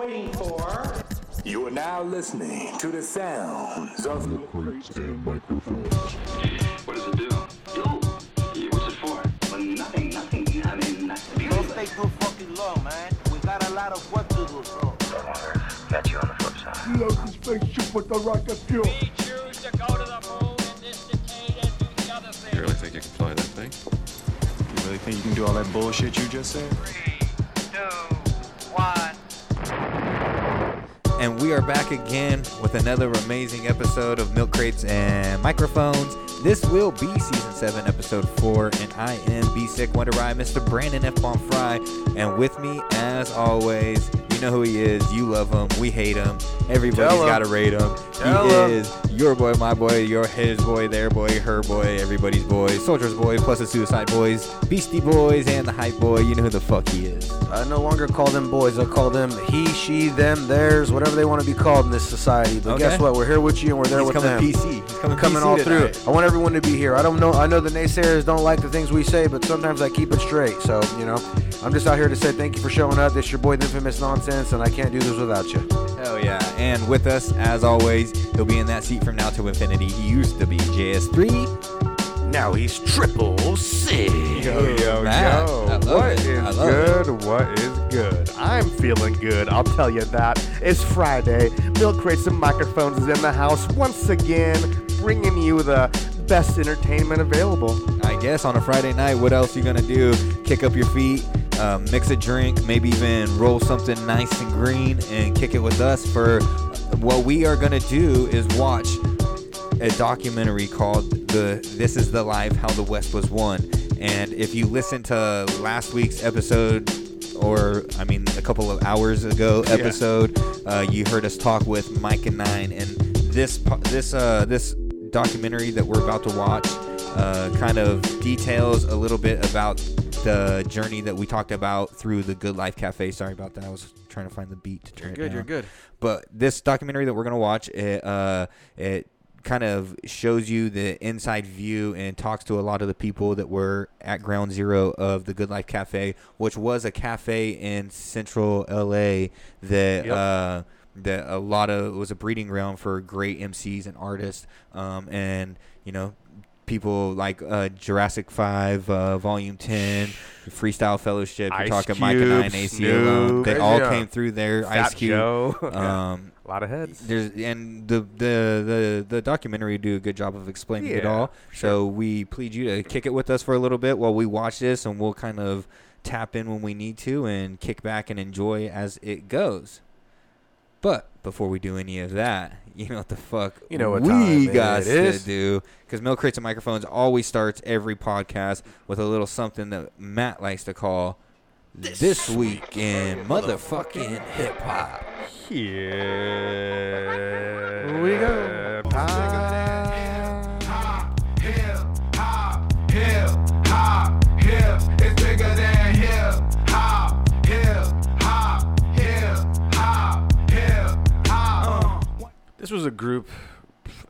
waiting for? You are now listening to the sounds of the crew microphones. What does it do? Do? Yeah, what's it for? Well, nothing, nothing. I mean, nothing. Don't stay too fucking long, man. We got a lot of work to do, so. Catch you on the flip side. Load the spaceship with the rocket fuel. We choose to go to the moon in this decade and do the other thing. You really think you can fly that thing? You really think you can do all that bullshit you just said? Three, two, And we are back again with another amazing episode of Milk Crates and Microphones. This will be season 7, episode 4, and I am B Sick Wonder Ride, Mr. Brandon F. Bomb Fry. And with me, as always, you know who he is. You love him. We hate him. Everybody's got to rate him. Tell he him. is your boy, my boy, your his boy, their boy, her boy, everybody's boy, Soldier's boy, plus the Suicide Boys, Beastie Boys, and the Hype Boy. You know who the fuck he is. I no longer call them boys. I call them he, she, them, theirs, whatever they want to be called in this society. But Okay. guess what? We're here with you and we're there He's with coming them. PC. He's coming, Coming PC all through. I want everyone to be here. I don't know. I know the naysayers don't like the things we say, but sometimes I keep it straight. So you know, I'm just out here to say thank you for showing up. This your boy, the infamous nonsense, and I can't do this without you. Hell yeah. And with us, as always, he'll be in that seat from now to infinity. He used to be JS3. Now he's triple C. Yo, yo, Matt, yo. I love What it. is I love good? What is good? I'm feeling good. I'll tell you that. It's Friday. Milk Crates and Microphones is in the house once again, bringing you the best entertainment available. I guess on a Friday night, what else you gonna do? Kick up your feet, uh, mix a drink, maybe even roll something nice and green and kick it with us for what we are gonna do is watch a documentary called the This is the Life How the West Was Won. And if you listen to last week's episode or I mean a couple of hours ago episode, uh, you heard us talk with Myka 9 and this this uh this documentary that we're about to watch uh, kind of details a little bit about the journey that we talked about through the Good Life Cafe. Sorry about that. I was trying to find the beat to turn You're it good. down. You're good. But this documentary that we're gonna watch, it uh, it kind of shows you the inside view and talks to a lot of the people that were at ground zero of the Good Life Cafe, which was a cafe in central LA that Yep. uh, that a lot of was a breeding ground for great MCs and artists, um, and you know. People like uh, Jurassic Five, uh, Volume Ten, Freestyle Fellowship. You're Ice talking Myka 9 and AC Snoop, alone. They all Young. came through there. Fat Ice Cube. Joe. Um, a lot of heads. there's and the the the the documentary do a good job of explaining it Yeah, all. So we plead you to kick it with us for a little bit while we watch this, and we'll kind of tap in when we need to and kick back and enjoy as it goes. But before we do any of that, you know what the fuck You know what we time got to do because Milk Crates and Microphones always starts every podcast with a little something that Matt likes to call this, week in motherfucking hip hop. Here we go. This was a group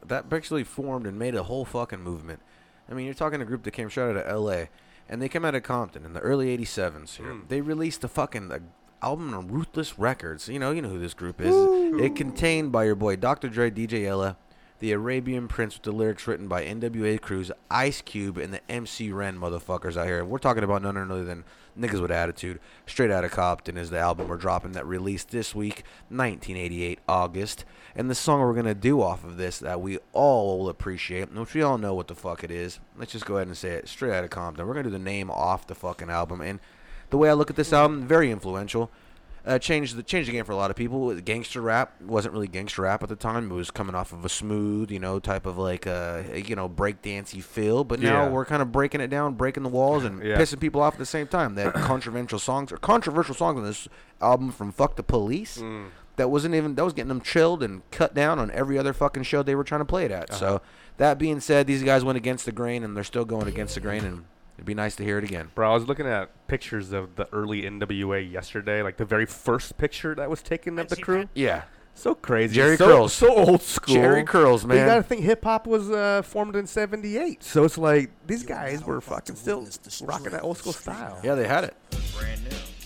that actually formed and made a whole fucking movement. I mean, you're talking a group that came straight out of L.A. and they came out of Compton in the early '87s. Here, hmm. they released a fucking a album on Ruthless Records. You know, you know who this group is. It contained by your boy Dr. Dre, DJ Yella, the Arabian Prince with the lyrics written by N.W.A. Cruz, Ice Cube, and the MC Ren motherfuckers out here. We're talking about none other than Niggas with Attitude. Straight out of Compton is the album we're dropping that released this week, 1988, August. And the song we're going to do off of this that we all will appreciate, which we all know what the fuck it is. Let's just go ahead and say it. Straight out of Compton. We're going to do the name off the fucking album. And the way I look at this album, very influential. Uh, changed the changed the game for a lot of people. Gangster rap wasn't really gangster rap at the time. It was coming off of a smooth, you know, type of like uh, you know breakdancey feel. But now Yeah. we're kind of breaking it down, breaking the walls, and Yeah. pissing people off at the same time. That controversial songs or controversial songs on this album from Fuck the Police. Mm. That wasn't even that was getting them chilled and cut down on every other fucking show they were trying to play it at. Uh-huh. So that being said, these guys went against the grain and they're still going against the grain, and it'd be nice to hear it again. Bro, I was looking at pictures of the early NWA yesterday, like the very first picture that was taken of the crew. Yeah. So crazy. Jerry so, Curls. So old school. Jheri Curls, But You gotta think hip hop was uh, formed in '78, so it's like these guys were fucking still rocking that old school style. Yeah, they had it.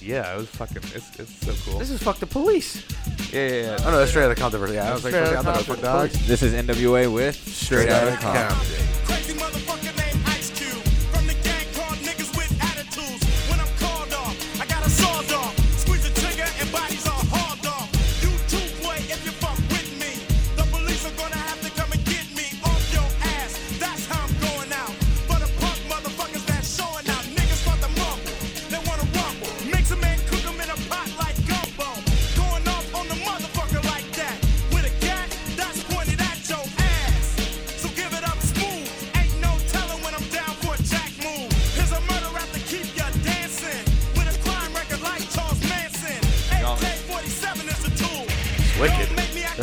Yeah, it was fucking. It's, it's so cool. This is fuck the police. yeah, yeah, yeah. Oh no, that's straight out of Compton. Yeah, I was like, Straight I Outta thought it was fuck Compton, the dog. police. This is NWA with Straight out of Outta Compton.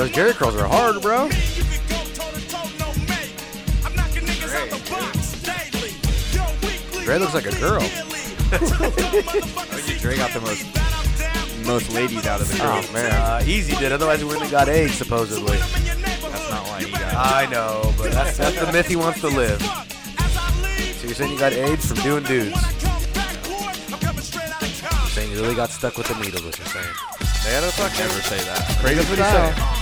Those a Jheri curls are hard, bro. Me, you can go toe-to-toe, no mate. I'm knocking niggas out the box daily. Yo, weekly, Dre looks like a monthly, girl. yearly. Dre got the most most ladies out of the group. Oh man, uh, Eazy did. Otherwise, he wouldn't have got AIDS supposedly. That's not why he got I know, but that's that's the myth he wants to live. So you're saying you got AIDS from doing dudes? Saying you really got stuck with the needle, what you're saying? They had a fucking. Never say that. Crazy That's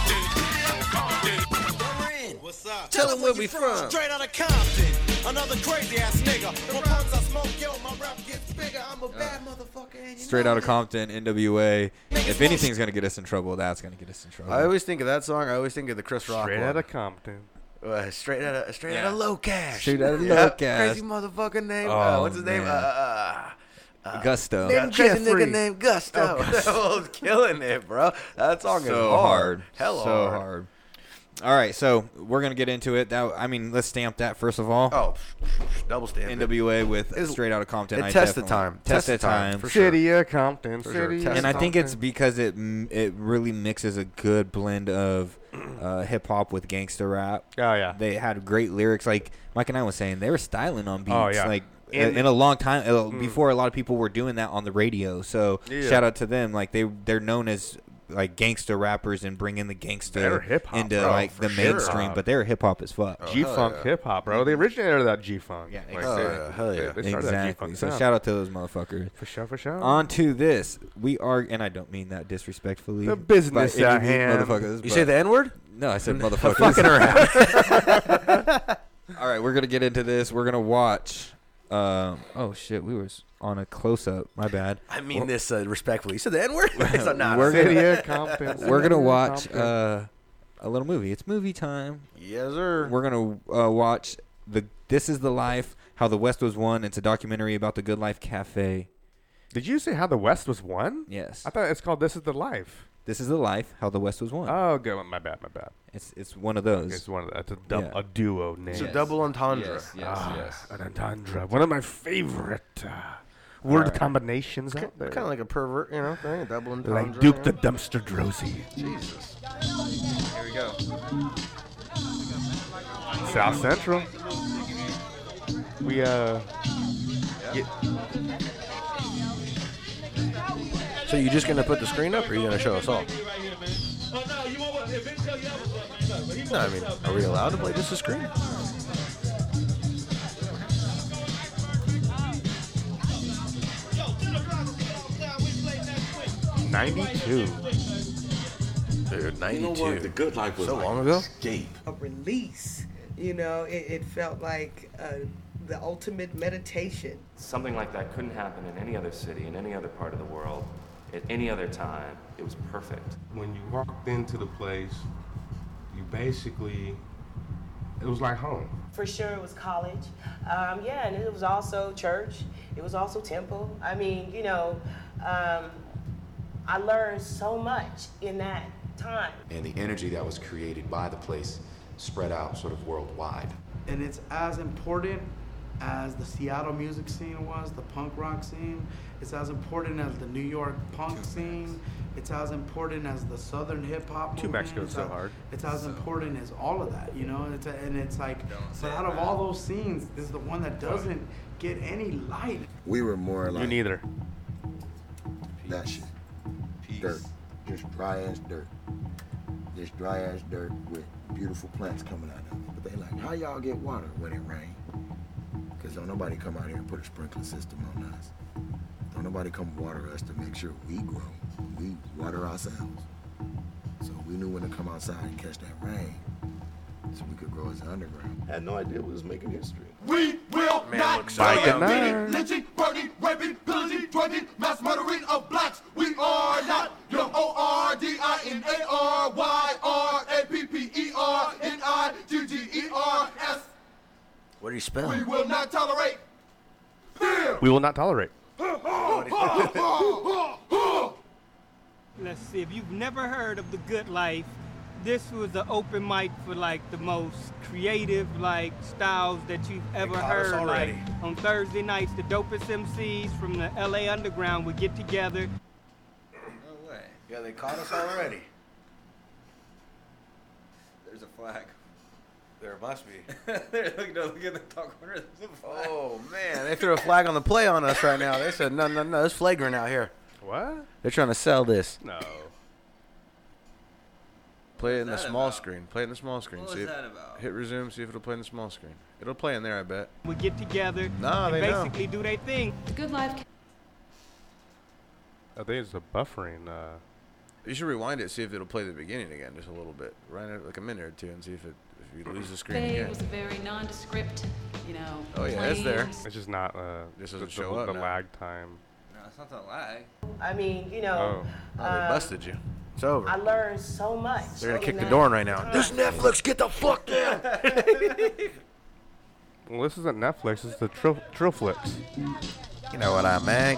style. what. Tell him where we from. Straight out of Compton. Another crazy ass nigga. When punks I smoke, yo, my rap gets bigger. I'm a bad motherfucker. And you Straight know out of. Compton, NWA. If anything's gonna get us in trouble, that's gonna get us in trouble. I always think of that song. I always think of the Chris Rock Straight one. out of Compton. Uh, straight out of straight Yeah. out of Locash. Straight outta Yeah, Locash. Crazy motherfucking name. Oh, uh, what's his name? man. Uh, uh, Gusto. uh, crazy nigga named Gusto. that was killing it, bro. That song is so hard. hard. Hell so hard. hard. All right, so we're gonna get into it. That I mean, let's stamp that first of all. Oh, double stamp. it. NWA with It's- Straight Out of Compton. it I test the time. Test Test the the time, time. for sure. City of Compton. For. City Test of and I think it's because it it really mixes a good blend of uh, hip hop with gangster rap. Oh yeah. They had great lyrics, like Myka 9 was saying. They were styling on beats, Oh, yeah. like And- in a long time uh, before a lot of people were doing that on the radio. So Yeah. shout out to them. Like they they're known as like gangster rappers and bringing the gangster hip-hop, into bro, like the sure. mainstream, but they're hip hop as fuck. G oh, Funk yeah. hip hop, bro. They originated that G Funk. Yeah, Like, Oh, yeah, hell yeah. They started that Exactly. So sound. shout out to those motherfuckers. For sure, for sure. On to this, we are, and I don't mean that disrespectfully. The business any at hand. motherfuckers. You say the N word? No, I said motherfuckers. Fucking around. All right, we're gonna get into this. We're gonna watch. Um, oh shit, we were on a close up. My bad. I mean this uh, respectfully. You said the N word? so, nah, We're gonna- of We're gonna watch uh, a little movie. It's movie time. yes, sir. We're gonna uh, watch the This Is the Life: How the West Was Won. It's a documentary about the Good Life Cafe. Did you say how the West was won? Yes, I thought it's called This Is the Life. This is the life: How the West Was Won. Oh, good. My bad. My bad. it's it's one of those. It's one of the, it's a, dub, Yeah. a duo name. It's a double entendre. Yes, yes, Ah, yes. An entendre. One of my favorite uh, word Alright. combinations out there. Kind of like a pervert, you know, thing. A double entendre. like Duke the you know? Dumpster Drosy. Jesus. Here we go. South Central. We uh. Get, So you're just gonna put the screen up, or are you gonna show us all? No, I mean, are we allowed to play this a screen? Ninety-two. Dude, 92. You know what? The good life was So like long ago? escape. a release. You know, it, it felt like uh, the ultimate meditation. Something like that couldn't happen in any other city, in any other part of the world, at any other time. It was perfect. when you walked into the place, you basically, it was like home. For sure, it was college. Um, yeah, and it was also church. It was also temple. I mean, you know, um, I learned so much in that time. And the energy that was created by the place spread out sort of worldwide. and it's as important as the Seattle music scene was, the punk rock scene. It's as important as the New York punk scene. It's as important as the Southern hip hop. Two movement. Mexico's so hard. It's as important as all of that, you know. It's a, and it's like, but out of all those scenes, this is the one that doesn't get any light. We were more like You neither. that shit. Peace. Dirt. Just dry ass dirt. Just dry ass dirt with beautiful plants coming out of it. But they like, how y'all get water when it rain? Because don't nobody come out here and put a sprinkler system on us. Don't nobody come water us to make sure we grow. We water ourselves. So we knew when to come outside and catch that rain, so we could grow as underground. I Had no idea we was making history. We will Man, not looks so Mike tolerate beating, lynching, burning, raping, pillaging, drugging, mass murdering of blacks. We are not your O-R-D-I-N-A-R-Y-R-A-P-P-E-R-N-I-G-G-E-R-S. What do you spell? We will not tolerate. Fear. We will not tolerate. Let's see, if you've never heard of The Good Life, this was an open mic for like the most creative like styles that you've ever heard. Like already. on Thursday nights, the dopest MCs from the LA Underground would get together. No way. Yeah, they caught us already. There's a flag. There must be. there, look, no, look at the top corner. There's a flag. Oh man, they threw a flag on the play on us right now. They said no, no, no, it's flagrant out here. What? They're trying to sell this. No. Play it in the small about? screen. Play it in the small screen. What see was if- that about? Hit resume. See if it'll play in the small screen. It'll play in there, I bet. We get together Nah, and they know. basically do their thing. Good life. I think it's a buffering. Uh, You should rewind it. See if it'll play the beginning again, just a little bit. Rewind it like a minute or two, and see if it if you lose the screen Faye again. was a very nondescript, you know. Oh, yeah, it's there. plain- it's just not. Uh, This the, doesn't the- show up the now. lag time. No, it's not the lag. I mean, you know, Oh, they um, busted you. It's over. I learned so much. They're gonna in kick the door in right now. time. This Netflix, get the fuck down. Well, this isn't Netflix. It's the Tril- Trillflix. You know what I mean?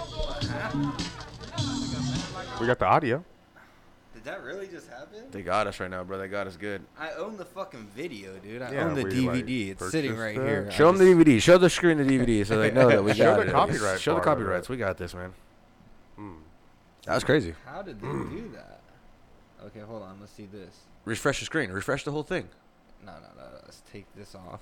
We got the audio. Did that really just happen? They got us right now, bro. They got us good. I own the fucking video, dude. I Yeah, own the we, like, DVD. it's sitting right purchased here. it. I Show them the just- DVD. Show the screen the DVD so they know that we Show got the it. copyright Show the part of copyrights. We got this, man. Hmm. That was crazy. How did they do that? Okay, hold on. Let's see this. Refresh the screen. Refresh the whole thing. No, no, no. no, Let's take this off.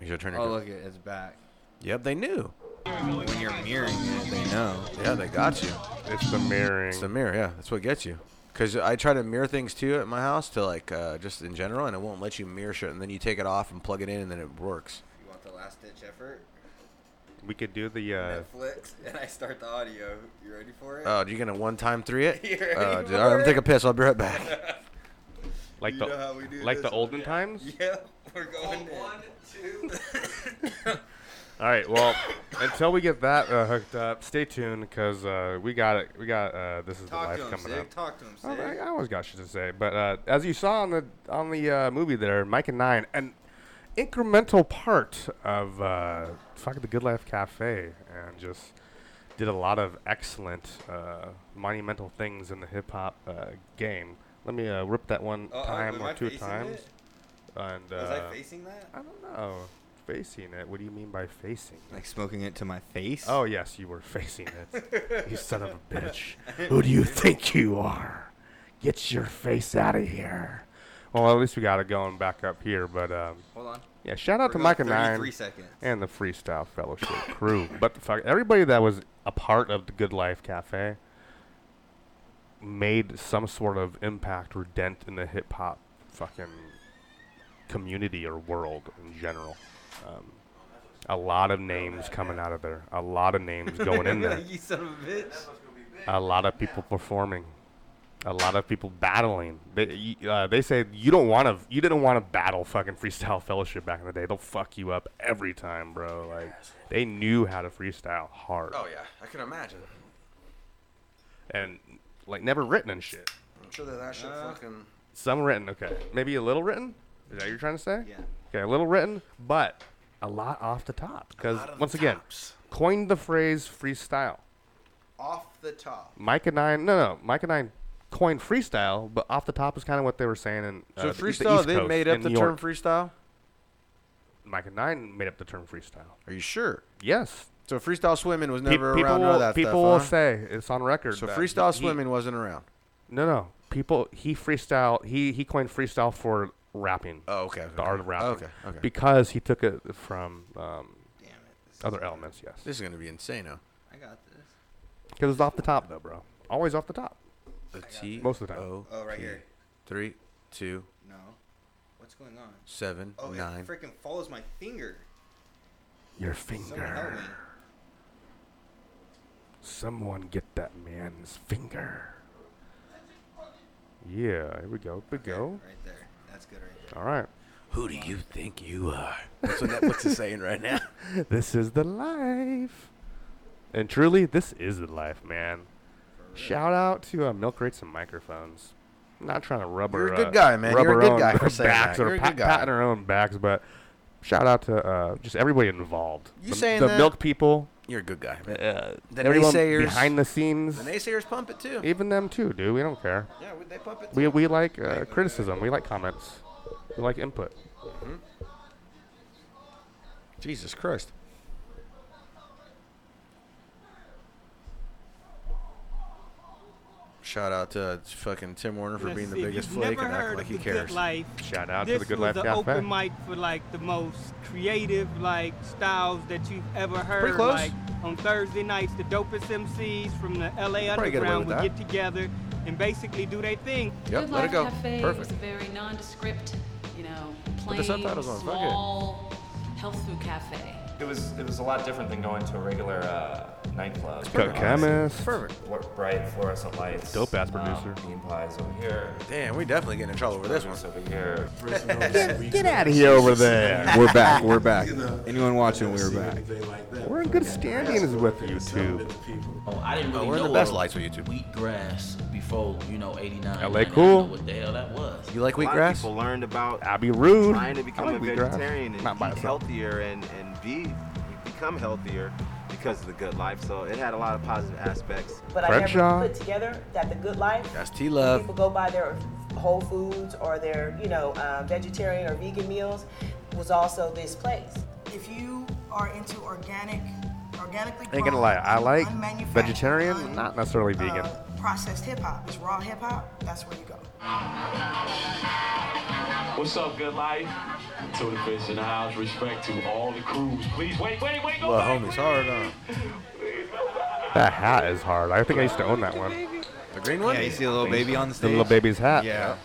You should turn your. Oh, look, it, it's back. Yep, they knew. When you're mirroring it, they know. Yeah, they got you. It's the mirroring. It's the mirror. Yeah, that's what gets you. Because I try to mirror things too at my house to like uh, just in general, and it won't let you mirror shit. And then you take it off and plug it in, and then it works. You want the last ditch effort? We could do the. Uh, Netflix, and I start the audio. You ready for it? Oh, you're gonna one time three it? You ready Uh, dude, for all right, I'm gonna take a piss. I'll be right back. like You the know how we do like this the olden yeah. times. Yeah, we're going in. One, two. All right. Well, until we get that uh, hooked up, stay tuned because uh, we got it. We got uh, this is Talk the to life him, coming Sig. up. Talk to him, Oh, I, I always got shit to say, but uh, as you saw on the on the uh, movie there, Myka 9, an incremental part of uh, fucking the Good Life Cafe, and just did a lot of excellent, uh, monumental things in the hip hop uh, game. Let me uh, rip that one time or two times. it? And uh, Was I facing that? I don't know. Facing it. What do you mean by facing? Like smoking it to my face? Oh yes, you were facing it. you son of a bitch. Who do you think you are? Get your face out of here. Well, at least we got it going back up here. But um, Hold on. yeah, shout out We're to and Nine seconds. and the Freestyle Fellowship crew. But the fuck, everybody that was a part of the Good Life Cafe made some sort of impact or dent in the hip hop fucking community or world in general. Um, a lot of names coming out of there. A lot of names going in there. you son of a bitch. A lot of people performing. A lot of people battling. They uh, they say you don't want to. You didn't want to battle fucking freestyle fellowship back in the day. They'll fuck you up every time, bro. Like they knew how to freestyle hard Oh yeah, I can imagine. and like never written and shit. I'm sure that that shit Uh, fucking. Some written, okay. Maybe a little written. Is that what you're trying to say? Yeah. Okay, a little written, but a lot off the top. Because lot of once the again, tops. coined the phrase freestyle. Off the top. Myka 9, no, no, Myka 9 coined freestyle, but off the top is kind of what they were saying in uh, So the- the freestyle, East they Coast made up the New term York. freestyle. Myka 9 made up the term freestyle. Are you sure? Yes. So freestyle swimming was never people around. will, of that people stuff, will huh? say it's on record. So that freestyle he- swimming wasn't around. No, no. People, he freestyle. He he coined freestyle for rapping. Oh, okay. okay. The art of rapping. Okay, okay. Because he took it from um, Damn it. This other elements. Yes. This is gonna be insane. now. I got this. Because it's off the top, though, bro. Always off the top. The T Most of the time. O Oh, right P. here. Three, two, No. What's going on? seven, Oh, nine. it freaking follows my finger. Your Someone help finger. me. Someone get that man's finger. Yeah, here we go. Here we go. Right there. That's good right there. All right. Who do you think you are? That's what Netflix is saying right now. this is the life. And truly, this is the life, man. Shout out to uh, Milk Crates and Microphones. I'm not trying to rub You're our, a good uh, guy, man. rub You're a good own guy for saying backs that. or You're a pat- good guy. patting our own backs, but shout out to uh, just everybody involved. You the, saying the that? milk people. You're a good guy. Uh, The everyone naysayers- behind the scenes. The naysayers pump it too. Even them too, dude. We don't care. Yeah, we- they pump it We too. we like uh, criticism. We like comments. We like input. Jesus Christ. Shout out to fucking Tim Warner for Let's being the see, if biggest flake never and acting like he cares. Life, Shout out to the Good was Life the Cafe. open mic for like the most creative like styles that you've ever heard. Pretty close. Like on Thursday nights, the dopest MCs from the LA Probably get underground with would that. get together and basically do their thing. Yep, Good let Life it go. Cafe Perfect. was a very nondescript, you know, plain, the subtitles on, fuck it. small health food cafe. It was it was a lot different than going to a regular uh, nightclub. Cut Honestly. chemist. Perfect. What bright fluorescent lights. Dope-ass um, producer. bean pies over here. Damn, we definitely getting in trouble for this one. Over here. Get, get out of here over there. We're back. We're back. Anyone watching, we're back. We're in good standings with YouTube. Oh, I didn't Oh, really we're in know the best lights with YouTube. Wheatgrass before, you know, 89. LA cool. Know What the hell that was? You like A lot wheatgrass? people learned about Abbey Rude. trying to I become like a wheatgrass. vegetarian and Not eat itself. healthier and, and be become healthier because of the good life. So it had a lot of positive aspects. But I Crenshaw. never put together that the good life. That's T Love. People go buy their Whole Foods or their, you know, um, vegetarian or vegan meals. Was also this place. If you are into organic, organically Ain't gonna lie, I like vegetarian, not necessarily vegan. uh, processed hip hop, it's raw hip hop. That's where you go. What's up, good life? To the fish in the house, respect to all the crews. Please wait, wait, wait, go Well, back. homies, hard on. That hat is hard. I think I used to own that one. The green one? Yeah, you see a little baby on the stage. The little baby's hat. Yeah.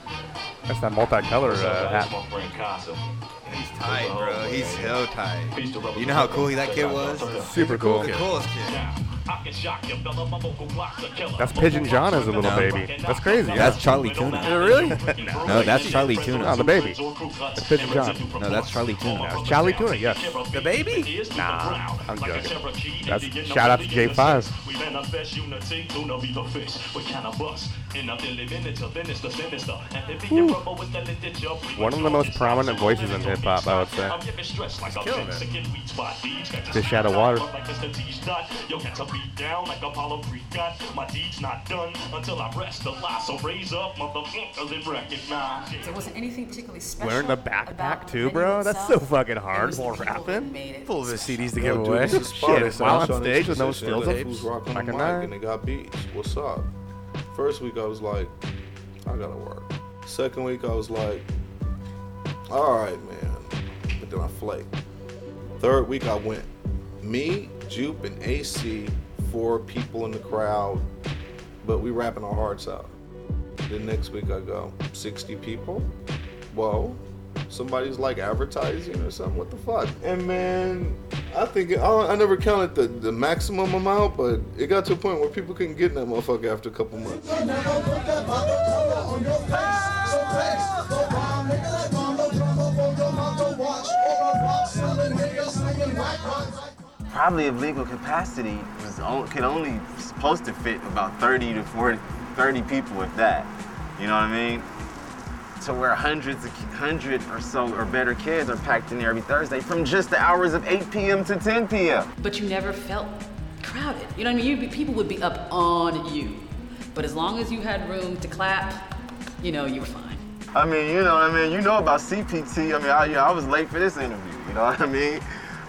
That's that multicolored What's up, uh, hat. My friend Casa. He's tight, bro. He's so tight. You know how cool that kid was? Super cool. The coolest kid. That's Pigeon John as a little No. baby. That's crazy. That's yeah. Charlie Tuna. really? No, that's Charlie Tuna. Oh, the baby. That's Pigeon John. No, that's Charlie Tuna. That's Charlie Tuna, yes. The baby? Nah, I'm joking. That's shout out to J5. We manifest unity, Luna be the fish. We kinda bust. In a billy miniature, sinister, sinister. And if you rubber with the literature, One of the most prominent voices in hip hop, I would say. I'm giving stress like a killing it. Mexican weed spot. These got to Fish out of water. Like it's the T's dot. Yo, got to beat down like Apollo Creed got. My deed's not done until I rest the lie. So raise up, motherfuckers, and recognize. There wasn't anything particularly special. Wearing the about backpack too, bro. That's so fucking hard was the while rapping. Full of his CDs to Yo, give dude, away. this is Shit, while on was stage with no trying stills let up. Who's rocking Like the mic and they got beats. What's up? First week I was like, I gotta work. Second week I was like, all right, man. But then I flaked. Third week I went, me, Jupe, and AC, four people in the crowd, but we rapping our hearts out. Then next week I go, 60 people? Whoa. Somebody's like advertising or something. What the fuck? And man, I think I, I never counted the, the maximum amount, but it got to a point where people couldn't get in that motherfucker after a couple months. Probably of legal capacity on, could only supposed to fit about 30 to 40, 30 people if that. You know what I mean? To where hundreds of hundred or so or better kids are packed in there every Thursday from just the hours of 8 p.m. to 10 p.m. But you never felt crowded. You know what I mean? You'd be, people would be up on you. But as long as you had room to clap, you know, you were fine. I mean, you know what I mean? You know about CPT. I mean, I, you know, I was late for this interview. You know what I mean?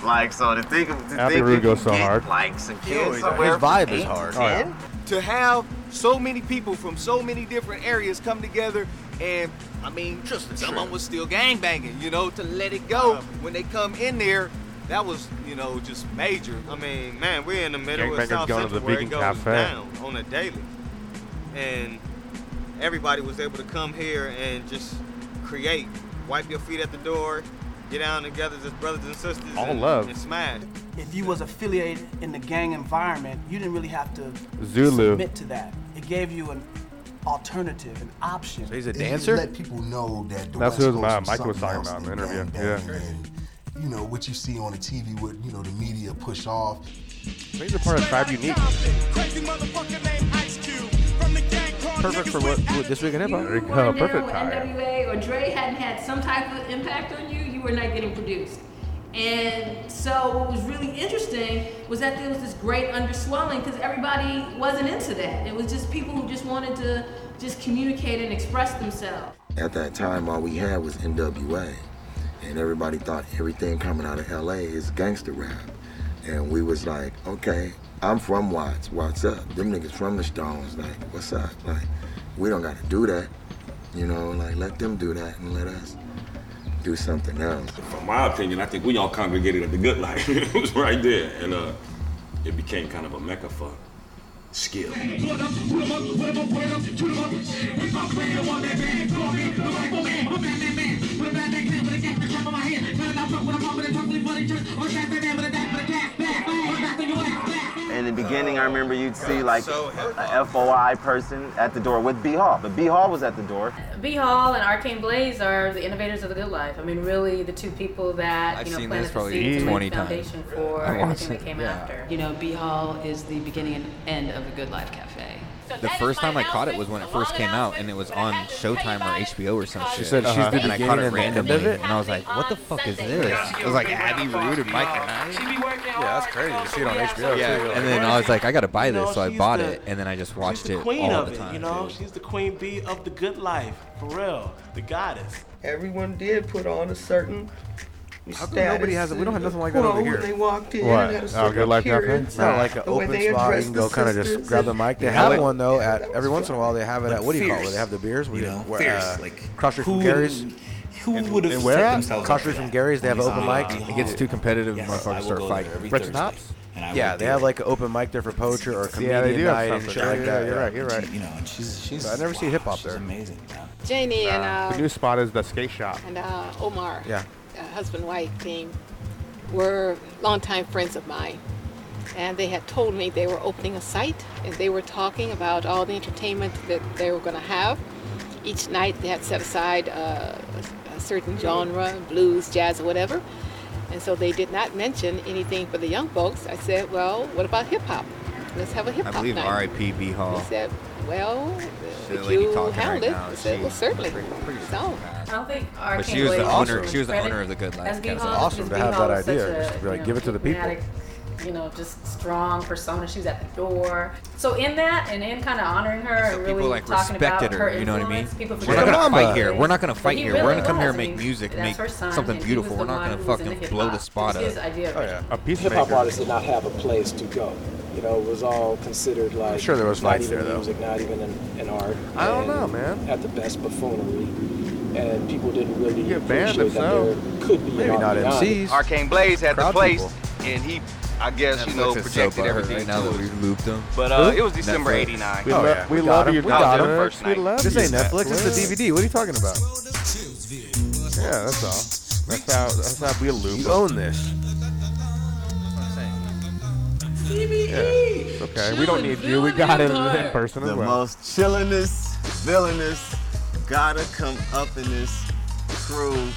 Like, so to think of to Abbey think Road you goes so get, hard. Like some Yo, kids his somewhere from vibe is eight to hard. 10. to have so many people from so many different areas come together and I mean just someone was still gangbanging, you know, to let it go when they come in there. That was, you know, just major. I mean, man, we're in the middle Gangbangers of South going to Central the where it goes Cafe. down on a daily, and everybody was able to come here and just create, wipe your feet at the door, get down together as brothers and sisters, All and, love. and smash. if you was affiliated in the gang environment, you didn't really have to Zulu. submit to that. It gave you an alternative, an option. So he's a dancer? Let people know that the That's West what Coast Mike was talking about in the than interview. gang Yeah. and, you know what you see on the TV, what you know the media push off. He's a part of Tribe Unique. Perfect for what, what this week in hip hop. There you go. Perfect with time. NWA or Dre hadn't had some type of impact on you, you were not getting produced. And so what was really interesting was that there was this great underswelling because everybody wasn't into that. It was just people who just wanted to just communicate and express themselves. At that time, all we had was NWA, and everybody thought everything coming out of LA is gangster rap. And we was like, okay, I'm from Watts. What's up? Them niggas from the Stones. Like, what's up? Like, we don't got to do that. You know, like let them do that and let us do something else. From my opinion, I think we all congregated at the Good Life. it was right there, and uh, it became kind of a mecca for skill. In the beginning, I remember you'd see like a FOI person at the door with B Hall, but B Hall was at the door. B Hall and R. Kain Blaze are the innovators of the good life. I mean, really, the two people that I've you know seen planted this the probably seed to 20 lay the times. foundation for everything that came yeah. after. You know, B Hall is the beginning and end of the Good Life Cafe. The first time I caught it was when it first came out, and it was on Showtime or HBO or some shit. She said she's the and I caught it and the end of randomly, it? and I was like, "What the fuck is this?" It was like Abby Rude and Myka 9. Yeah, that's crazy to see it on HBO. Yeah, too. and then I was like, "I gotta buy this," so I bought the- it, and then I just watched it all of the it, time. you know. She's the queen bee of the good life, for real. The goddess. Everyone did put on a certain. How come nobody has it? We don't have nothing like that Well, over here. When they walked in, What? had a Oh, certain Good Life Cafe? appearance, It's not like an the way open they spot. You addressed can the go kind of just sisters grab the and- mic. They Yeah, have like- one though. At every once in a while, they have it at what do you call it? They have the beers. you We- know, where, fierce, uh, like, Cross Street from Gary's. Who would have And where set at? themselves Cross up Street for from that? Gary's. They have When open mic. It gets too competitive. Yes, Motherfuckers will start go fighting. there every Brett's Thursday, Tops. and I Yeah, will they do have it. like an open mic there for poetry or Yeah, they comedian do night some and shit shit. like Yeah, that. you're right, you're right. You know, and she's she's. I never see hip hop there. Amazing. You know? Janie and uh, The new spot is the skate shop. and uh, Omar, Yeah. Uh, husband wife team, were longtime friends of mine, and they had told me they were opening a site, and they were talking about all the entertainment that they were going to have. Each night they had set aside uh, a, certain genre, blues, jazz, or whatever, and so they did not mention anything for the young folks. I said, well, what about hip hop? Let's have a hip hop. I believe night. R.I.P. B Hall. He said, well, She's if lady you talking handle right it. now. I She- well, certainly. It's on. I don't think But R. Kain she was the owner- she was the owner of the Good Life as B Awesome to have Hall that is such idea. a, Just be like, you give it to the people. Charismatic, You know, just strong persona. She was at the door. So in that, and in kind of honoring her and really people like talking about respected her, her you know what I mean? people We're not forget gonna about fight here. We're not gonna fight he here. We're gonna come here and make music, that's make son, something beautiful. We're not gonna who fucking blow the hip-hop. spot It was his up. idea. Oh yeah. A piece Hip peacemaker. hop artists did not have a place to go. You know, it was all considered like sure there was not fights even there, though. music, not even an, an art. I don't know, man. At the best, buffoonery, and people didn't really get banned appreciate that so. there could be Maybe an not art beyond it. MCs. R. Kain Blaze had the place, people. and he, I guess, you know, Netflix so projected everything right now that us. we looped them. But uh, it was December '89. We, Oh, yeah, we we love got you, him. We got him. First We night. love This ain't Netflix. It's a DVD. What are you talking about? Yeah, that's all. That's how. That's how we loop. You own this. Yeah, it's okay. We don't need you. We got it in person as The well. most chillinest, villainous, gotta come up in this crew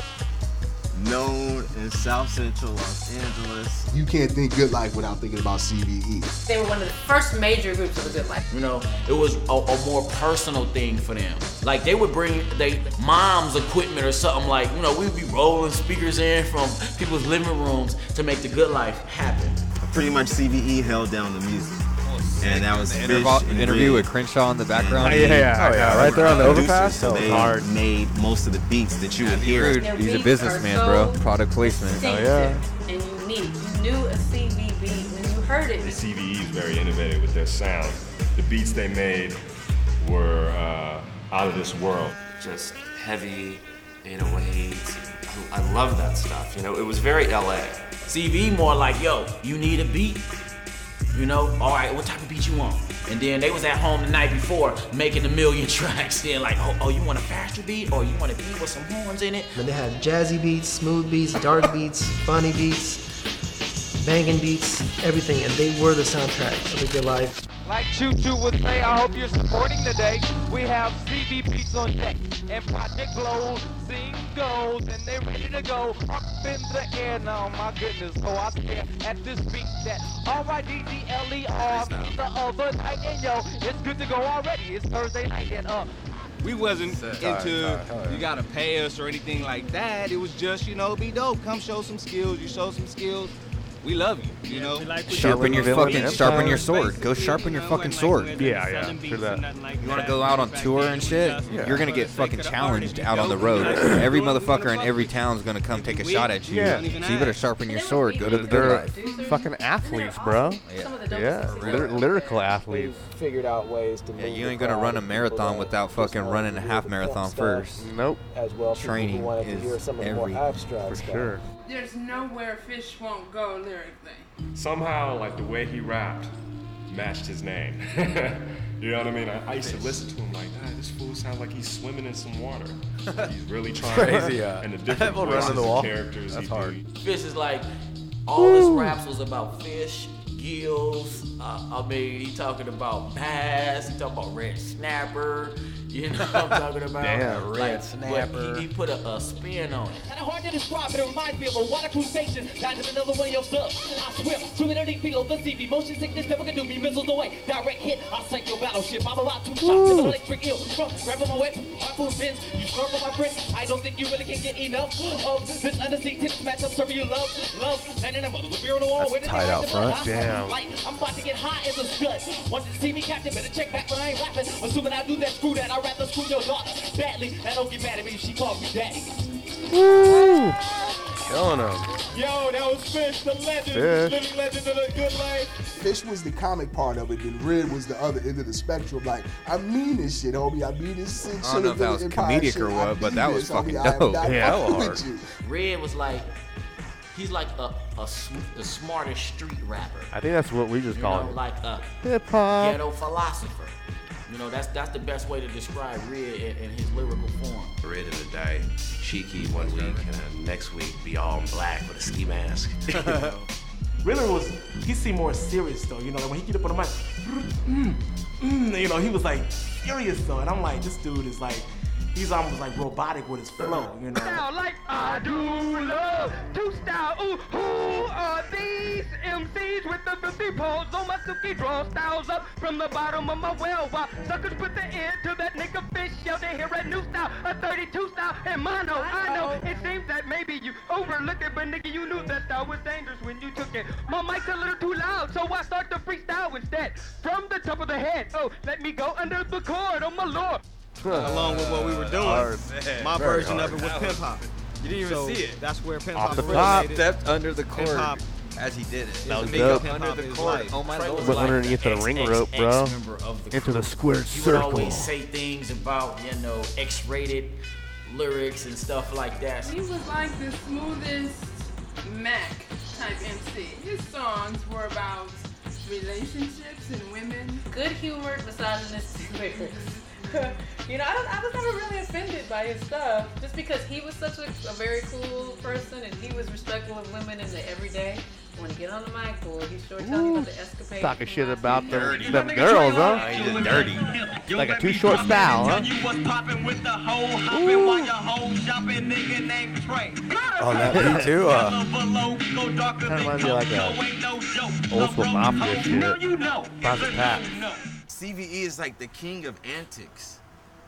known in South Central Los Angeles. You can't think good life without thinking about E. CVE. They were one of the first major groups of the good life. You know, it was a, a more personal thing for them. Like they would bring they mom's equipment or something like, you know, we'd be rolling speakers in from people's living rooms to make the good life happen. Pretty much CVE held down the music. And that was The Fish intervo- and interview with Crenshaw in the background. Yeah, yeah, Oh, yeah, I right there on the Producers, overpass. So they hard. made most of the beats that you would hear. He's a businessman, are bro. Product placement. distinctive and unique. You knew a CVE when you heard it. The CVE is very innovative with their sound. The beats they made were uh, out of this world. Just heavy, 808s. I I love that stuff. You know, it was very LA. CV more like, yo, you need a beat. You know, all right, what type of beat you want? And then they was at home the night before making a million tracks. Then like, oh, oh, you want a faster beat, or you want a beat with some horns in it? And they had jazzy beats, smooth beats, dark beats, funny beats. banging beats, everything, and they were the soundtrack of a good life. Like Choo Choo would say, I hope you're supporting today. We have CB Beats on deck and Project Glow sing goes and they're ready to go up in the air now. My goodness, oh I stare at this beat that R-I-D-D-L-E-R the other night and yo, it's good to go already. It's Thursday night and uh. We wasn't Sorry, into sorry, sorry. you gotta pay us or anything like that. It was just you know be dope. Come show some skills. You show some skills. We love you. You know. Sharpen your fucking, sharpen your sword. Go sharpen your fucking sword. Yeah, yeah, true that. You want to go out on tour and shit? Yeah. You're gonna get fucking challenged out on the road. Every motherfucker in every town's gonna come take a shot at you. Yeah. So you better sharpen your sword. Go to the good They're life. fucking athletes, bro. Yeah, Lyr- lyrical athletes. Figured out ways to Yeah, you ain't gonna run a marathon without fucking running a half marathon first. Nope. As well, Training who to hear is some of the every- more abstract for stuff. sure. There's nowhere fish won't go lyrically. Somehow, like the way he rapped matched his name. you know what I mean? I, I used to listen to him like, ah, this fool sounds like he's swimming in some water. He's really trying. Crazy, yeah. And the different That will voices in the wall. characters That's he hard. do. Fish is like all his raps was about fish, gills. Uh, I mean, he talking about bass. He talking about red snapper. You know what I'm talking about? Damn, like, red but snapper. He, he put a, a spin on it. Kinda hard to describe, but it reminds me of a water crustacean. Died in another one of your subs. I swim, swimming underneath below the sea. Motion sickness never can do me. Missiles away, direct hit. I sink your battleship. I'm about to shock to the electric eel. From grabbing my whip, harpoon fins. You scarf on my wrist. I don't think you really can get enough of this undersea tennis matchup. Serving you love, love. And in a mother, the beer on the wall. That's Where did tight out the front. blood? Damn. I'm about to get high as a scud. Want to see me, Captain? Better check back, but I ain't rapping. Assuming I do that, screw that. I'd rather screw your daughter badly. And don't get mad at me she calls me daddy. Woo! Killing them. Yo, that was Fish, the legend, Fish. living legend of the good life. Fish was the comic part of it, then Red was the other end of the spectrum. Like, I mean this shit, homie. I mean this sick I don't know if that was comedic or what, but that was fucking dope. Yeah, with you. Red was like, he's like a, a sm- the smartest street rapper. I think that's what we just you call know, him. like a Hip-hop. ghetto philosopher. You know, that's that's the best way to describe Red in, in his lyrical form. Red in the day, cheeky one week, and then next week be all in black with a ski mask. Riddler was, he seemed more serious though, you know, like when he get up on the mic, mm, mm, you know, he was like serious though, and I'm like, this dude is like, he's almost like robotic with his flow, you know. Style like I do love to style. Ooh, who are these MCs with the 50 poles on my suki draw styles up from the bottom of my well? While suckers put the end to that nigga fish show, they hear a new style, a 32 style, and mono. I know it seems that maybe you overlooked it, but nigga, you knew that style was dangerous when you took it. My mic's a little too loud, so I start to freestyle instead. From the top of the head, oh, let me go under the cord, oh my lord. Along with what we were doing. Hard. My Very version of it was pimp hopping. You didn't even So see it. That's where pimp Off hop the originated. top. Stepped under the pimp-hop as he did it. That was Big dope. Under the is cord. Oh my lord. Went underneath the ring rope, bro. ex-member the Into crew. the squared He would always say things about, you know, X-rated lyrics and stuff like that. He was like the smoothest Mac type MC. His songs were about relationships and women. Good humored, misogynist lyrics. you know, I, don't, I was never really offended by his stuff, just because he was such a, a very cool person and he was respectful of women in the everyday. When he get on the mic, boy, he's sure telling you about the escapades. Talking shit about them, them girls, huh? Oh, he just dirty. Like a too short style, huh? You was popping with the hoe hopping while your hoe shopping, nigga named Trey. On that beat too. Uh, Kind of reminds me of like a old school mafia shit. Classic Pat. CVE is like the king of antics.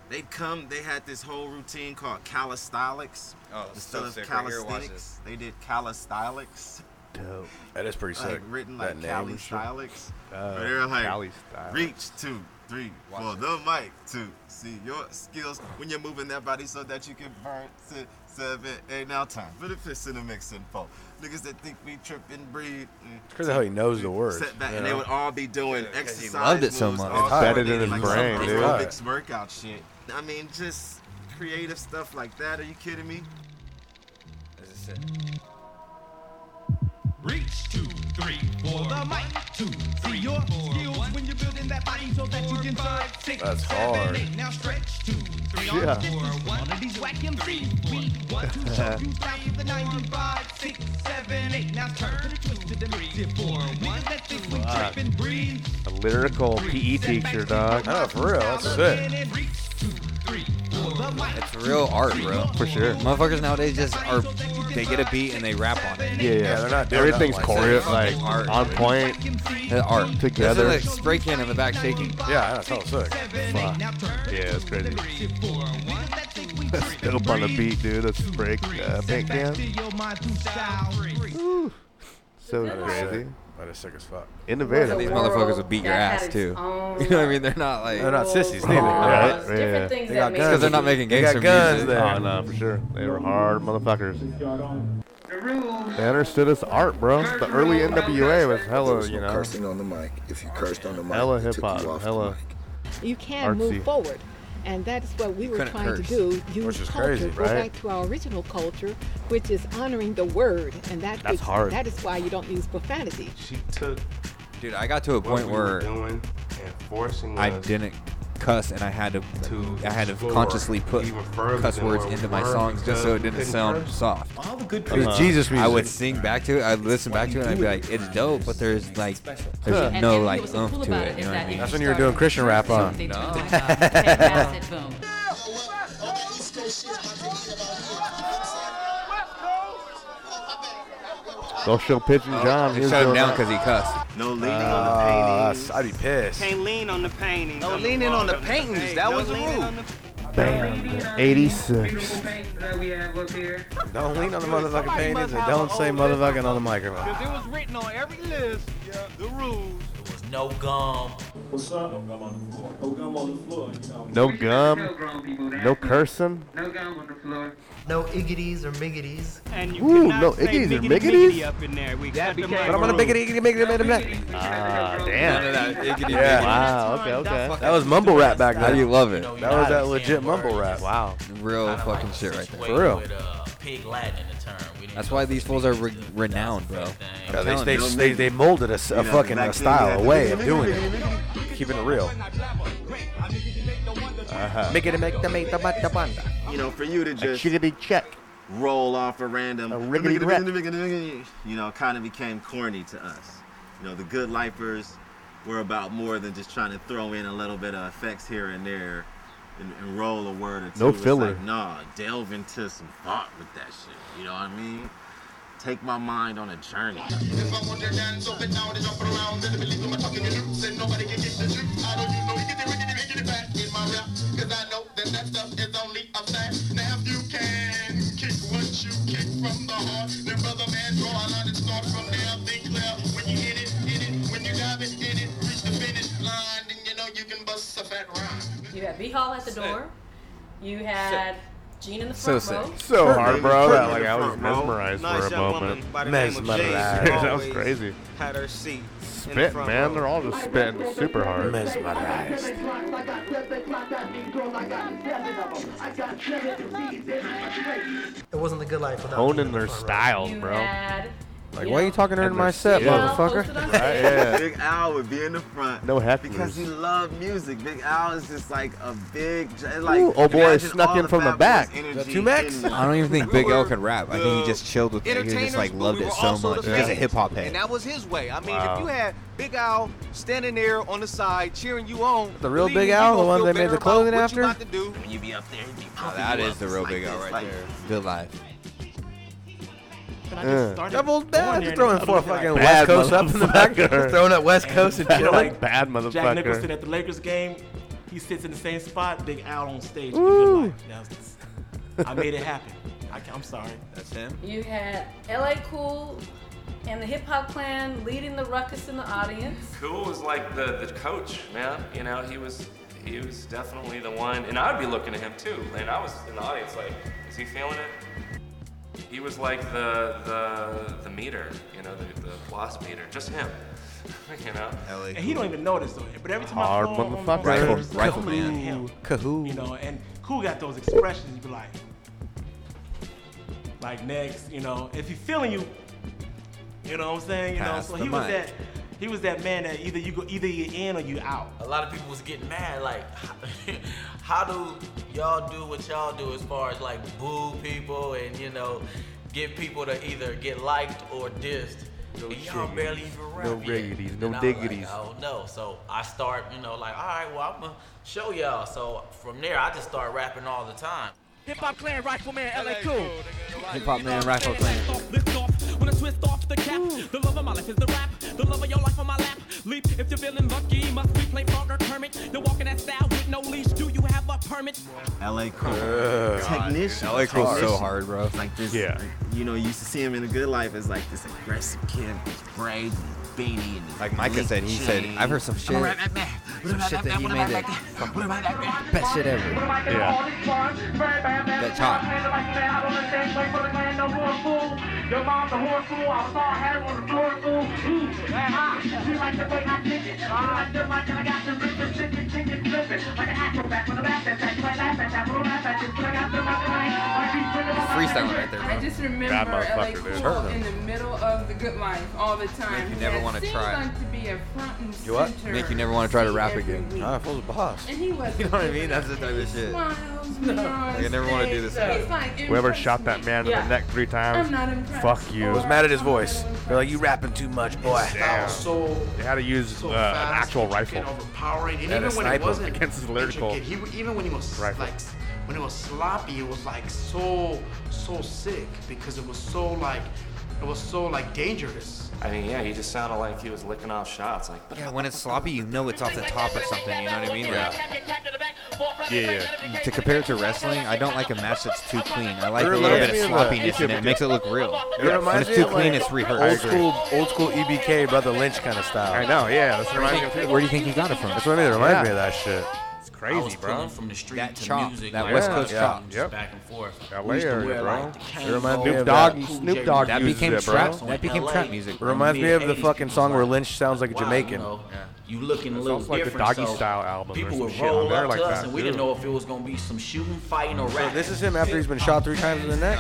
They'd come, they had this whole routine called calisthenics. Oh, Instead so of sick right here, calisthenics, they did calisthenics. Dope. that is pretty Like sick. written like name and calisthenics. Uh, they're like, Cali style. reach two, three, for the mic to see your skills when you're moving that body so that you can burn six, seven, eight. Now time for the fist in the mix and four. Niggas that think we trip and breathe. It's crazy how he knows the words. Set back, you and they would all be doing Yeah, 'cause he exercise loved it so much. all It's embedded in coordinated, his like brain, some dude. aerobics workout shit. I mean, just creative stuff like that. Are you kidding me? As I said. Reach two, three, for the mic. Two, see your skills when you're building That's hard. Now stretch two, three on Yeah. the floor. One of these whack MCs. Two, so you stop the 95, 6, 7, 8. Now turn to the twisted and tip four. One, let this one trip and breathe. A lyrical PE teacher, dog. Oh, for real, that's sick. It's real art, bro. For sure. Motherfuckers nowadays just are. They get a beat and they rap on it. Yeah, yeah. they're not doing Everything's nothing choreo, like like art. on point. The art Together. This is like spray can in the back shaking. Yeah, that's all sick. Fuck. Yeah, it's crazy. That's dope on the beat, dude. That's break uh, paint can. Woo. So That is crazy. Sick. That is sick as fuck. Innovative. These man. motherfuckers will beat your that had ass its too. own, You know what I mean? They're not like They're not sissies rules, neither. Right, laws, yeah. Different things They that got make guns. because they're not making They got gangster guns music. there. Oh no, for sure. They were hard motherfuckers. They understood us art, bro. The early NWA was hella, you know, Cursing on the mic. If you cursed on the mic, hella they hip took you hop, off the hella. mic. You can Artsy. move forward. And that is what we were trying curse, to do. Use which is culture, crazy, go right? back to our original culture, which is honoring the word. And that That's is- hard. that is why you don't use profanity. She took Dude, I got to a point we where doing and forcing I us didn't cuss and I had to to I had to explore consciously put cuss words into my songs just so it didn't sound couldn't curse. soft. All the good It was Uh-huh. Jesus music. I would sing back to it. I'd listen back to it and I'd be like, it's dope, but there's like there's Huh. And- no and like what's so oomph cool to it. it You is know what I that mean? That's when you were doing Christian rap, huh? They No. took the top, boom. Don't show Pigeon John. They He shut him doing down because he cussed. No leaning Uh, on the paintings. I'd be pissed. Can't lean on the paintings. No leaning on the paintings. That was the rule. Bam. 86. that we have up here. Don't lean on the motherfucking paintings and don't say motherfucking on the microphone. Because it was written on every list, the rules. There was no gum. On the floor. No Tell gum. grown people that. No gum. No cursing. No gum on the floor. No iggities or miggities. And you Ooh, no say iggities or miggities? up in there. We got the But I'm gonna biggity, biggity, biggity, biggity, biggity. Ah, None damn. of that iggity Yeah. Wow, okay, okay. That was mumble rap back How then. do you love it? That was that legit mumble rap. Wow. Real fucking shit right there. For real. With, uh, pig Latin in the term. We didn't That's why these fools are re- renowned, bro. Yeah, the they, thing. they, they, they molded a, s- a You know, fucking back a style, a way of doing it. Keeping it real. Uh-huh. Make it make the make the banda banda. You know, for you to A just chickadee check. roll off a random, A riggedy rap. you know, kind of became corny to us. You know, the good lifers were about more than just trying to throw in a little bit of effects here and there and, and roll a word or two. No It's filler. Like, nah, delve into some thought with that shit. You know what I mean? Take my mind on a journey. If I want to dance up and down and jump around, then believe I'm talking the truth, and nobody can get the truth out of you. No, get the riggedy, riggedy back in my rap, cause I know that that stuff is only a fact. Now if you can kick what you kick from the heart, then brother man, draw a line and start from there. Think clear when you hit it, hit it, when you dive it, hit it, reach the finish line, then you know you can bust a fat rhyme. You had B Hall at the door. You had Gene in the So front row. sick. So hard, bro. That like I was mesmerized Nice for a moment. by the name of Mesmerized. That was crazy. Had her seat. in the Spit, man. row. They're all just spitting super hard. Mesmerized. It wasn't the good life without Honing being the their front row. styles, You bro. Had. Like, why are you talking during And my set. Yeah. motherfucker? Right, yeah. Big Al would be in the front. No happy Because he loved music. Big Al is just like a big, like. Ooh, oh boy, snuck in from the back. Boys Is that energy two Max? I don't even think Big We L were could rap. I think he just chilled with it. He just like loved we it so much. the He was a hip hop And head. that was his way. I mean, Wow. if you had Big Al standing there on the side cheering you on, The real Big Al, the one feel they made the about clothing what after? You about to do. When you be up there, he be Oh, pumping that you is up the real Big Al right there. Good life. But I just started Devil's going bad. Just throwing I four was like, fucking West Coast up in the back. Just throwing up West Coast and You chilling. like Bad Jack Nicholson at the Lakers game, he sits in the same spot. Big Al on stage. in Woo. Good life. That was- I made it happen. I, am sorry. That's him. You had LA Cool and the Hip Hop Clan leading the ruckus in the audience. Cool was like the, the coach, man. You know, he was he was definitely the one, and I'd be looking at him too. And I was in the audience, like, is he feeling it? He was like the the the meter, you know, the, the applause meter, just him. you know. LA. And he don't even notice though. But every time Hard I saw him on motherfucker. stage, Rifle- it's Rifleman. him. Kahoo. You know, and Cool got those expressions. You be like, like next, you know, if he feeling you, you know what I'm saying? You know, so the he was that. He was that man that either you go either you in or you out. A lot of people was getting mad, like, how do y'all do what y'all do as far as like boo people and you know, get people to either get liked or dissed? No and y'all barely even rap No yet. riggities, no And I like, diggities. Oh, I. So I start, you know, like, all right, well, I'm gonna show y'all. So from there, I just start rapping all the time. Hip Hop Clan, Rifleman, LA Cool. Hip Hop Man, Rifle Clan. Lift off when I twist off the cap. The love of my life is the rap. The love of your life on my lap. Leap if you're feeling lucky. Must be play Frogger Kermit. You're walking that style with no leash. Do you have a permit? LA Cool. Ugh. Technician. LA Cool's so hard, bro. Like this, Yeah. like, you know, you used to see him in a good life as like this aggressive kid with his braids and and Like Myka said, he said. I've heard some shit, some shit that he made that best shit ever. That chop. Your mom's a horse fool. I was all had was a floor fool. Ooh, ah, she like the way I kick it. I like I got the rhythm, chicken, chicken, flipping. Like an acrobat with a laugh at that. You might laugh at that, but don't laugh at this. But I got the right line. Freestyling right there, I just Bad remember LA motherfucker, dude. Cool him. in the middle of the good life all the time. Make you never wanna try. like to be a front and You what? Make you never want to try to rap again. week. Ah, fool's a boss. And he was You know what I mean? That's the type of shit. Smiles, Like, I never want to do this again. Like, Whoever shot that man in the neck three times, I'm not impressed. fuck you. was mad at his voice. They're like, you rapping too much, boy. Damn. So They had to use uh, an actual rifle. overpowering. And And even when it wasn't against his lyrical he, even when he was rifle. like, when it was sloppy, it was like so, so sick because it was so like, it was so like dangerous. I mean, yeah, he just sounded like he was licking off shots. Like, Yeah, when it's sloppy, you know it's off the top or something. You know what I mean? Yeah. Yeah, To compare it to wrestling, I don't like a match that's too clean. I like a little reminds bit of me of, sloppiness in it. It makes it look real. It When reminds it's me too of, clean, like, it's rehearsed. Old school, old school EBK, Brotha Lynch kind of style. I know, yeah, that's what reminds me of. Where do you think he got it from? That's what I mean. It reminds Yeah. me of that shit. It's I crazy, was bro. pulling from the street That to chop, music, that like, West yeah, Coast yeah, chop. just Yep. back and forth. LA We used to area, wear, bro. like, the It reminds me of Dogg, that. Cool Snoop Dogg That became it, bro. trap. That became LA, trap music. It reminds me of the fucking song where Lynch sounds like a wow, Jamaican. You, know, looking a It little sounds like the different. Doggy so Style album People some would roll up like to us, that, and we too. didn't know if it was gonna be some shooting, fighting, or So rap. this is him after he's been shot three times in the neck.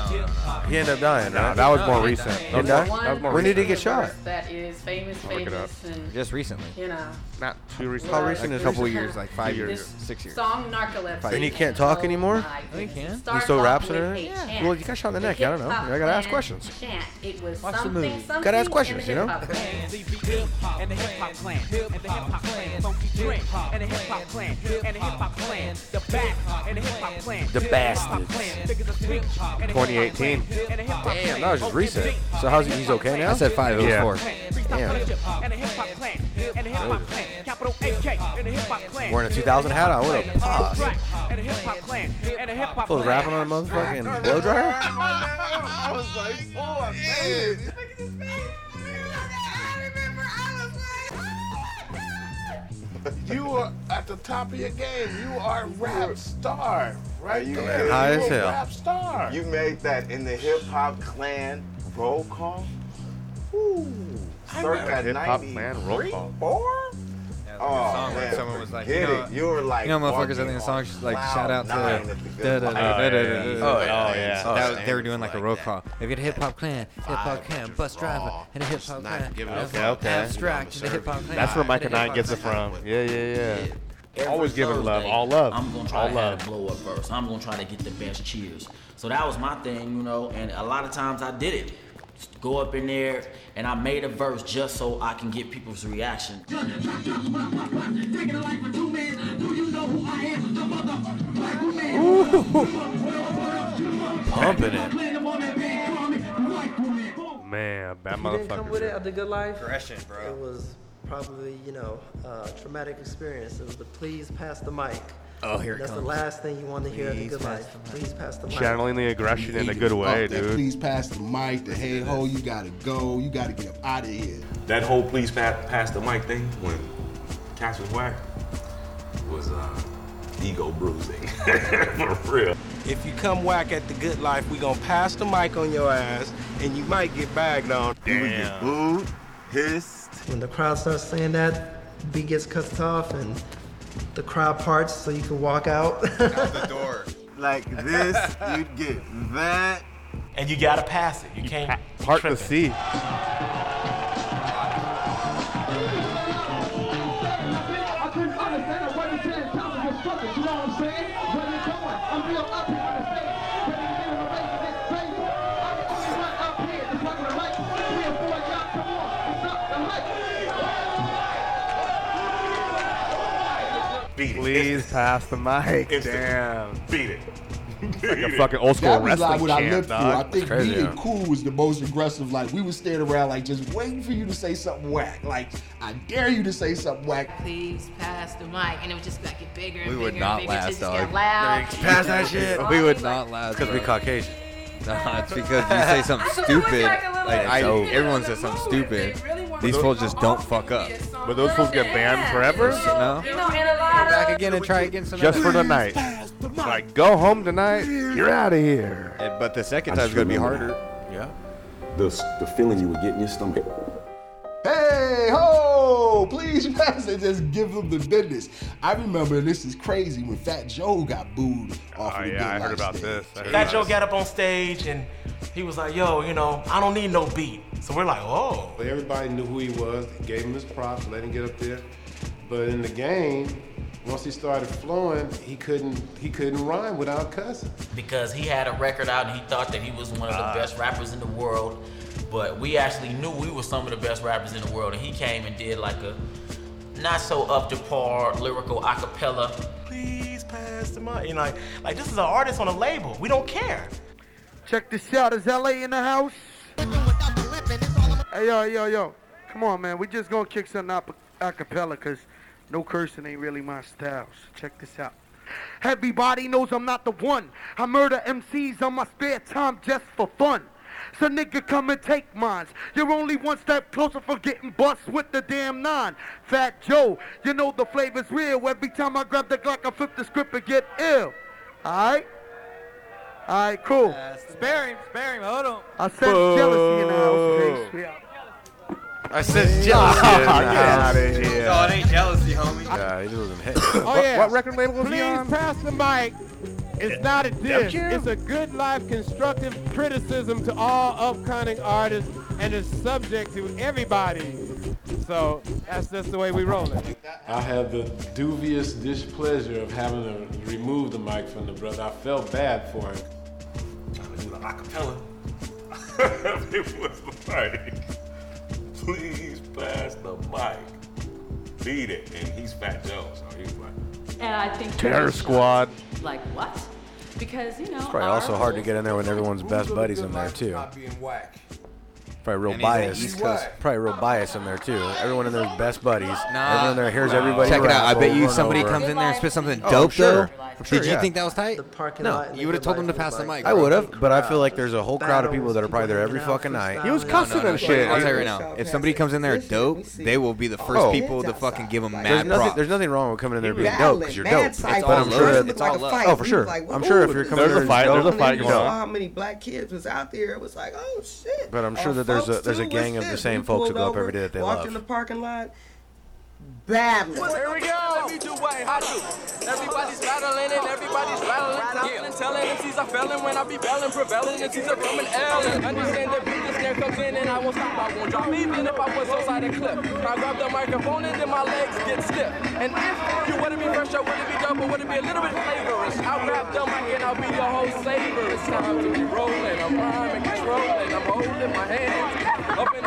He ended up dying. Nah, right? that was more recent. died. He That died? that was more When did he get shot? That is famous, I'll look it up. famous, and Just recently. you know. Not too recent. How recent Like is a couple of years, like five Years. years, six years. Song Narcolepsy. And he can't talk anymore? He can? He still raps and everything? Well, you got shot in the neck. I don't know. I gotta ask questions. Chant. It was Watch the something, movie. something Gotta ask in questions, the you know? hip-hop clan. and the hip hop clan, and the hip hop clan, funky drink, and the hip hop clan, and the hip hop clan, the back, and the hip hop clan, The bastards. 2018. Damn, that was just recent. So how's he? He's okay now? I said five. It was Yeah. four. Damn. and the hip hop clan, and the hip hop clan, capital AK, and the hip hop clan. Wearing a 2000 hat on. What a boss. And the hip hop clan, and the hip hop Fool's rapping on a motherfucking blow dryer? I was like, oh, I You are at the top of your game. You are a rap star, right You there. High you as a hell. rap star. You made that in the hip hop clan roll call. Ooh, circa Hip Hop Clan roll 93, call. four? Yeah, Oh, song where someone was like, you know, it. You were like, you know, motherfuckers. I think the song on should like shout out to. the da- da- da- da- da- da- da- Oh, yeah. Oh, yeah. Oh, so that was, oh, they were doing like a like roll call. If you get a hip hop clan, hip hop clan, bus driver, and a hip hop clan, giving a and. Okay, okay. abstract, and a hip hop clan. That's where and a Myka Nine gets it from. Yeah, yeah, yeah. Every Always giving love. Thursday, All love. I'm gonna try All to love. have a blow up verse. I'm gonna try to get the best cheers. So that was my thing, you know. And a lot of times I did it. Just go up in there and I made a verse just so I can get people's reaction. Pumping it. Man, that If you didn't come with it motherfucker. at the good life, Aggression, bro. it was probably, you know, a traumatic experience. It was the please pass the mic. Oh, here it That's comes. the last thing you want to hear at the good life. Please pass the mic. Channeling the aggression in a good way, up. That dude. Please pass the mic, the hey ho, you gotta go, you gotta get up out of here. That whole please pass, pass the mic thing when Cass was whack was uh, ego bruising. For real. If you come whack at the good life, we gonna pass the mic on your ass, and you might get bagged on. You would get booed, hissed. When the crowd starts saying that, beat gets cut off and the crowd parts so you can walk out. the door. Like this, you'd get that. And you gotta pass it. You can't Part the tripping. Please pass the mic. Instant. Damn. Beat it. like a fucking old school That was wrestling like what I chant, lived through. I think being cool was the most aggressive. Like we was standing around, like just waiting for you to say something whack. Like I dare you to say something whack. Please pass the mic, and it would just like get bigger and We bigger would and not bigger. last, just dog. got loud. Pass that shit. We would not last. Because we. Caucasian. No, it's because you say something stupid. Like I, everyone says something stupid. These fools just don't fuck up. But those fools get banned forever? No. You know, and a lot Go back again and try again some Just for other- the night. Like, go home tonight. You're out of here. And- But the second time's gonna be harder. Yeah. The, the feeling you would get in your stomach. Hey ho! Please pass it. Just give them the business. I remember, this is crazy, when Fat Joe got booed off Oh, of the yeah, I heard about stage. this. Heard Fat about Joe this. got up on stage and he was like, yo, you know, I don't need no beat. So we're like, oh. Everybody knew who he was, gave him his props, let him get up there. But in the game, once he started flowing, he couldn't he couldn't rhyme without cussing. because he had a record out and he thought that he was one of the Ah. best rappers in the world. But we actually knew we were some of the best rappers in the world, and he came and did like a not so up to par lyrical acapella. Please pass the mic. You know, like, like this is an artist on a label. We don't care. Check this out. Is LA in the house? Hey, yo, yo, yo. Come on, man. We just gonna kick something up a cappella because no cursing ain't really my style. So check this out. Everybody knows I'm not the one. I murder MCs on my spare time just for fun. So nigga come and take mines. You're only one step closer from getting bust with the damn nine. Fat Joe, you know the flavor's real. Every time I grab the Glock, I flip the script and get ill. Alright? Alright, cool. Uh, spare him, spare him. Hold on. I sense jealousy in the house, Chase. Yeah. I sense jealousy in the Get house. outta here. No, it ain't jealousy, homie. Yeah, he wasn't hit. Oh, what, yeah. what record label was he on? Please pass the mic. It's not a diss. It's a good life constructive criticism to all upcoming artists and it's subject to everybody. So that's just the way we roll it. I had the dubious displeasure of having to remove the mic from the brother. I felt bad for him. Trying to do the acapella. it was like, please pass the mic. Beat it. And he's Fat Joe, so he was like, And I think Terror Squad. Like what? Because you know. It's probably also hard to get in there when everyone's best buddies in there too. being whack. Probably real And he's bias. Probably real bias in there too. Everyone in there's best buddies. Nah. Everyone there hears everybody. Check it out. I bet you somebody comes in there and spits something Oh, dope sure. though. I'm sure, Did you yeah. think that was tight? The parking No, lot. and you would've told Good them to pass the mic, I would have, but I feel like there's a whole crowd of people that are probably there every fucking night. He was cussing No, and shit. I'll tell you right now. If somebody comes in there dope, they will be the first Oh. people to fucking give them mad props. there's nothing wrong with coming in there being dope because you're dope. But I'm sure It's all all love. Oh, for sure. I'm sure if you're coming There's there a fight, there's a And then fight you going saw on. how many black kids was out there. It was like, oh shit. But I'm sure that there's a- there's a gang of the same folks who go up every day that they walked love. in the parking lot, battling. Here we go. Let me do what I do. Everybody's battling and everybody's rattling. Yeah. Telling MCs I'm failing when I be belling, prevailing. MCs are coming L. And understand the beat, the snare comes in and I won't stop. I won't drop even if I was outside a clip. I grab the microphone and then my legs get stiff. And if you wouldn't be fresh, I wouldn't be dope, but would it be a little bit flavorous? I'll grab the mic and I'll be your whole saver. It's time to be rolling. I'm rhyming, controlling. I'm holding my hands up in the sky.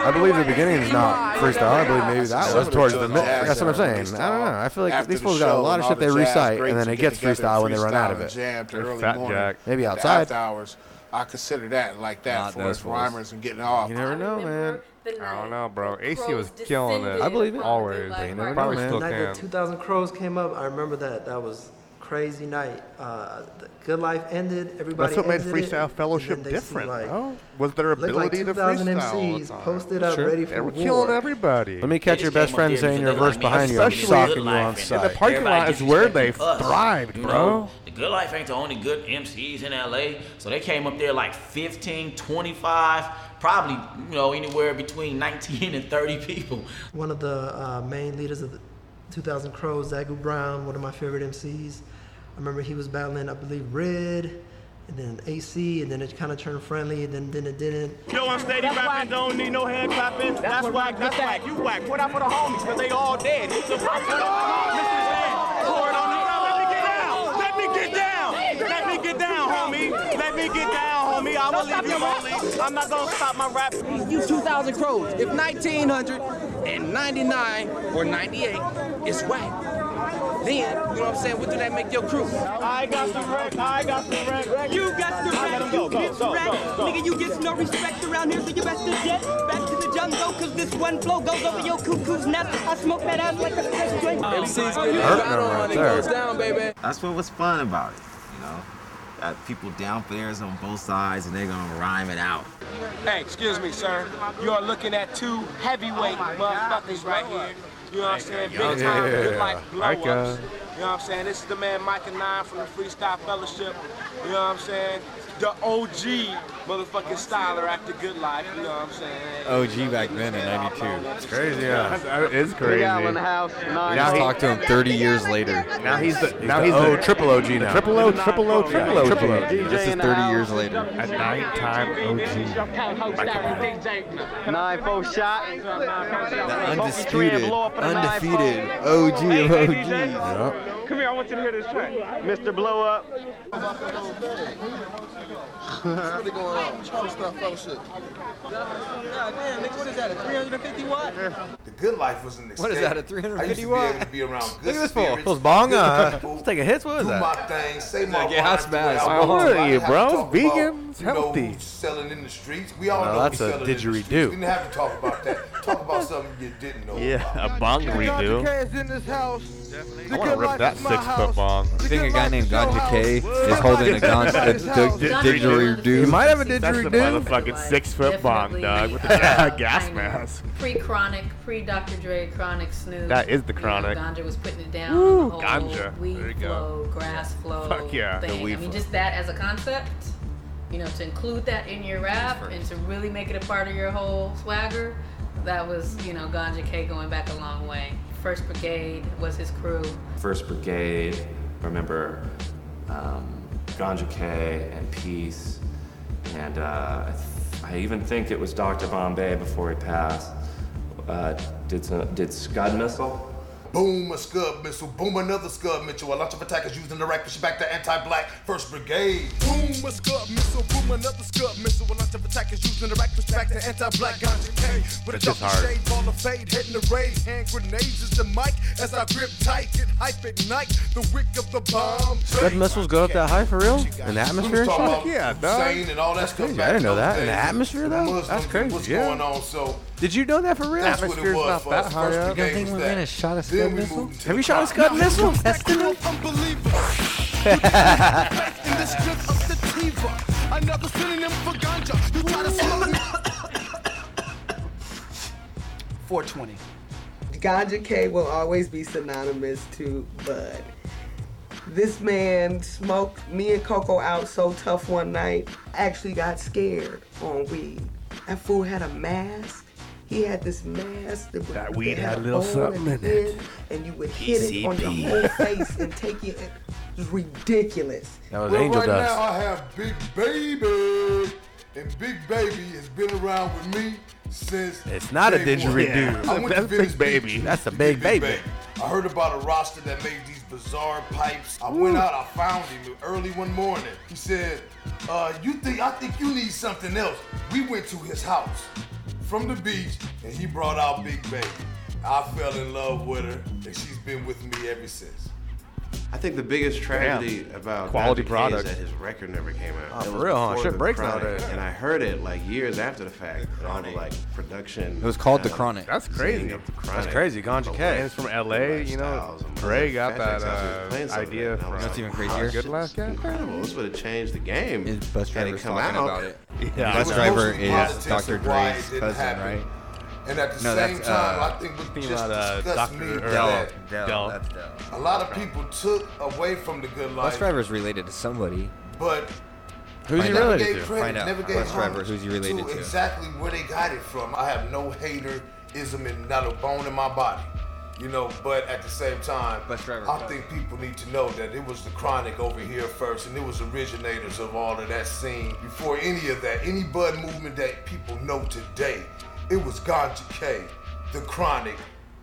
I believe the beginning is not freestyle. I believe maybe that was towards the middle. That's what I'm saying. I don't know. I feel like After these the fools got a lot of shit they all the jazz recite, and then it gets freestyle when they run out of freestyle it. and Jam to Or early Fat morning. Jack. Maybe The outside. after hours. I consider that like that Not for those us fools. rhymers and getting off. You never know, man. I don't know, bro. AC was killing it. I believe it. Always. But you never know, Probably man. still Night can. that 2000 Crows came up, I remember that. That was crazy night. Uh, the Good Life ended. Everybody. That's what made Freestyle and Fellowship then they see, different, like, bro. Was their looked like ability to 2000 freestyle MCs posted up, Sure. ready They were war. killing everybody. Let me catch your best friend saying your verse like behind you. I'm Especially- socking you Life on and the parking everybody lot is where they us, thrived, you bro. The Good Life ain't the only good MCs in LA. So they came up there like 15, 25, probably, you know, anywhere between 19 and 30 people. One of the uh, main leaders of the 2000 Crows, Zagu Brown, one of my favorite MCs. I remember he was battling, I believe, Red and then AC, and then it kind of turned friendly, and then, then it didn't. Yo, I'm steady that's rapping, don't need no hand clapping. That's, that's whack, that's whack. You whack. What out for the homies, because they all dead. He's a fucking Let me get down. Let me get down, homie. Let me get down, homie. I will leave you lonely. I'm not going to stop my rap. You 2,000 crows. If 1,999 or 98 is whack, then, you know what I'm saying, what do that make your crew? I got the wreck. I got the wreck. You got the I let him wreck, go, you go, get go, wrecked. go, go. Nigga, you get no respect around here, so you best to jet back to the jungle, cause this one flow goes over your cuckoo's nest. I smoke that ass like a fresh joint. MC's Oh, getting Hurt battle them right on, it goes down, baby. That's what was fun about it, you know. Got people down players on both sides, and they're gonna rhyme it out. Hey, excuse me, sir. You are looking at two heavyweight oh motherfuckers right here. You know what I'm saying? Big time, Yeah. like blow ups. You know what I'm saying? This is the man Myka Nine from the Freestyle Fellowship. You know what I'm saying? The OG motherfucking styler at the good life. You know what I'm saying? OG back then in '92. It's crazy, yeah. it's crazy. Al in the house. We just talked to him 30 years later. Now he's the now he's O, the triple OG now. Triple O, triple O, triple O, OG. triple OG. This is 30 years later. A nine-time OG. Nine four shot. The undisputed, undefeated OG of OGs. Come here, I want you to hear this track. Mr. Blow Up. What's really going on? Freestyle fellowship. God damn, nigga, what is that? A 350 watt? The good life was an escape. What is that, a I 350 used to watt? be able to be around good Look at this fool. spirits, Those bong, good uh, people, taking hits? What is do that? my thing, say my Like, yeah, rhymes that's the bad. I How want. old are you, bro? talk Vegans? about, you know, Healthy. selling in the streets. We all No, know that's who's a selling in the streets. didgeridoo. We didn't have to talk about that. Talk about something you didn't know. Yeah, a bong redo. K is in this house. I want to rip that six-foot bong. I think a guy named Ganja K is holding a ganja, a d- didgeridoo. You might have a That's the didgeridoo. motherfucking six-foot bong, Definitely, dog, with the uh, gas kind mask. Pre-chronic, pre-Dr. Dre, chronic Snoop. That is the You know, chronic. Ganja was putting it down. Woo, the whole ganja. Weed There you go. flow, grass flow. Fuck yeah, the Thing. weed I mean, flow. just that as a concept. You know, to include that in your rap and to really make it a part of your whole swagger. That was, you know, Ganja K going back a long way. First Brigade was his crew. First Brigade, remember um, Ganja K and Peace, and uh, I, th- I even think it was Dr. Bombay before he passed. Uh, did some, did Scud Missile? Boom, a Scud missile. Boom, another Scud missile. A launch of attackers using the rack, pushing back the anti-black First Brigade. Boom, a scud missile. Boom, another scud missile. A launch of attackers using the rack, push back the anti-black ganja K. With a That's just double hard. shade, ball of fade, heading the raid. Hand grenades is the mic as I grip tight, get hype at night. The wick of the bomb. Scud missiles go up that high for real? In the atmosphere and shit? yeah, dog. Hussein and all that That's stuff. crazy. I didn't know that. In the atmosphere, though? Muslims That's crazy. What's Yeah. going on? So Did you know that for real? that's what it was not for that us. First up. Brigade think was we're gonna shot a Then Scud we missile? moved into Have you shot a chronic. Scud missile? Testing it? In the strip of sativa. Another synonym for ganja. You try to slow me. 420. Ganja K will always be synonymous to Bud. This man smoked me and Coco out so tough one night. I actually got scared on weed. That fool had a mask. He had this mask that, That weed had a a little something in the it. end, And you would hit it on your whole face and take it. It was ridiculous. That was Well, angel right dust. now I have Big Baby, and Big Baby has been around with me since. It's not a day one. didgeridoo. I went That's to Venice Big Baby. That's a to big baby. I heard about a roster that made these bizarre pipes. I went out, I found him early one morning. He said, uh, "You think? I think you need something else." We went to his house from the beach, and he brought out Big Baby. I fell in love with her, and she's been with me ever since. I think the biggest tragedy about Quality Ganja K product. is that his record never came out. Oh, for real, huh? before Shit The breaks Chronic, nowadays. And I heard it like years after the fact. All the like production. It was called The uh, Chronic. That's crazy. scene of the That's crazy. Ganja K. And it's from LA, you know. lifestyles Dre got that Facts I was uh, playing some of idea it, and I from That's like, even crazier. Good Last Guy. Incredible. This would have changed the game. His bus it driver's talking out. about it. Yeah, bus driver is Dr. of Dre's cousin, right? And at the No, same time, uh, I think what Thinking just about uh, disgusts me Dr. Del. that Del. That's Del. a lot of people took away from the good life, Bus driver's related to somebody. but Who's he Find out. related gave to? credit, Find out. never gave Bus driver, who's he related to? Exactly where they got it from. I have no haterism and not a bone in my body. You know, but at the same time, Bus driver. I think people need to know that it was the chronic over here first, and it was originators of all of that scene. Before any of that, any Bud movement that people know today, it was Ganja K, the chronic,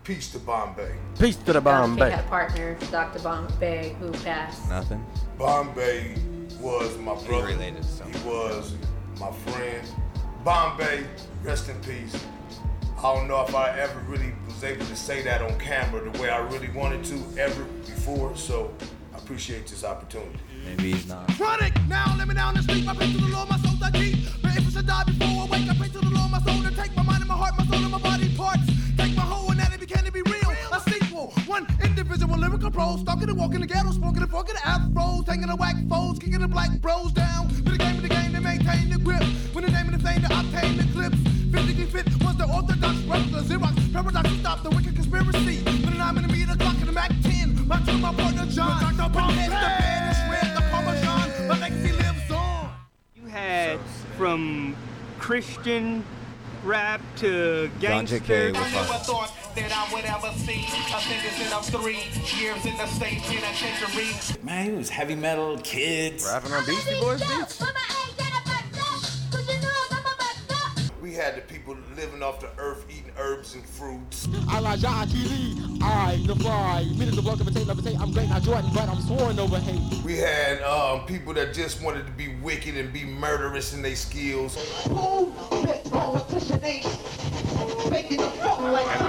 peace to Bombay. Peace to the Ganja K Bombay. had partner, Dr. Bombay, who passed. Nothing. Bombay was my brother. He was my friend. Bombay, rest in peace. I don't know if I ever really was able to say that on camera the way I really wanted to ever before, so I appreciate this opportunity. Maybe he's not. Chronic, now let me down the street. I pray to the Lord, my soul that keep. But if I should die before I wake, I pray to the lyrical prose, stalking and walking the ghetto, smoking and forking the afros, hanging the whack foes, kicking the black bros down. To the game of the game to maintain the grip. When the name of the thing to obtain the clips. Physically fit was the orthodox regular Xerox. Paradox to stop the wicked conspiracy. When the nine millimeter clock in the Mac 10. Back to my partner John. Dr. Bombay, the band is red, the Parmesan. My legacy lives on. You had from Christian rap to Ganja K gangster. was fine. thought that I would ever see a sentence of three years in the state penitentiary. Man, he was heavy metal, kids. Rapping on Beastie Boys beats? The people living off the earth, eating herbs and fruits. Elijah Akili, I defy. Minutes of welcome and take levitate. I'm great, not Jordan, but I'm sworn over hate. We had um, people that just wanted to be wicked and be murderous in their skills. And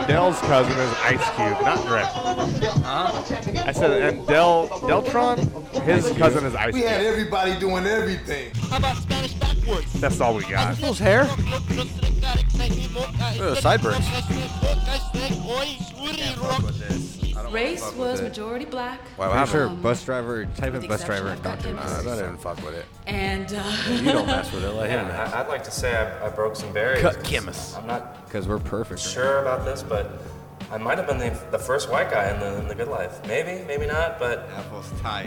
Del's cousin is Ice Cube, not Drip. I said, and Del Deltron, his cousin is Ice We had everybody doing everything. How about Spanish backwards? That's all we got. His hair? Oh, sideburns. Race was majority black. Wow, I'm how sure bus driver, type with in the bus driver exception and of don't do Dr. this. Nah, that didn't fuck with it. And uh, You don't mess with it. Let him Yeah, mess. I- I'd like to say I, I broke some barriers. Cut chemist. I'm not Because we're perfect. right sure about this, but I might have been the, the first white guy in the, in the good life. Maybe, maybe not, but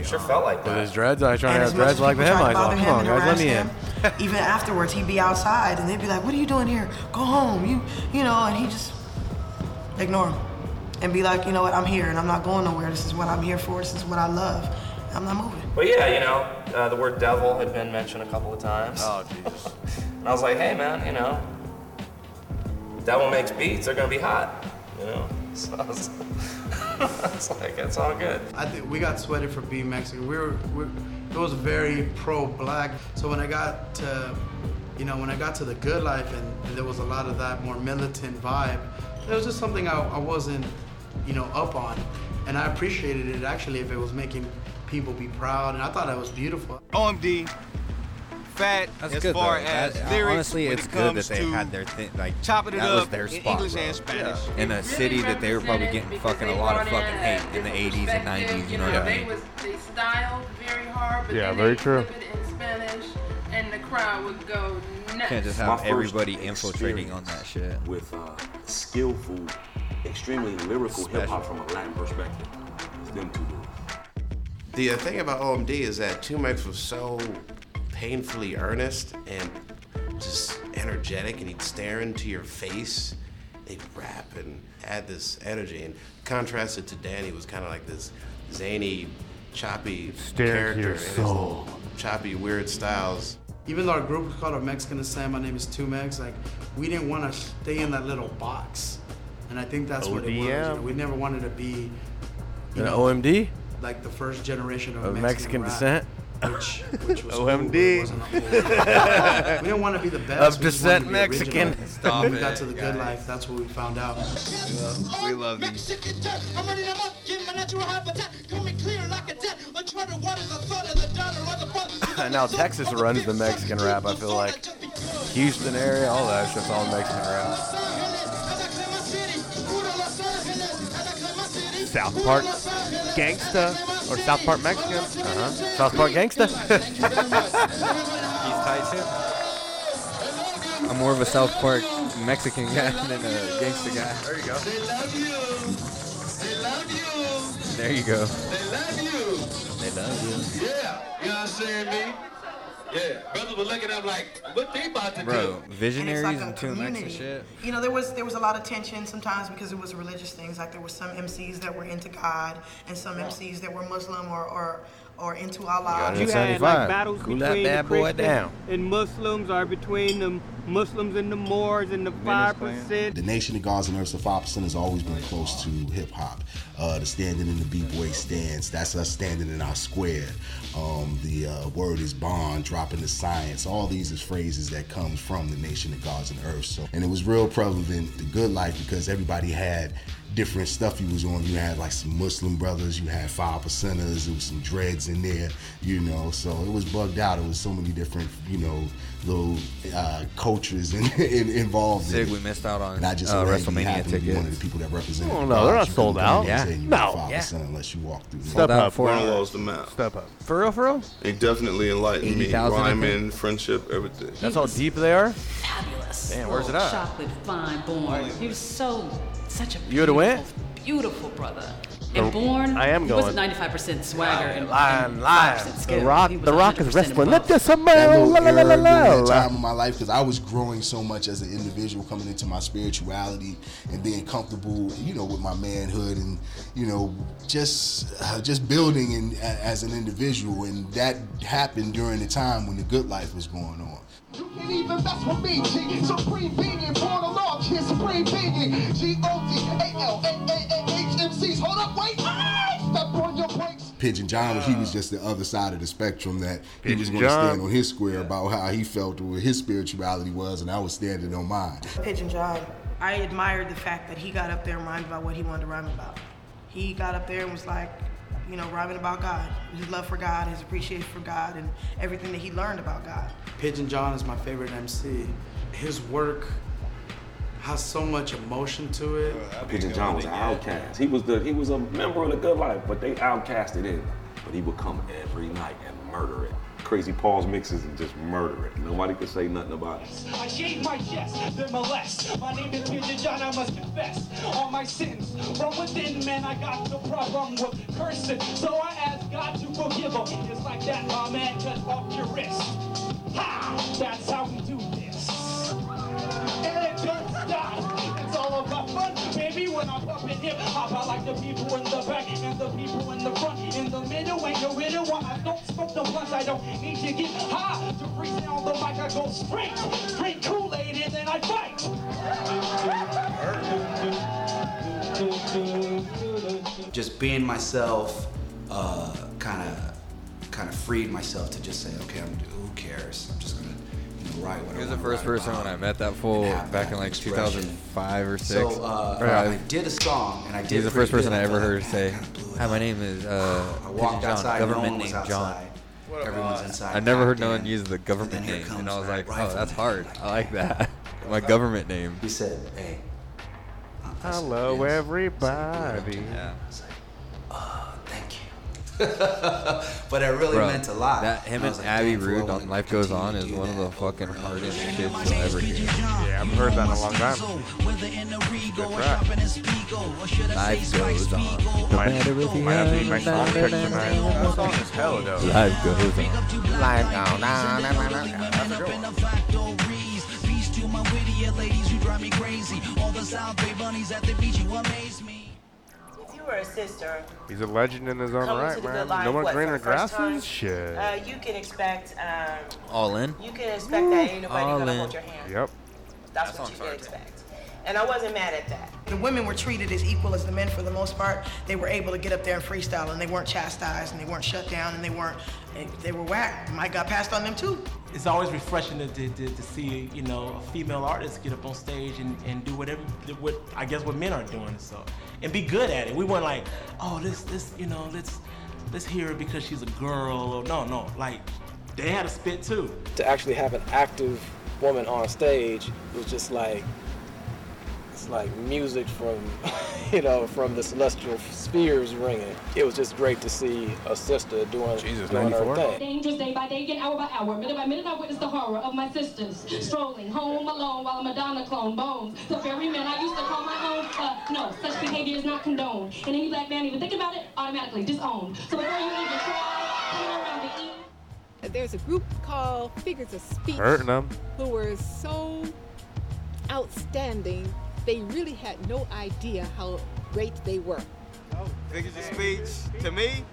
sure felt like that. With his dreads, I try to have as much dreads like people him. try I to thought, come on, guys, let me harass in. Even afterwards, he'd be outside and they'd be like, "What are you doing here? Go home." You, you know, and he just ignore him and be like, "You know what? I'm here and I'm not going nowhere. This is what I'm here for. This is what I love. I'm not moving." But yeah, you know, uh, the word devil had been mentioned a couple of times. Oh, Jesus. and I was like, hey, man, you know, devil makes beats, they're gonna be hot, you know? So I was, it's like, it's all good. I think we got sweated for being Mexican. We were, we it was very pro-black. So when I got to, you know, when I got to the good life and, and there was a lot of that more militant vibe, it was just something I, I wasn't, you know, up on. And I appreciated it actually if it was making people be proud. And I thought that was beautiful. OMD, fat That's as good far though. as That- lyrics. honestly, when it's it good that they had their thing. Like chopping it that was up their in spot, English bro. and Spanish. In a city that they were probably getting fucking a lot of fucking hate in the 80s and 90s. You know what I They mean? was they styled very hard, but Yeah, very they true. it in Spanish, and the crowd would go nuts. Can't just have first everybody infiltrating on that shit. With uh, skillful, extremely lyrical hip hop from a Latin perspective. It's them two dudes. The thing about OMD is that Two Max was so painfully earnest and just energetic, and he'd stare into your face. They'd rap and add this energy, and contrasted to Danny was kind of like this zany, choppy Stare character your his soul. little choppy, weird styles. Even though our group was called a Mexican and Sam, my name is Two Mex, like we didn't want to stay in that little box. And I think that's what it was. You know, we never wanted to be you An know, OMD? like the first generation of, Of Mexican, Mexican rap, descent? Which, which was OMD. Cool, but it wasn't cool. we didn't want to be the best. Of we just wanted to descent be Mexican. original. Stop when we it, got to the good life, that's what we found out. We love these. I'm running them up, give my natural habitat, coming clear like a jet. A charter waters, the thought of the dollar or the buzz. now Texas runs the Mexican rap. I feel like Houston area, all that shit's all Mexican rap. South Park Gangsta or South Park Mexican. Uh-huh. South Park Gangsta. He's tight too. I'm more of a South Park Mexican guy than a gangster guy. There you go. There you go. They love you. They love you. Yeah, you know what I'm saying, me? Yeah, brothers were looking up like, what they about to Bro, do? visionaries like and Two Mex and shit. You know, there was there was a lot of tension sometimes because it was religious things. Like there were some MCs that were into God and some MCs that were Muslim or or or into Allah. You had like battles Cool that between bad the boy Christians down. and Muslims, or between the Muslims and the Moors and the five percent. The Nation of Gods and Earths, the Five Percent, has always been close to hip hop. Uh, the standing in the b-boy stance, that's us standing in our square. Um, the uh, word is bond, dropping the science. All these is phrases that comes from the Nation of Gods and Earths. So, and it was real prevalent, the good life, because everybody had different stuff you was on. You had like some Muslim brothers, you had five percenters, there was some dreads in there, you know. So it was bugged out. It was so many different, you know, little uh, cultures in, in, involved. Sig, in we missed out on And I just uh, so happened to be WrestleMania happen to tickets. one of the people that represented. Oh, no, they're not sold couldn't come out. in Yeah. say you No. five Yeah. percent unless you walk through. Step up for Bruno the map. Step up. For real, for real? It definitely enlightened me. 80,000, I. Rhyming, friendship, everything. That's how deep they are? Fabulous. Damn, where's it at? Chocolate, fine, born. He was so, such a You would've went? beautiful brother. The- And born, I am he going. was 95% swagger and, Lying, lying. 5% The skill. Rock, the Rock is wrestling. above. Let this that little la, la, la, la. time of my life because I was growing so much as an individual, coming into my spirituality and being comfortable, you know, with my manhood and you know, just uh, just building and as an individual, and that happened during the time when the good life was going on. You can't even mess with me, G. Supreme being, born along, kid, supreme being. G-O-D-A-L-A-A-A-H-M-Cs. Hold up, wait. Step on your brakes. Pigeon John, he was uh. just the other side of the spectrum that he was going to stand on his square about how he felt or what his spirituality was, and I was standing on mine. Pigeon John, I admired the fact that he got up there and rhymed about what he wanted to rhyme about. He got up there and was like, you know, rhyming about God, his love for God, his appreciation for God, and everything that he learned about God. Pigeon John is my favorite MC. His work has so much emotion to it. Pigeon John was an outcast. He was the he was a member of the good life, but they outcasted him. But he would come every night and murder it. Crazy Paul's mixes and just murder it. Nobody could say nothing about it. I shave my chest, then molest. My name is Pigeon John, I must confess all my sins. From within, man, I got the problem with cursing. So I ask God to forgive him. Just like that, my man, cut off your wrist. Ha! That's how we do When I'm pumping hip hop, I like the people in the back and the people in the front. In the middle, ain't no riddle. Why I don't smoke the blunts, I don't need to get high. To freestyle the mic, I go straight. Drink Kool-Aid and then I fight. just being myself kind of kind of freed myself to just say okay I'm who cares I'm just gonna you know, write what He was the first person when I met that fool back that in like expression. 2005 or 6. So, uh, I did a song, and I did He's the first person. I I ever thought, heard say, Hi, my name is uh, I walked John, outside, government one was name John. Everyone's inside. I never heard no one use the government name, and I was my like, oh, that's hard. I like that. my government name. He said, hey. Hello, everybody. Yeah. but it really Bro, meant a lot. That him I and was like, Abby Rude on Life Goes On is one of the fucking hardest over. shits you'll ever hear. Yeah, I haven't heard that in a long time. Good track. Life goes on. No Might- matter if you might have to have eat my song pick tonight. That song is hella dope. Life goes on. Life goes on. That's a good one. Peace to my witty ladies who drive me crazy. All the South Bay bunnies at the beach, you amaze me. If you were a sister, He's a legend in his own right, man. life, No more what, greener for the grasses? Shit. Uh, you can expect. Um, All in? You can expect that ain't nobody All gonna in. hold your hand. Yep. That's what you can expect. And I wasn't mad at that. The women were treated as equal as the men for the most part. They were able to get up there and freestyle, and they weren't chastised, and they weren't shut down, and they weren't. They, they were whacked. The mic got passed on them too. it's always refreshing to, to, to, to see you know a female artist get up on stage and, and do whatever what I guess what men are doing so and be good at it. We weren't like oh this this you know let's let's hear her because she's a girl or no no like they had a spit too. to actually have an active woman on stage was just like it's like music from you know from the celestial spheres ringing it was just great to see a sister doing, doing her thing Dangerous day by day and hour by hour. Minute by minute, I witness the horror of my sisters strolling home alone while a Madonna clone bones. The very men I used to call my own. Uh, no, such behavior is not condoned. And any black man even thinking about it, automatically disowned. So before you even try, come around the E. There's a group called Figures of Speech Hurting them. who were so outstanding, they really had no idea how great they were. Figures of speech to me,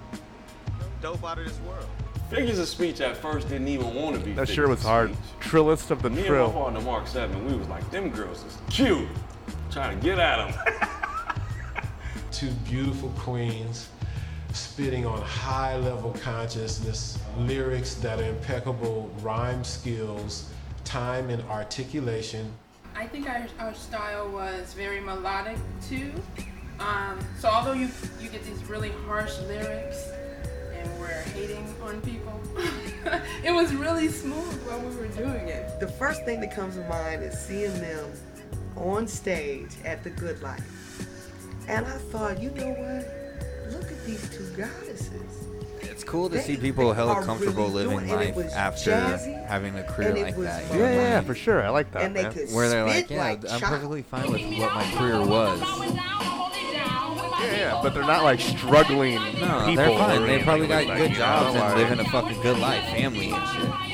dope out of this world. Figures of speech at first didn't even want to be. That sure was hard. speech. Trillest of the Me trill. and my partner Mark Seven, we was like, them girls is cute. Trying to get at them. Two beautiful queens spitting on high level consciousness, lyrics that are impeccable, rhyme skills, time and articulation. I think our, our style was very melodic too. Um, so although you you get these really harsh lyrics and we're hating on people, it was really smooth while we were doing it. The first thing that comes to mind is seeing them on stage at the Good Life. And I thought, you know what? Look at these two goddesses. It's cool to They- see people they hella are comfortable really living doing- and it life after jazzy, having a career like that. fun. you know what I Yeah, for sure. I like that, And they man. could Where they're like, yeah, like I'm chop. perfectly fine with what my career was. Yeah, yeah, but they're not like struggling No, people. they're fine. They probably got like good jobs you know, and living a fucking good life, family and shit.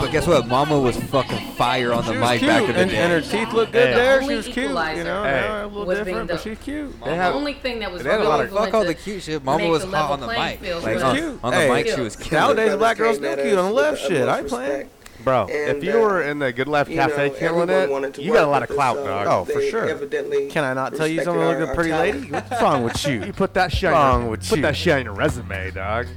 But guess what? Mama was fucking fire on the She mic cute, back in the and, day. and her teeth looked good Hey. there. She was cute, you know. Hey. now a little was being different, the- but she's cute. They the only thing that was they had a lot really of- going Fuck all to the cute shit. Mama make was the hot level on the mic. field Like was on, cute. on the Hey, mic, she was killing. Nowadays, black girls came still cute on the left shit. I utmost play. Bro, And, if you uh, were in the Good Life you Cafe know, killing it, you got a lot of with clout, us, dog. uh, Oh, for sure. Evidently Can I not tell you something? Look our- at our pretty talent. lady. What's wrong with you? You put that shit. On your, with put you? that shit on your resume, dog.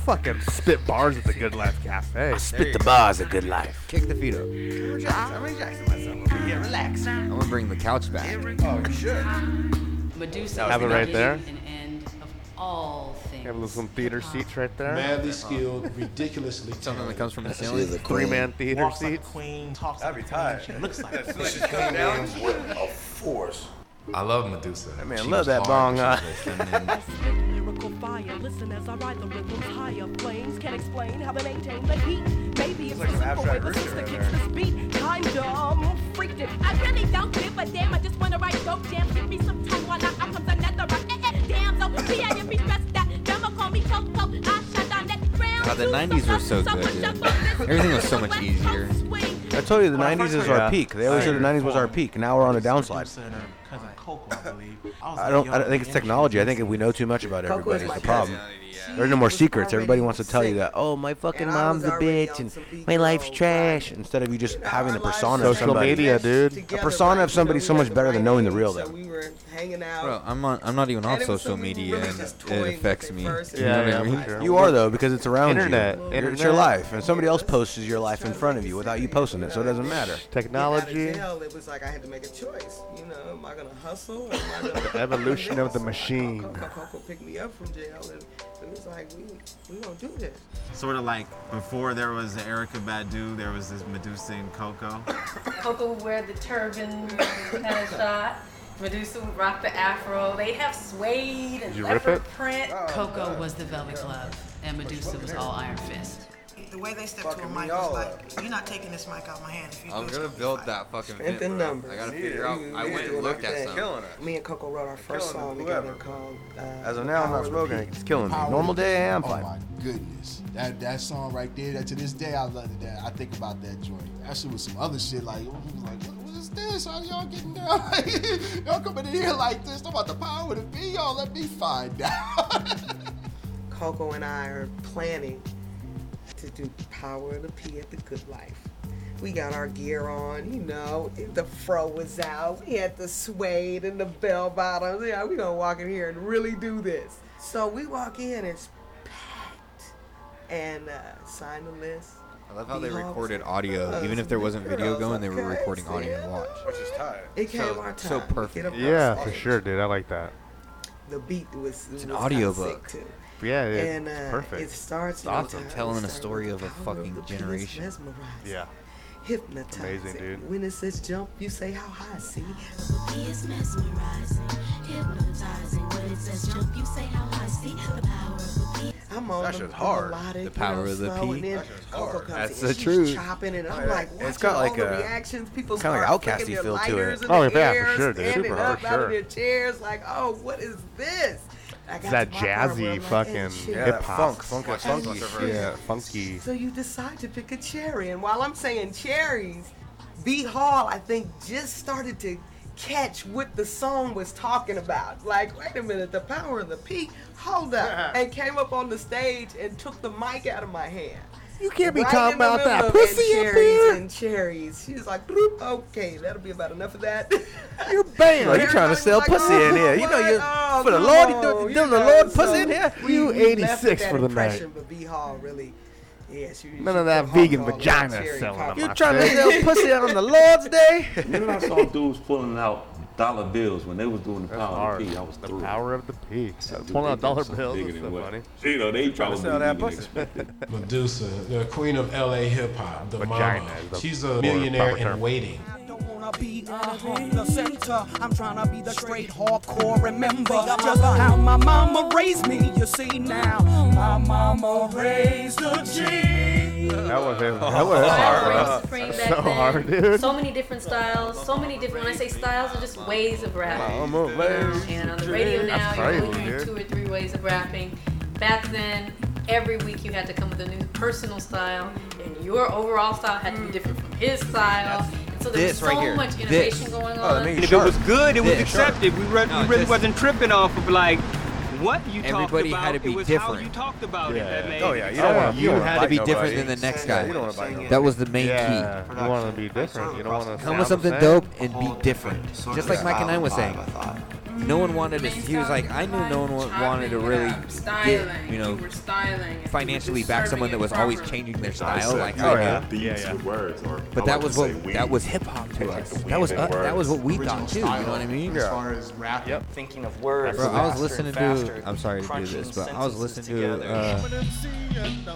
I fucking spit bars at the Good Life Cafe. Spit the bars of good life. Kick the feet up. I'm relaxing myself over here. Relax. I gonna bring the couch back. Oh, you should. Medusa Have it right there. and end of all things. Have a little some theater uh-huh. seats right there. Madly skilled, ridiculously Something that talented. comes from the She ceiling. is a Three queen. man theater Walks like a seats. queen, talks I'd like be a queen, tired. she looks like a That's queen. what she's coming down. With a force. I love Medusa. man, She love that hard, bong, she uh. was feminine. lyrical fire. Listen as I ride the rhythms higher. Flames can't explain how they maintain the heat. Maybe it's, like the some simple way abstract the rooster sister there. this beat. Kinda um, freaked it. I really don't give a damn. I just wanna write dope jams. Give me some time while I out comes another rock. Eh, eh, damn, so P I be stressed that. Demo call me Coco. I shut down that ground. God, the 90s were so good, dude. Everything was so much easier. I told you the '90s is Yeah. our peak. They always said the '90s was our peak. Now we're on a downslide. Producer and her cousin Coco, I believe. was I that don't. I don't think it's technology. I think if we know too much about Coco everybody, is it's my the problem. Cousin. There's no more secrets. Everybody wants to tell you that. Oh, my fucking And mom's a bitch and my life's trash. Instead of you just having our a persona were of Social somebody. media, dude. A persona of somebody You so much better than knowing the real so them. we were hanging out. Bro, I'm on. I'm not even on And it was social media, and it affects me. You know Yeah, what I yeah, mean? You are though because it's around Internet. you. You're- It's your life, and somebody else posts your life in front of you without you posting it, so it doesn't matter. Technology. Jail, it was like I had to make a choice. You know, am I gonna hustle? Or am I gonna The evolution of the machine. Coco, Coco picked me up from jail, and it was like we we gonna do this. Sort of like before there was Erykah Badu, there was this Medusa and Coco. Coco would wear the turban kind of shot. Medusa would rock the afro. They'd have suede and Did you rip leopard it? print. Coco was the velvet glove, and Medusa was all iron fist. The way they step to a Fucking mic me is all like, up. you're not taking this mic out of my hand. If you I'm do, gonna be build fine. that fucking Strength fit, in bro. numbers. I gotta Yeah, figure out. we- I we went doing and looked at thing. some. Killing it. Me and Coco wrote our first Killing song whoever. together called. Uh, As of now, I'm not of smoking. Beat. It's killing me. Power Normal day, I am Oh fine. my goodness, that that song right there. That to this day I love it. That I think about that joint. That shit was some other shit. Like, it was like what, what is this? How y'all getting down? Like, y'all coming in here like this? Talking about the power of the beat. Y'all let me find out. Coco and I are planning to do Power of the P at the Good Life. We got our gear on, you know, the fro was out. We had the suede and the bell bottoms. Yeah, we gonna walk in here and really do this. So we walk in, it's packed. And uh, sign the list. I love how The they recorded audio, us even if there the wasn't video going. They were recording audio and watch. Which is tight. It came So- our time. so perfect. get up on Yeah, for sure, dude. I like that. The beat was, It's an was audiobook. Kinda sick, too. Yeah, it- and uh, it's perfect. It starts It's awesome. time- Telling a story of a fucking the generation. mesmerizing, Yeah. Hypnotizing. Amazing, dude. When it says jump, you say how high. See, is mesmerizing, hypnotizing. When it says jump, you say how high. See the power of the beat. I'm on That the, shit's the hard. melodic, The power you know, of the slow, P. That hard. That's the truth. chopping, and I'm Oh, like, It's watching got like a- reactions. People kinda like start Outkasty flicking feel to it. Oh, yeah, for sure, dude. standing Super up hard. out of Sure. their chairs, like, oh, what is this? I that to my part where jazzy fucking. Yeah, hip hop, funk, funk, And funky shit. shit. Yeah, funky. So you decide to pick a cherry, and while I'm saying cherries, B Hall I think, just started to catch what the song was talking about. Like, wait a minute, the power of the P. Hold up, and came up on the stage and took the mic out of my hand. You can't be Right talking about that pussy and up cherries here. and cherries. She was like, "Bloop, okay, that'll be about enough of that. You're banned. Oh, you trying to sell pussy in here? You know oh, you Oh, for the come Lord, you on, do, you do the know, Lord pussy so in here. we- You we left 86 with for the night. But B Hall really, yeah, she, None she of that vegan vagina selling You my trying to sell pussy on the Lord's Day? Then I saw dudes pulling out dollar bills when they was doing the That's power hard. of the P. I was The through. power of the P. Dude, Pulling they out dollar bills bigger is so what- funny. You know, they Trying to probably sell that even pussy. expected. Medusa, the queen of LA hip hop, the Vagina mama. the She's a more millionaire proper term. in waiting. wanna be uh-huh, the center. I'm trying to be the straight hardcore. Remember just how my mama raised me. You see now, my mama raised a G. That was him. Oh, That was oh, hard, reigns bro. supreme That's back so then. hard, dude. So many different styles, so many different. When I say styles, are just ways of rapping. Mama You know, and on the radio now, you're crazy, looking at dude. two or three ways of rapping. Back then, every week you had to come with a new personal style, and your overall style had to be mm. different from his style. And so there was this right so here. much This. innovation going Oh, on. means And if it was good, it was Yeah, sharp. accepted. We, re- No, we really just- wasn't tripping off of like what you Everybody talked about. had to be it was how different. you talked about Yeah. it that made Oh it. yeah, oh, you Yeah, don't want you You had wanna be different nobody. than the next Yeah, guy. you don't want to bite. That was the main Yeah, key. you want to be different. You don't want to Come with something dope and be different. Just like Mike and I was saying. No one wanted to. He was like, I knew no one wanted to really get, you know, were styling. and financially back someone that was always changing their style. Like, beats I yeah. beats Yeah, yeah. words, or But that was what that was hip hop to us. That was uh, that was what we thought too. You know what I mean? As far as rap, Yep. thinking of words. Bro, I was listening to. I'm sorry to do this, but I was listening to uh,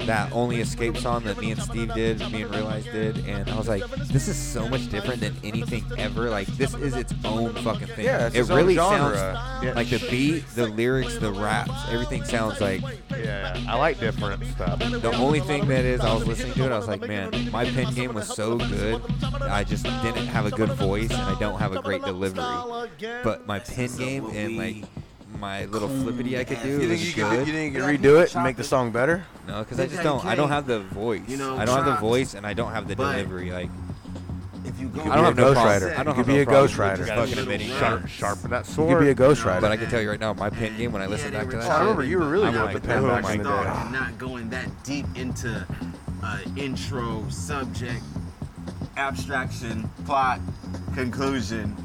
that Only Escape song that me and Steve did, me and Realize did, and I was like, this is so much different than anything ever. Like, this is its own fucking thing. Yeah, it really genre. Sounds uh, Yeah. like the beat, the lyrics, the raps, everything sounds like. Yeah, I like different stuff. The only thing that is, I was listening to it, I was like, man, my pen game was so good. I just didn't have a good voice, and I don't have a great delivery. But my pen game and like my little flippity I could do You was think you good. could, you think you could redo it and make the song better? No, because I just don't. I don't have the voice. You know, I don't have the voice, and I don't have the delivery. Like, If you go I don't have no Ghost problem- Rider. I don't You have could be a problem Ghost Rider. just fucking admitting Sharp, that. sharpen that You sword. could be a Ghost Rider. But I can tell you right now, my pen game when I listen back to that. I remember you were really good like, with the pen oh back my in the God. day. not going that deep into uh, intro, subject, abstraction, plot, conclusion.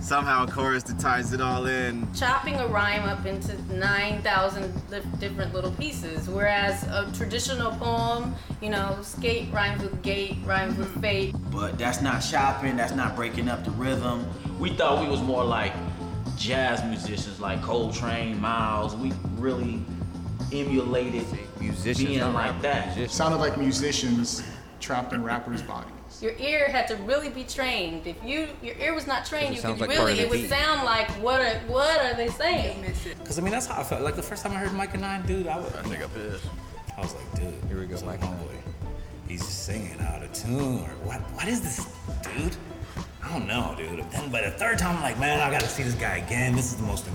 Somehow a chorus that ties it all in. chopping a rhyme up into 9,000 li- different little pieces. Whereas a traditional poem, you know, skate rhymes with gate, rhymes with mm-hmm. fate. But that's not chopping, that's not breaking up the rhythm. We thought we was more like jazz musicians like Coltrane, Miles. We really emulated musicians, being not like that. Sounded like musicians trapped in rappers' bodies. Your ear had to really be trained. If you your ear was not trained, you could like really it would beat. sound like what are what are they saying? Cause I mean that's how I felt. Like the first time I heard Myka Nine, dude, I was. I think I pissed. I was like, dude, here we go, Mike and He's singing out of tune, or what? What is this, dude? I don't know, dude. Then, but the third time, I'm like, man, I gotta see this guy again. This is the most.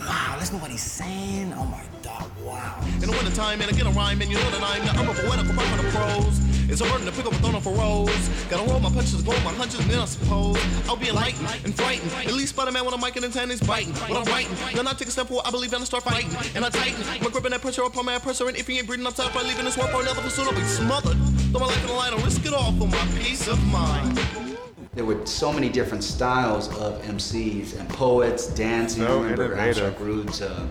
Wow, listen what he's saying. Oh my god, wow. In the wintertime, and I get a rhyme, and you know that I'm the urban poetical rap on the pros. It's a burden to pick up a thorn for rose. Gotta roll my punches, roll my hunches, and then I suppose I'll be enlightened and frightened. At least Spider-Man when I'm mic and intent is biting. When I'm writing, then I take a step forward, I believe, and I start fighting. And I tighten, my grip and that pressure upon my oppressor. And if he ain't breathing up top, I leaving this world for another pursuit, I'll be smothered. Throw my life in the line, I'll risk it all for my peace of mind. There were so many different styles of MCs and poets, dancing. So I remember innovative. Abstract Rude's uh,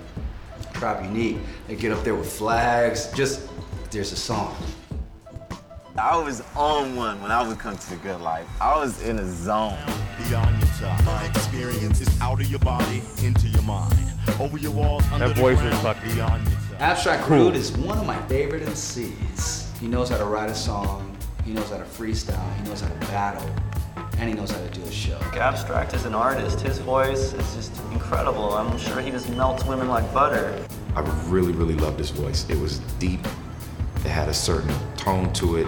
Trap Unique. They get up there with flags. Just, there's a song. I was on one when I would come to the good life. I was in a zone. Beyond your time. My experience is out of your body, into your mind. Over your walls, under That voice is ground, fucking beyond your time. Abstract Cool. Rude is one of my favorite MCs. He knows how to write a song, he knows how to freestyle, he knows how to battle, and he knows how to do a show. Abstract is an artist. His voice is just incredible. I'm sure he just melts women like butter. I really, really loved his voice. It was deep. It had a certain tone to it,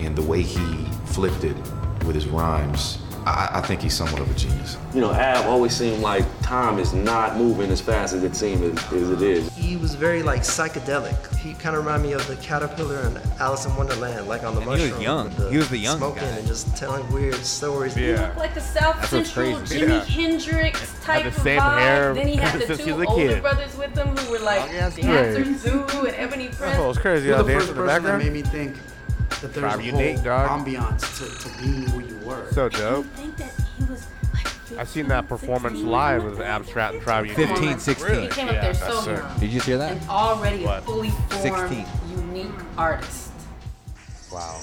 and the way he flipped it with his rhymes I, I think he's somewhat of a genius. You know, Ab always seemed like time is not moving as fast as it seems as, as it is. He was very like psychedelic. He kind of reminded me of the caterpillar and Alice in Wonderland, like on the And he was mushroom. young. the He was the young smoking guy. and just telling weird stories. Yeah. Like the South That's what's Central crazy. Jimi Yeah. Hendrix type the same vibe. hair then he had the since two he was a older kid. brothers with him who were like oh, Long-ass Dancer dreads. And Ebony Prince. Oh, it's crazy. You're Yeah, the dance first in the person that made me think that there's Tribe a unique, whole dog. ambiance to, to being who you were. So dope. think that he was like I seen that performance live with Abstract and Tribe Unique. 15, 16. He came up there so that's sick. young. Did you hear that? And already a What? fully formed, 16. unique artist. Wow.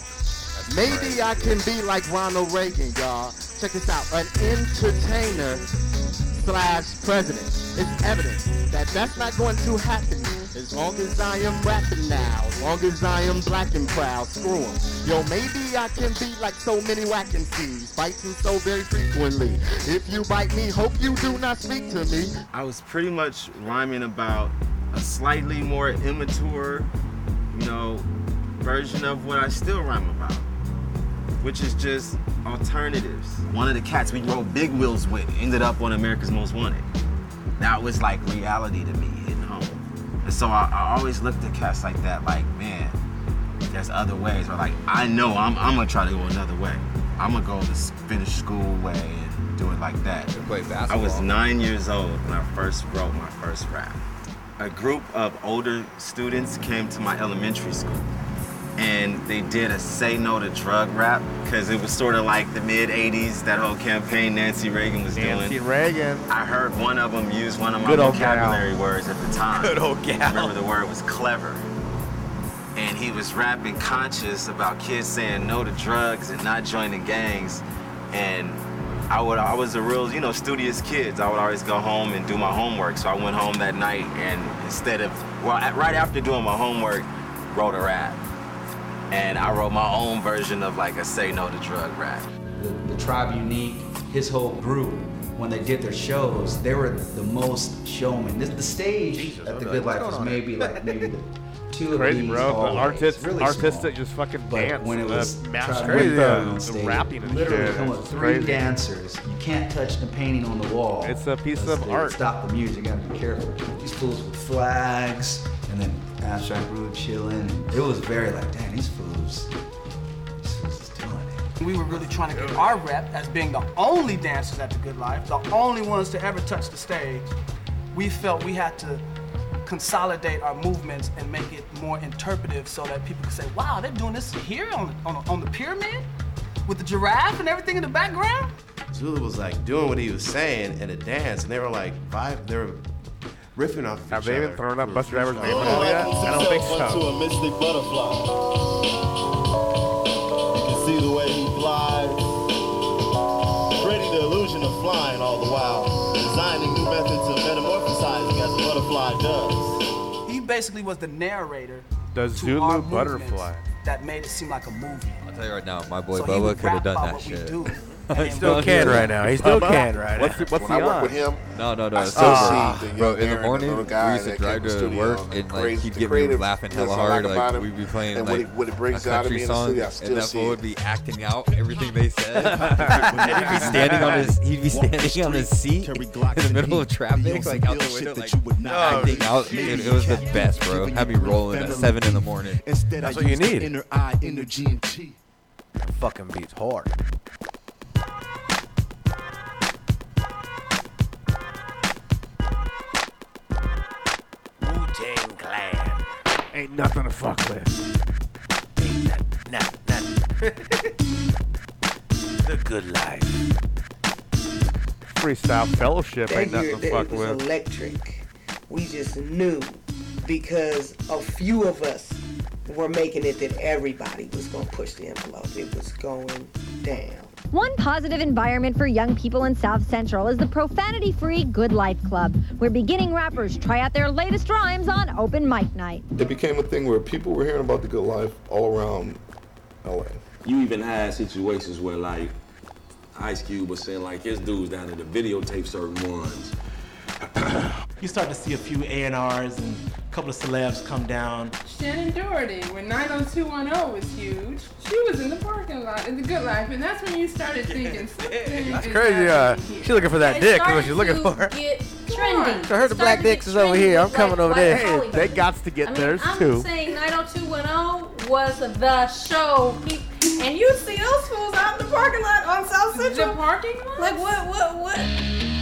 Maybe I can be like Ronald Reagan, y'all. Check this out. An entertainer slash president. It's evident that that's not going to happen as long as I am rapping now. As long as I am black and proud. screw Screw 'em. Yo, maybe I can be like so many whacking seas, biting so very frequently. If you bite me, hope you do not speak to me. I was pretty much rhyming about a slightly more immature, you know, version of what I still rhyme about, which is just alternatives. One of the cats we wrote Big Wheels with ended up on America's Most Wanted. That was like reality to me hitting home. And so I, I always looked at cats like that, like, man, there's other ways. Or like, I know I'm, I'm gonna try to go another way. I'm gonna go the finish school way and do it like that. play I was nine years old when I first wrote my first rap. A group of older students came to my elementary school and they did a say no to drug rap because it was sort of like the mid 80s, that whole campaign Nancy Reagan was Nancy doing. Nancy Reagan. I heard one of them use one of my Good old gal. vocabulary words at the time. Good old gal. I remember the word was clever. And he was rapping conscious about kids saying no to drugs and not joining gangs. And I would I was a real, you know, studious kid. I would always go home and do my homework. So I went home that night and instead of well, at- right after doing my homework, wrote a rap. And I wrote my own version of like a say no to drug rap. the, the Tribe Unique, his whole group, when they did their shows, they were the most showmen. This, the stage at the Good Life was maybe like maybe the two of Crazy, these bro. The hallways. artist, really artistic, just fucking But dance. when it was master, Tribe Unique the, on the stage, rapping and literally shit. come with three crazy. dancers. You can't touch the painting on the wall. It's a piece of art. Stop the music. You gotta be careful. These fools with flags, and then Abstract Rude chilling. It was very like, damn, these fools. We were really trying to get our rep as being the only dancers at the Good Life, the only ones to ever touch the stage. We felt we had to consolidate our movements and make it more interpretive so that people could say, wow, they're doing this here on, on, on the pyramid with the giraffe and everything in the background? Zulu was like doing what he was saying in a dance, and they were like vibe. They were riffing off of Have each they other. even thrown up Busdriver's name in all yet? I don't think Onto so. a mystic butterfly. You can see the way he flies, creating the illusion of flying all the while, designing new methods of metamorphosizing as a butterfly does. He basically was the narrator The to Zulu our movements butterfly. that made it seem like a movie. I'll tell you right now, my boy So he Bubba would could have rap done about that what we shit. do. He still can right now. He still can right What's now. the- what's when he I work on? with him, No, no, no. I still sober. see the Bro, young in the Aaron, the morning, little we guy used to that came drive to the work and like crazy- he'd the get me laughing hella that's what I hard. like Like we'd be playing And what like it- what it a brings out country me the song, and that see fool would be acting out everything they said. he'd be standing on his, he'd be standing on his seat in the middle of traffic, like oh, out the window, like acting out. It was the best, bro. Had me rolling at seven in the morning. That's what you need. Inner eye, energy, and chi. Fucking beats hard. Ain't nothing to fuck with. Nah, nah. the good life. Freestyle fellowship That ain't nothing year to fuck it was with. electric. We just knew because a few of us were making it that everybody was gonna push the envelope. It was going down. One positive environment for young people in South Central is the profanity free Good Life Club, where beginning rappers try out their latest rhymes on open mic night. It became a thing where people were hearing about the good life all around LA. You even had situations where like Ice Cube was saying like his dudes down there to videotape certain ones. you start to see a few A&Rs and a couple of celebs come down. Shannen Doherty, when 90210 was huge, she was in the parking lot in the good life, and that's when you started thinking something. That's crazy. Uh, happening here. she looking for that It dick. Is what started she's looking to for. Get trending. So I heard the black dicks is over here. I'm coming over there. Hey, they got to get I mean, theirs I'm too. saying 90210 was the show. And you see those fools out in the parking lot on South Central. The parking lot? Like what? What? What?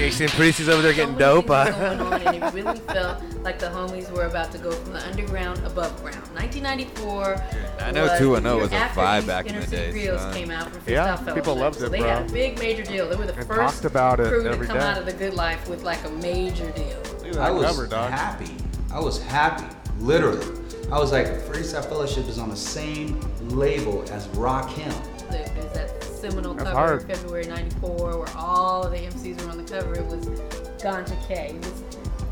Jason Priestley over there getting So many dope. things going on, and it really felt like the homies were about to go from the underground above ground. 1994. 90210 was the oh year a after vibe these back in the Inner day, City Grills came out from Yeah, people loved so it, they bro. had a big major deal. They were the And first talked about it crew every to come day. out of the good life with like a major deal. I was happy. I was happy, literally. I was like, Freestyle Fellowship is on the same label as Rakim. There- There's that seminal That's cover, hard. February '94, where all of the MCs were on the cover. It was Ganja K. It was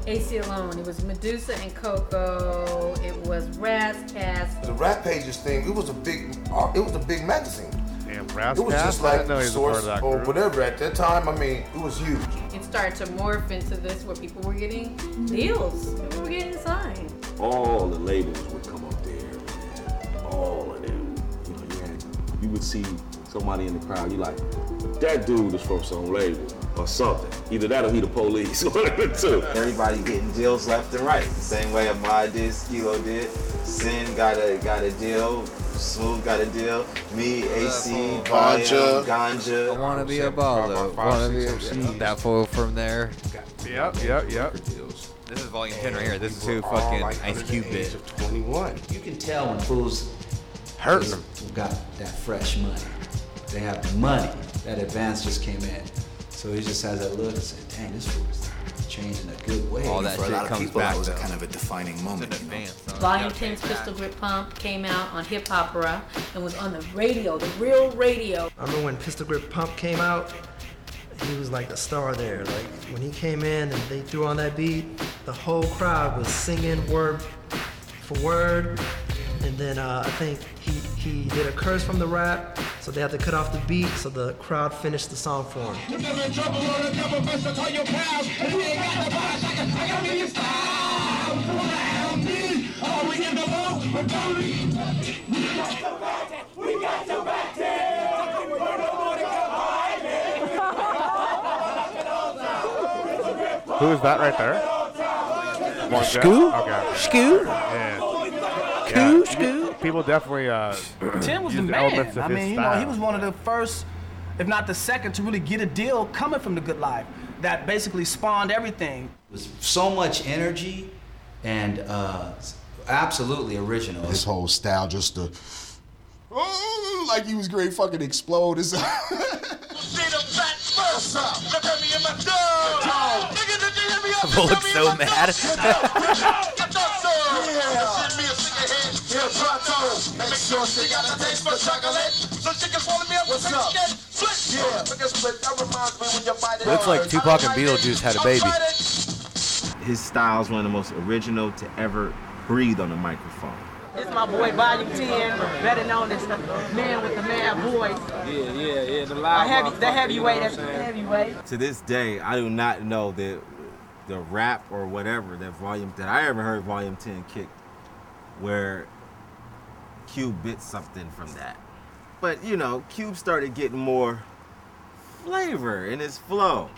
Aceyalone. It was Medusa and Coco. It was Rass Kass. The Rap Pages thing, it was a big, uh, it was a big magazine. Damn, It was just like didn't know he was a part Source or whatever at that time. I mean, it was huge. It started to morph into this where people were getting deals. People were getting signed. all the labels would come up there, man. All you would see somebody in the crowd, you like, that dude is from some label or something. Either that or he the police. One of the two. Everybody getting deals left and right. The same way Ahmad did, Skee-Lo did. Sin got a got a deal. Smooth got a deal. Me, AC, Volume, Ganja. I wanna be a baller. Wanna be a, that fool from there. Yep, yep, yep. This is volume 10 right here. This is who fucking Ice Cube bit. 21. You can tell when fools hurting them got that fresh money. They have the money. That advance just came in. So he just has that look and said, dang, this fool's changing a good way. All that For a shit lot of comes people, back that was a though. kind of a defining moment. you know? Volume 10's Pistol Grip Pump came out on Hip Opera and was on the radio, the real radio. I remember when Pistol Grip Pump came out, he was like the star there. Like when he came in and they threw on that beat, the whole crowd was singing word for word. And then uh, I think he, he did a curse from the rap, so they had to cut off the beat, so the crowd finished the song for him. You never in trouble or the devil best to tell your pals. If you ain't got the box, I can, I can be your style. Around me, are we in the low? We're going. We got to back it. We got to back Who is that right there? More Jet? Scoo? Okay. Scoo? Yeah. Scoo, Yeah, you- People definitely uh, Tim was the used man. I mean, you know, he was one of the first, if not the second, to really get a deal coming from the Good Life that basically spawned everything. It was so much energy and uh, absolutely original. His whole style, just the oh, like he was great fucking explode. It's Bull looks so mad. Looks like Tupac and Beetlejuice had a baby. His style is one of the most original to ever breathe on the microphone. It's my boy Volume 10, better known as the man with the mad voice. Yeah, yeah, yeah. The A live heavy, the heavyweight, you know that's the heavyweight. To this day, I do not know that the rap or whatever that volume that I ever heard Volume 10 kick where Cube bit something from that. But you know, Cube started getting more flavor in his flow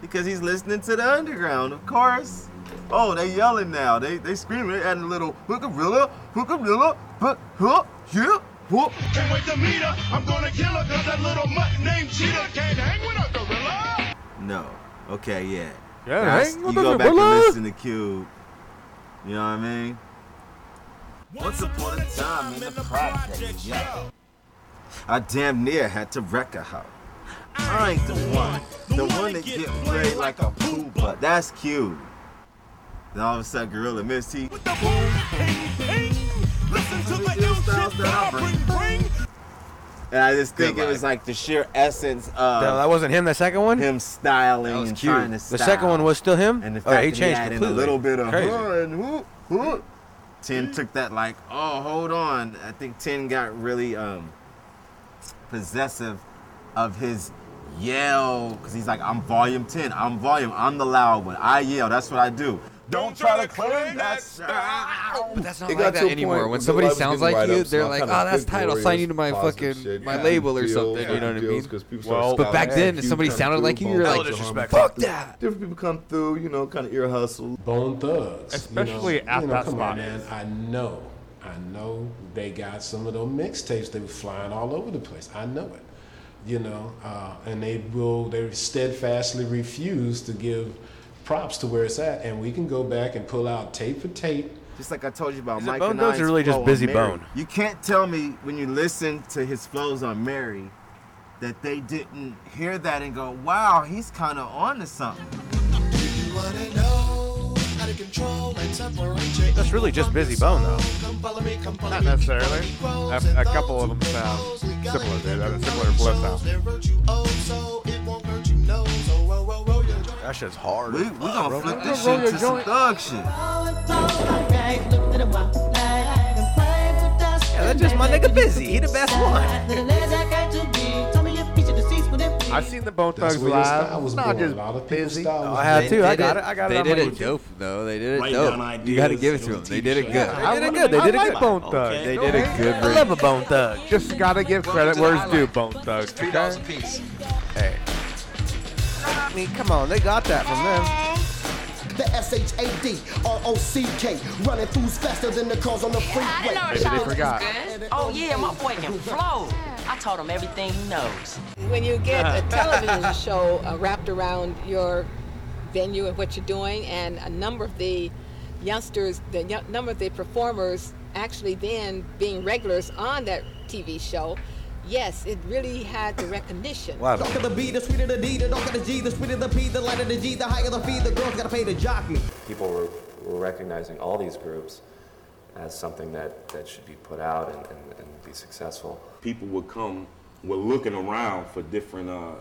because he's listening to the underground, of course. Oh, they yelling now. They they screaming. They adding a little hookabilla, hookabilla, but huh, yeah, whoop. Can't wait to meet her. I'm gonna kill her cause that little mutt named Cheetah can't hang with a gorilla. No. Okay, yeah. Yeah, That's- hang you go the back and listen to Cube. You know what I mean? Once upon a time in the project, yeah. I damn near had to wreck a hoe. I ain't the one. The one that get played like a poo butt. That's cute. Then all of a sudden, Gorilla Mist, he. Listen to the ill shit that I bring, bring. And I just think Good it was like the sheer essence of. No, that wasn't him. The second one. Him styling That was and cute. trying to The second one was still him. And the Oh, he that changed he added completely. a little bit of Crazy. huh and whoop, whoop. Ten took that like, oh, hold on. I think Ten got really um possessive of his yell because he's like, I'm volume 10, I'm volume, I'm the loud one. I yell, that's what I do. Don't try to claim that sound. But that's not It like that anymore. When somebody sounds like you, they're like, "Oh, that's picked tight. I'll sign you to my fucking shit, my yeah, label or deals, something." You know what I deals, mean? 'cause people Well, but back then, if somebody sounded like you, you're like, come "Disrespect." through. Fuck that. Different people come through, you know, kind of ear hustle. Bone Thugs. Especially you at that spot. Man. I know, I know they got some of those mixtapes. They were flying all over the place. I know it. You know, uh, and they will. They steadfastly refuse to give props to where it's at. And we can go back and pull out tape for tape. Just like I told you about Is it Mike Bone and Thugs or I's really just Bizzy Bone? You can't tell me when you listen to his flows on Mary that they didn't hear that and go, wow, he's kind of on to something. That's really just Bizzy Bone, though. Not necessarily. A, a couple of them sound similar, They have a similar flow sound. That shit's hard. We, we gonna Bro. flip this shit your to some joint. thug shit. Yeah, that's just my nigga Bizzy. He the best one. I've seen the Bone Thugs where your live. style was Not born. just A lot of people's busy. style was I had They to. I got it. I got They it. on did my it YouTube. dope though. They did it Write dope. down You got to ideas, give it it to them. They did it show. good. They did it good. They did it good. Bone Thugs. They did a good I version. love a Bone Thug. Just gotta give credit where it's due, Bone Thugs. Okay? Hey. I mean, come on. They got that from them. The S-H-A-D, R-O-C-K, running fools faster than the cars on the freeway. Maybe they forgot. Oh yeah, my boy can flow. I taught him everything he knows. When you get a television show uh, wrapped around your venue and what you're doing, and a number of the youngsters, the young, number of the performers actually then being regulars on that TV show, yes, it really had the recognition. Wow. Darker the B, the sweeter the D, the darker the G, the sweeter the P, the lighter the G, the higher the fee, the girls gotta pay the jockey. people were, were recognizing all these groups as something that, that should be put out and, and, and be successful. People would come, were looking around for different, uh,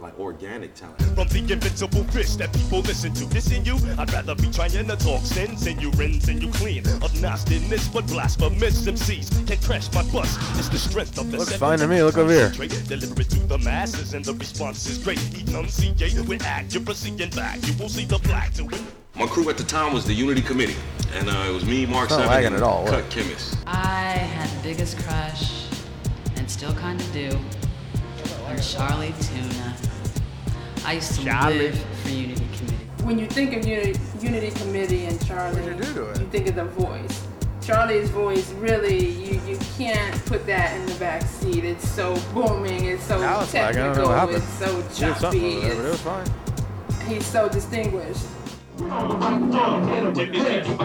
like organic talent. From the invincible fish that people listen to. Dissing you, I'd rather be trying to talk sense and you rinse and you clean. Of nastiness, but blasphemous MCs can crash my bus. It's the strength of the Looks fine to me. Look over here. Deliver it to the masses and the response is great. Enunciate with accuracy and back. You will see the black to it. My crew at the time was the Unity Committee, and uh, it was me, Mark It's not Seven, lagging and at all, Cut what? Chemist. I had the biggest crush, and still kind of do, on Chali 2na. I used to Chali. live for Unity Committee. When you think of Unity, Unity Committee and Chali, you, think of the voice. Chali's voice, really, you, you can't put that in the back seat. It's so booming, it's so Now it's lagging. I don't know technical, what happened. it's so She did something choppy, over there, but it was it's- fine. he's so distinguished.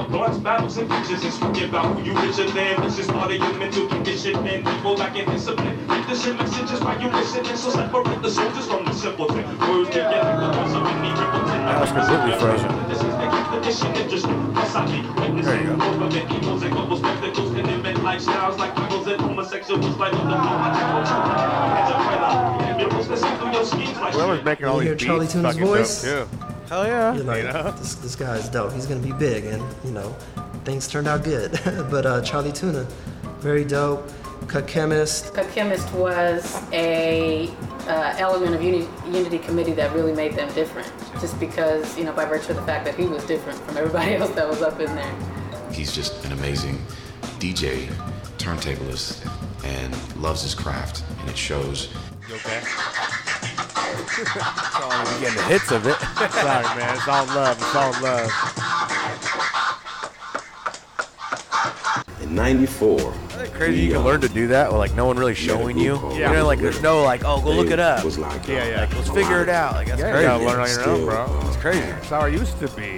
Blunts, battles, and bitches, and speak about who you richer than. This is part of your mental condition, and people lacking discipline. Read the shit messages while you listening, so separate the soldiers from the simpleton. Words together, because of any triple Now it's completely frozen. This is the definition of yes, I be witnessing the evils and global spectacles, and invent lifestyles like evils and homosexuals, like the Whoever's making all these beats fucking voice? dope too. Hell yeah. You're like, You know? this, this guy's dope. He's gonna be big, and you know, things turned out good. but uh, Chali 2na, very dope. Cut chemist. Cut Chemist was a uh, element of Uni- Unity Committee that really made them different, just because you know by virtue of the fact that he was different from everybody else that was up in there. He's just an amazing DJ, turntablist, and loves his craft, and it shows. You okay? You getting the hits of it. Sorry, man. It's all love. It's all love. In '94. Isn't crazy you can learn to do that with like no one really showing you? Yeah. You know, like there's no like, oh, go look it up. Was like, Yeah, yeah. Like, let's figure it out. Like that's Yeah, crazy. you gotta learn on your own, bro. It's crazy. That's how I used to be.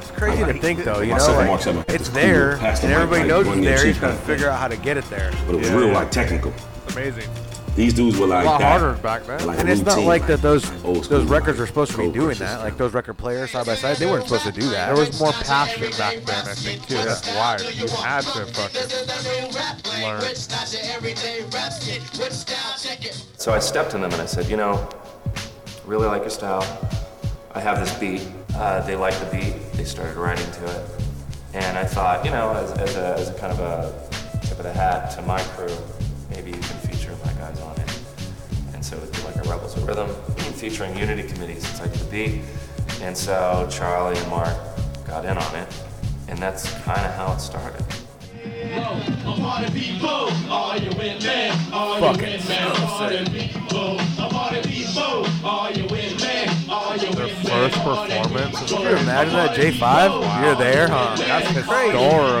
It's crazy to think though. You know, Myself and Mark like, it's there, and everybody knows it's there. You just gotta figure out how to get it there. But it was Yeah, real like technical. Amazing. These dudes were like a lot that. harder back then. Like And it's not routine, like that those old school, those records like are supposed to be doing that. Like those record players side by side, they weren't supposed to do that. There was more passion back then, I think, too. That's why you had to fucking learn. So I stepped in them and I said, you know, really like your style. I have this beat. Uh, they liked the beat. They started writing to it. And I thought, you know, as, as, a, as a kind of a tip of the hat to my crew, Rebels of Rhythm featuring Unity Committee since I did the beat. And so Chali and Mark got in on it, and that's kind of how it started. Fuck it. Their first performance. Can you imagine that J5? You're there, huh? That's historical.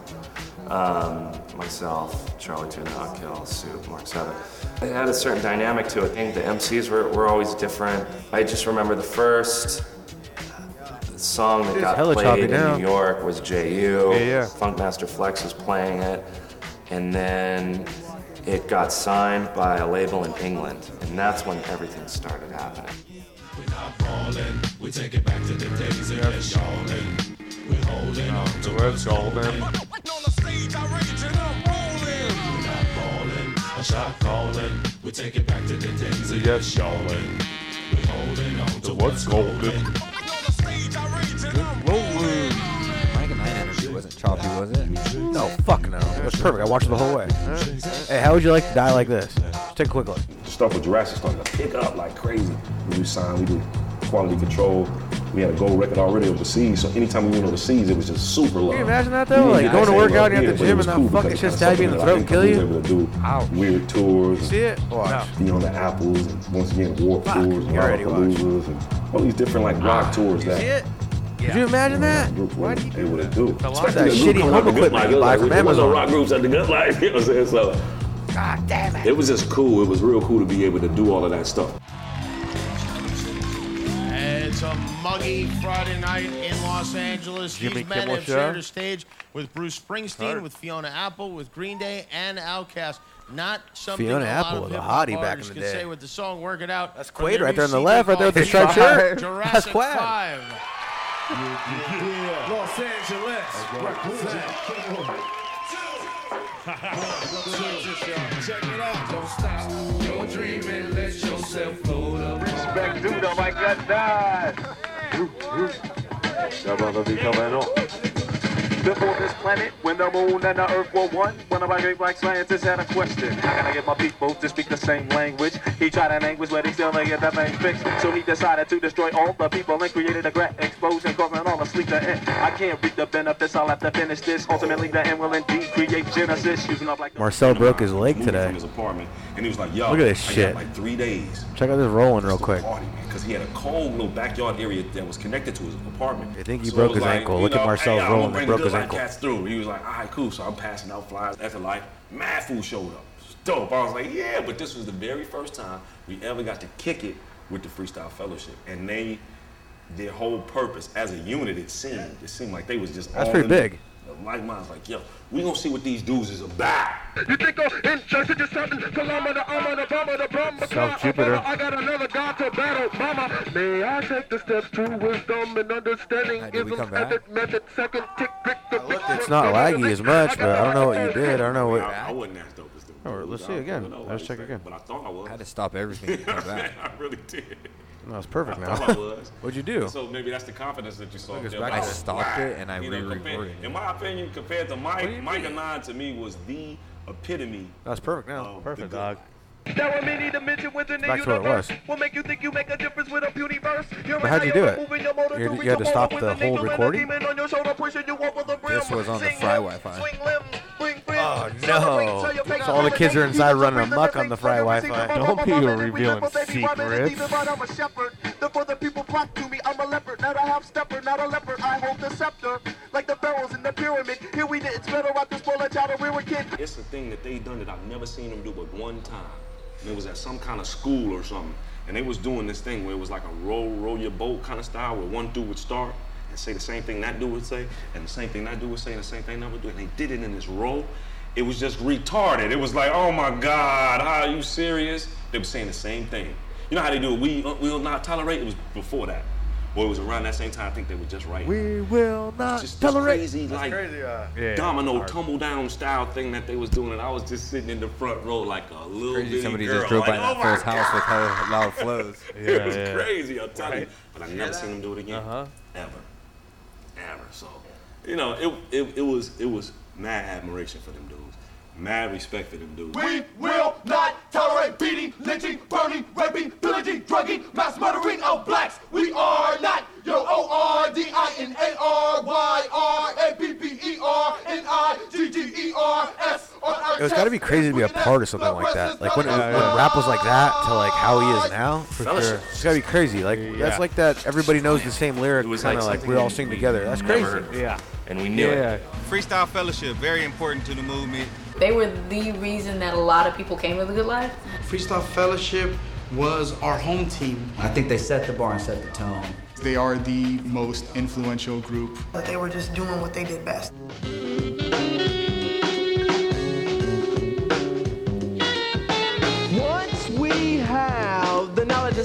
um, myself, Chali 2na, Akil, Soup, Mark Seven. It had a certain dynamic to it. I think the MCs were, were always different. I just remember the first song that It's got hella choppy played in now. New York was J.U. Yeah, yeah. Funkmaster Flex was playing it. And then it got signed by a label in England. And that's when everything started happening. We take it back to the days of yes. yawning. We're holding on to Where's Golden? A shot calling. We take it back to the days of Yes. yawning. We're holding on to What's Golden? Mike and I energy wasn't choppy, was it? No, fuck no. It was perfect. I watched it the whole way. Hey, how would you like to die like this? Just take a quick look. Stuff with Jurassic started to pick up like crazy. We do sound, we do quality control. We had a gold record already overseas, so anytime we went overseas, it was just super low. Can you imagine that, though? Like, going to work out, you're at the gym, and that fucking shit stab you in the throat and kill you? able to do weird tours. See it? Watch. Be on the Apples, and once again, Warp Fuck, tours, you already Lollapaloozas, and all these different like rock ah, tours that See it? Could you imagine that? group were able to do. lot of Especially that shitty home equipment you buy from was Amazon. rock groups at the Good Life. You know what I'm saying? So. God damn it. It was just cool. It was real cool to be able to do all of that stuff. It's a muggy Friday night in Los Angeles. Jimmy These men Kimmel have Show. shared a stage with Bruce Springsteen, Right. with Fiona Apple, with Green Day, and Outkast. Not something Fiona a lot Apple of was a hip-hop hottie back in the could day. say with the song "Work It Out." That's Quaid right there on the left, right there with the striped shirt. That's Quaid. Five. Los Angeles, represent. Check it out, don't stop your dreaming, let yourself float up. Respect dude, I might got died. That brother be coming on. Before this planet, when the moon and the earth were one, one of my great black scientists had a question. How can I get my people to speak the same language? He tried an language, but he still ain't get that thing fixed. So he decided to destroy all the people and created a great explosion, causing all asleep to end. I can't reap the benefits, I'll have to finish this. Ultimately, the end will indeed create Genesis, using up like Marcel broke his leg today. From his apartment, and he was like, "Yo, Look at this I shit. Like three days." Check out this rolling real quick. Because he had a cold little backyard area that was connected to his apartment. I think he So broke his like, ankle. Look at know, Marcel's hey, I'm rolling. gonna He broke his ankle. Cats through. He was like, all right, cool. So I'm passing out flyers. After like, mad food showed up. Dope. I was like, yeah, but this was the very first time we ever got to kick it with the Freestyle Fellowship. And they, their whole purpose as a unit, it seemed, it seemed like they was just That's all pretty big. Like mine's like, yo, we gonna see what these dudes is about. You think I'm interested in something? Cause I'm on the, I'm the, I'm on the, I'm the, South Jupiter. I got another god to battle, mama. May I take the steps to wisdom and understanding? did we Isms, come back? method, method, second, tick, pick, the It's not laggy as much, but I don't know what you did. I don't know what. I, I wasn't as dope as them. Oh, let's see again. Let's check again. But I thought I was. I had to stop everything to come back. I really did. No, it's perfect I now. thought I was. What'd you do? So maybe that's the confidence that you saw. Look, it's there. back I was stopped it and I You know, re-recorded compared- it. In my opinion, compared to Myka, Mike and Nine to me was the epitome. That's perfect now. Perfect, dog. There are many dimensions within the Back to what it was. Will make you think you make a difference with a puny verse. You're But how'd you do it? moving your motor You- to you had to stop the whole needle and a recording? demon on your shoulder pushing you over the brim. This was on the Fry Wi-Fi. swing limbs, bring friends, Oh no! tell your face So all the kids are inside running breathe amok on the things Fry Wi-Fi. Don't be mama, mama, revealing remember, baby, my name is secrets. Steven, I'm a shepherd. Therefore the people flock to me. I'm a leopard, not a half stepper, not a leopard. I hold the scepter like the pharaohs in the pyramid. Here we did. It's better out to spoil a child when we were kids. It's a thing that they done that I've never seen them do but one time. And it was at some kind of school or something. And they was doing this thing where it was like a row, row your boat kind of style where one dude would start and say the same thing that dude would say, and the same thing that dude would say, and the same thing that would do. And they did it in this row. It was just retarded. It was like, oh my God, are you serious? They were saying the same thing. You know how they do it? We uh, we will not tolerate. It was before that, or it was around that same time. I think they were just right. We will not just this tolerate. crazy like Yeah, domino hard. tumble down style thing that they was doing, and I was just sitting in the front row like a little Crazy somebody girl. just drove by like, that oh my first house with God. hella loud flows. it was Yeah, yeah. crazy, I'm telling you. But I've never seen them do it again. Uh-huh. Ever. Ever. So, you know, it, it it was it was mad admiration for them dudes. Mad respect for them dudes. We will not tolerate beating, lynching, burning, raping, pillaging, drugging, mass murdering of blacks. We are not your O-R-D-I-N-A-R-Y-R-A-P-P-E-R-N-I-G-G-E-R-S It was got to be crazy to be a part of something like that. Like when, when rap was like that to like how he is now. For Fellowship. sure. It's got to be crazy. Like Yeah. that's like that. Everybody knows the same lyric. Kind of like, something we all sing together. That's crazy. heard. Yeah. And we knew it. Freestyle fellowship, very important to the movement. They were the reason that a lot of people came to the Good Life. Freestyle Fellowship was our home team. I think they set the bar and set the tone. They are the most influential group. But they were just doing what they did best. Once we have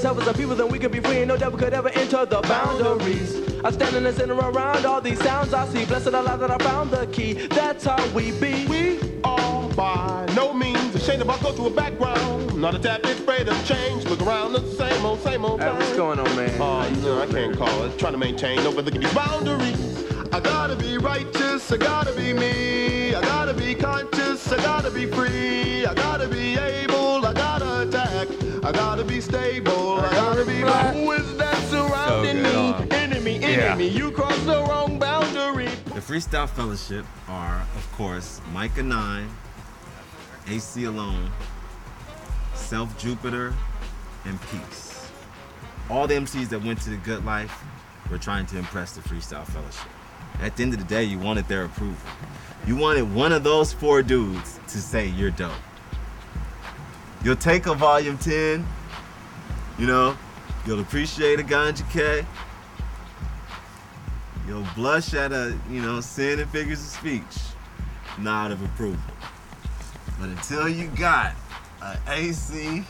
the knowledge and as a people, then we can be free and no devil could ever enter the boundaries. I stand in the center around all these sounds I see. Blessed Allah that I found the key. That's how we be. We are by no means ashamed of our cultural background. Not a tad bit afraid of change. Look around, it's the same old, same old Hey, thing. what's going on, man? Oh, no, I can't call it. Trying to maintain, overlooking these boundaries. I gotta be righteous, I gotta be me. I gotta be conscious, I gotta be free. I gotta be able, I gotta attack. I gotta be stable, I gotta be black. Who is that surrounding good, me? huh? Enemy, Yeah. enemy, you crossed the wrong boundary. The Freestyle Fellowship are, of course, Myka 9, Aceyalone, Self Jupiter, and Peace. All the MCs that went to the Good Life were trying to impress the Freestyle Fellowship. At the end of the day, you wanted their approval. You wanted one of those four dudes to say you're dope. You'll take a volume 10, you know, you'll appreciate a ganja K, You'll blush at a, you know, sin and figures of speech. Nod of approval. But until you got a AC,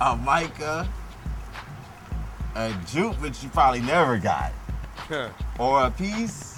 a Myka, a Jupe, which you probably never got, or a Peace,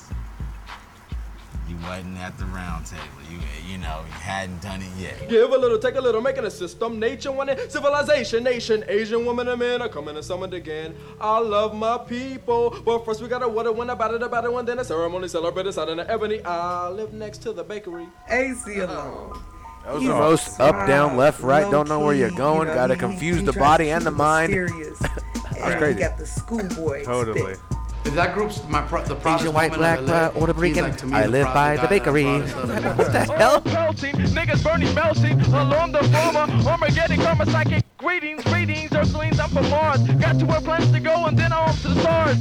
you wasn't at the round table. You, you know, you hadn't done it yet. Give a little, take a little, making a system. Nature wanted civilization, nation. Asian women and men are coming and summoned again. I love my people. But first we gotta water one about it, about it, one then a ceremony celebrated inside in the ebony. I live next to the bakery. Aceyalone. That was the most up, down, left, right. Don't know where you're going. Gotta confuse the body and the mind. Mysterious. That's and crazy. You got the schoolboy. Totally. spit. That group's my pro- the proudest Asian, white, black, of black, uh, Puerto Rican. like, to me, I live by the bakery. proudest. What the hell? Melting, niggas burning, melting along the former. Armageddon, karma, psychic. Greetings, greetings, Earthlings, I'm from Mars. Got to where planets to go and then on to the stars.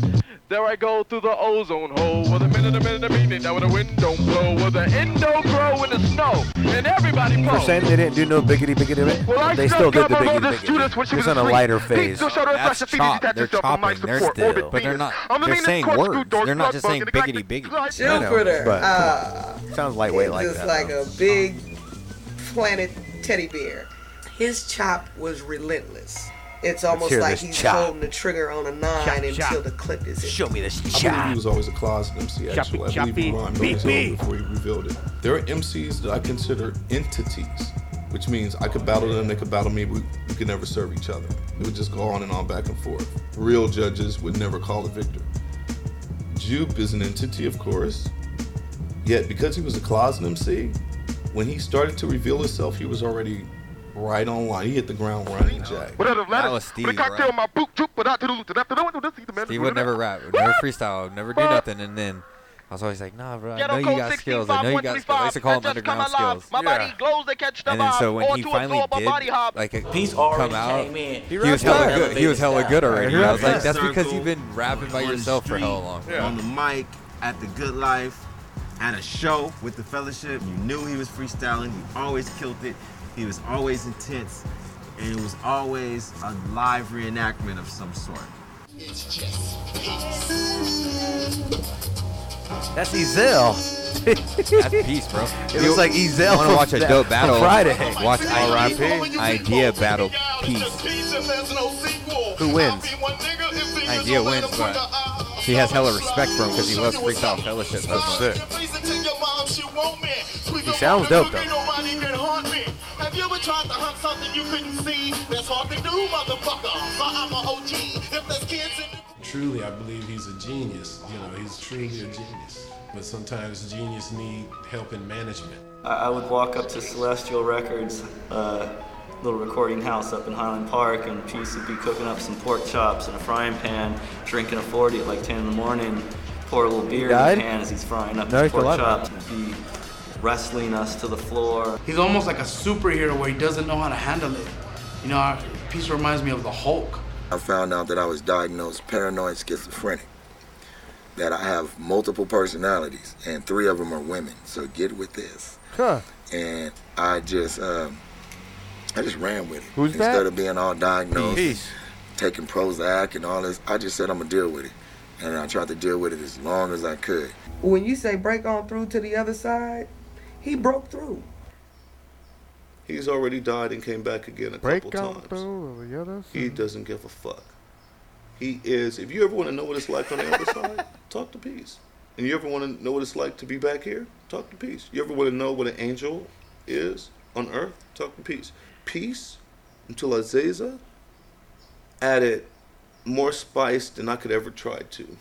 There I go through the ozone hole with a minute, a minute, a minute. Now with the wind don't blow, with the endo grow in the snow. And everybody For pose. saying they didn't do no biggity biggity, bit, Well, I they still still did got the my biggity brothers, Judas, when biggity. she Just was on a asleep. lighter Please phase. don't show her That's flesh, chop. detach They're yourself from my chopping. They're support, still, orbit but they're Venus. not. I'm the They're meanest saying words. door, They're not just saying biggity biggity. I know, but uh, sounds lightweight like just that. like though. a big planet teddy bear. His chop was relentless. It's almost like he's chop. holding the trigger on a nine Chop, until chop. the clip is in. Show me this I believe he was always a closet MC, Choppy. I believe choppy, he rhymed on his beep, own beep. before he revealed it. There are MCs that I consider entities, which means I could battle them, they could battle me, we, we could never serve each other. It would just go on and on back and forth. Real judges would never call a victor. Jupe is an entity, of course, yet because he was a closet MC, when he started to reveal himself, he was already right on line. He hit the ground running, Jack. Without a That was Steve, Steve would never rap, would never freestyle, would never do nothing, and then I was always like, Nah, bro, I know you got skills. I know you got skills. I used to call them underground skills. My body glows, they catch the And then so when he finally absorb a body did like a He's come out, he, He was hella better. good. He was hella good already. He I was like, that's because you've been rapping by on the yourself for street, hella long. On the mic, at the Good Life, at a show with the fellowship. You knew he was freestyling. He always killed it. He was always intense. And it was always a live reenactment of some sort. That's Ezel. That's peace, bro. It looks like Ezel Want to from watch a that- dope from battle? Friday. Watch R.I.P. Eyedea, Eyedea battle Peace. Who wins? Eyedea wins, but he has hella respect for him because he loves Freestyle Fellowship so much. Sick. He sounds dope though. Have you ever tried to hunt something you couldn't see? That's hard to do, motherfucker. But I'm a OG. If there's kids in Truly, I believe he's a genius. You know, he's truly a genius. But sometimes genius need help in management. I, I would walk up to Celestial Records, uh, little recording house up in Highland Park, and Peace would be cooking up some pork chops in a frying pan, drinking a 40 at like 10 in the morning, pour a little beer in died? the pan as he's frying up No, the pork chops, and be wrestling us to the floor. He's almost like a superhero where he doesn't know how to handle it. You know, our Peace reminds me of the Hulk. I found out that I was diagnosed paranoid schizophrenic, that I have multiple personalities, and three of them are women. So get with this. Huh. And I just, um, I just ran with it. Who's Instead that? of being all diagnosed, Peace. taking Prozac and all this, I just said I'm gonna deal with it, and I tried to deal with it as long as I could. When you say break on through to the other side, he broke through. He's already died and came back again a Break couple times. He doesn't give a fuck. He is. If you ever want to know what it's like on the other side, talk to Peace. And you ever want to know what it's like to be back here, talk to Peace. You ever want to know what an angel is on earth, talk to Peace. Peace, until Azaza, added more spice than I could ever try to.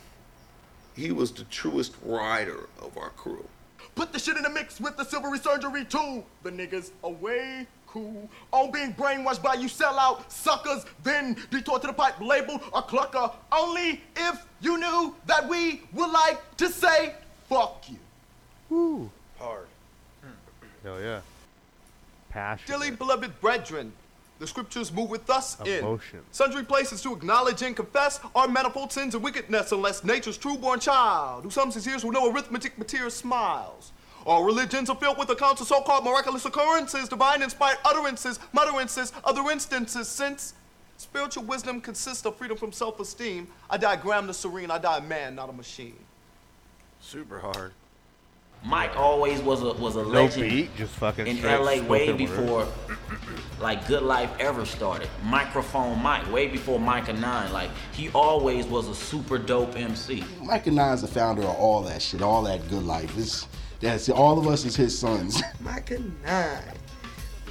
He was the truest rider of our crew. Put the shit in the mix with the silvery surgery too. The niggas away cool. On being brainwashed by you sellout suckers, then detour to the pipe label a clucker. Only if you knew that we would like to say fuck you. Woo. Hard. Hell yeah. Passion. Dearly beloved brethren, the scriptures move with us Emotion. in sundry places to acknowledge and confess our manifold sins and wickedness, unless nature's true-born child, who sums his ears with no arithmetic material smiles. All religions are filled with accounts of so-called miraculous occurrences, divine inspired utterances, mutterances, other instances, since spiritual wisdom consists of freedom from self-esteem. I diagram the serene, I die a man, not a machine. Super hard. Mike always was a was a No legend beat, just fucking in straight LA way spoken word. before like Good Life ever started. Microphone Mike, way before Myka Nine. Like he always was a super dope MC. Myka Nine's the founder of all that shit, all that good life. It's that's all of us is his sons. Myka Nine.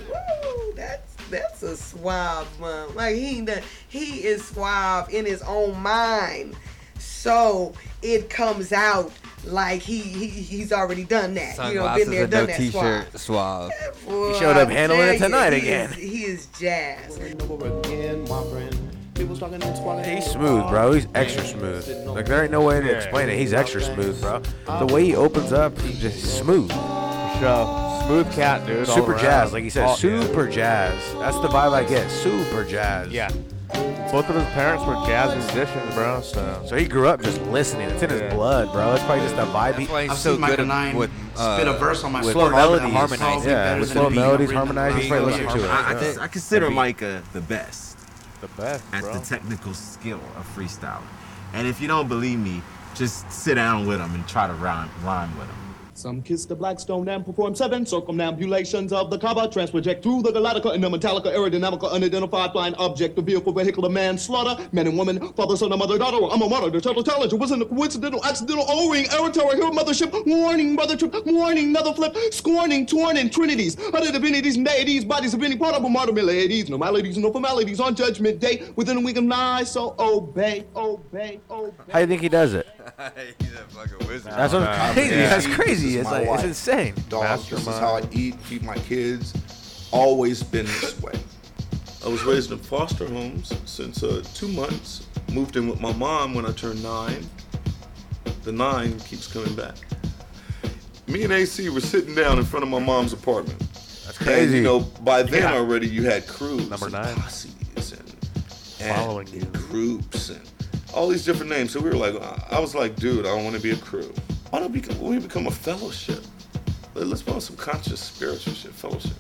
Woo, that's that's a suave man. Like he ain't done- he is suave in his own mind. So it comes out like he, he he's already done that. you know, been Sunglasses there, and done no that t-shirt, suave. Boy, He showed up handling it tonight he again. Is, he is jazz. He's smooth, bro. He's extra smooth. Like there ain't no way to explain it. He's extra smooth, bro. The way he opens up, he's just smooth. Show. Smooth cat, dude. Super jazz, like he said. Super jazz. That's the vibe I get. Super jazz. Yeah. Both of his parents were jazz musicians, bro. So. So he grew up just listening. It's in his blood, bro. It's probably just a vibe. He, I've seen Myka Nine spit a uh, verse on my with slow That melodies, would harmonize yeah, with slow being melodies, written harmonized. You around listen to it. I, I, yeah. cons- I consider Myka the best. The best, at bro. the technical skill of freestyle. And if you don't believe me, just sit down with him and try to rhyme, rhyme with him. Some kiss the black stone and perform seven circumambulations of the Kaaba, transproject through the Galactica in the Metallica aerodynamical unidentified flying object, the vehicle vehicular manslaughter, man slaughter, men and woman, father, son, and mother, daughter, I'm a mother, the total it wasn't a coincidental, accidental O-ring, error, terror, hero, mothership, warning, mother trip, warning, another flip, scorning, torn, and trinities, other divinities and deities, bodies of any part of a martyr, ladies, no maladies, no formalities, on judgment day, within a week of nine, so obey, obey, obey. How do you think he does it? He's a fucking wizard. That's what Nah, crazy. man. That's crazy. is It's my like it's life. insane. Dog, this is how I eat, feed my kids. Always been this way. I was raised in foster homes since uh, two months. Moved in with my mom when I turned nine. The nine keeps coming back. Me and AC were sitting down in front of my mom's apartment. That's And, crazy. you know, by then Yeah. already you had crews, Number and nine. posses, and, and Following you. groups, and all these different names. So we were like, I was like, dude, I don't want to be a crew. Why don't we become, we become a fellowship? Let- Let's build some conscious spiritual shit, fellowship.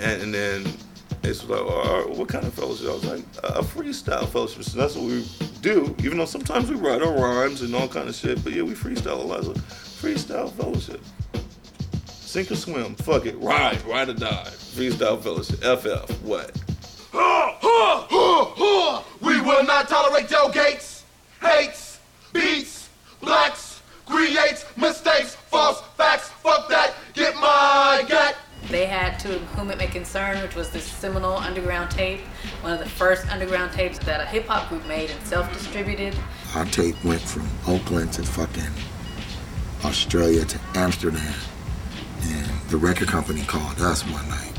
And, and then it's like, what kind of fellowship? I was like, a freestyle fellowship. So that's what we do. Even though sometimes we write our rhymes and all kind of shit, but yeah, we freestyle a lot. So freestyle fellowship. Sink or swim, fuck it, ride, ride or die. Freestyle fellowship, FF, what? We will not tolerate Joe Gates, hates, beats, blacks, creates mistakes, false facts. Fuck that. Get my gat. They had To Whom It May Concern, which was this seminal underground tape, one of the first underground tapes that a hip hop group made and self distributed. Our tape went from Oakland to fucking Australia to Amsterdam. And the record company called us one night.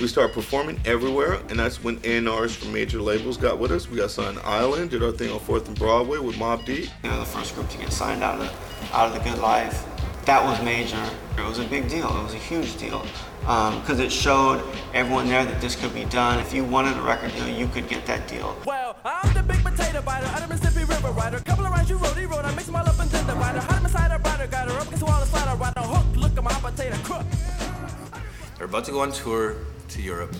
We started performing everywhere, and that's when A&Rs from major labels got with us. We got signed to Island, did our thing on 4th and Broadway with Mobb Deep. They were the first group to get signed out of the, out of the good life. That was major. It was a big deal. It was a huge deal um, because it showed everyone there that this could be done. If you wanted a record deal, you could get that deal. Well, I'm the big potato biter, out of Mississippi River rider. Couple of rounds you rode, he rode, I mix them all up and then the rider. Hot beside a rider, got her up against the wall, slider, rider, hook, look at my potato crook. They're about to go on tour to Europe.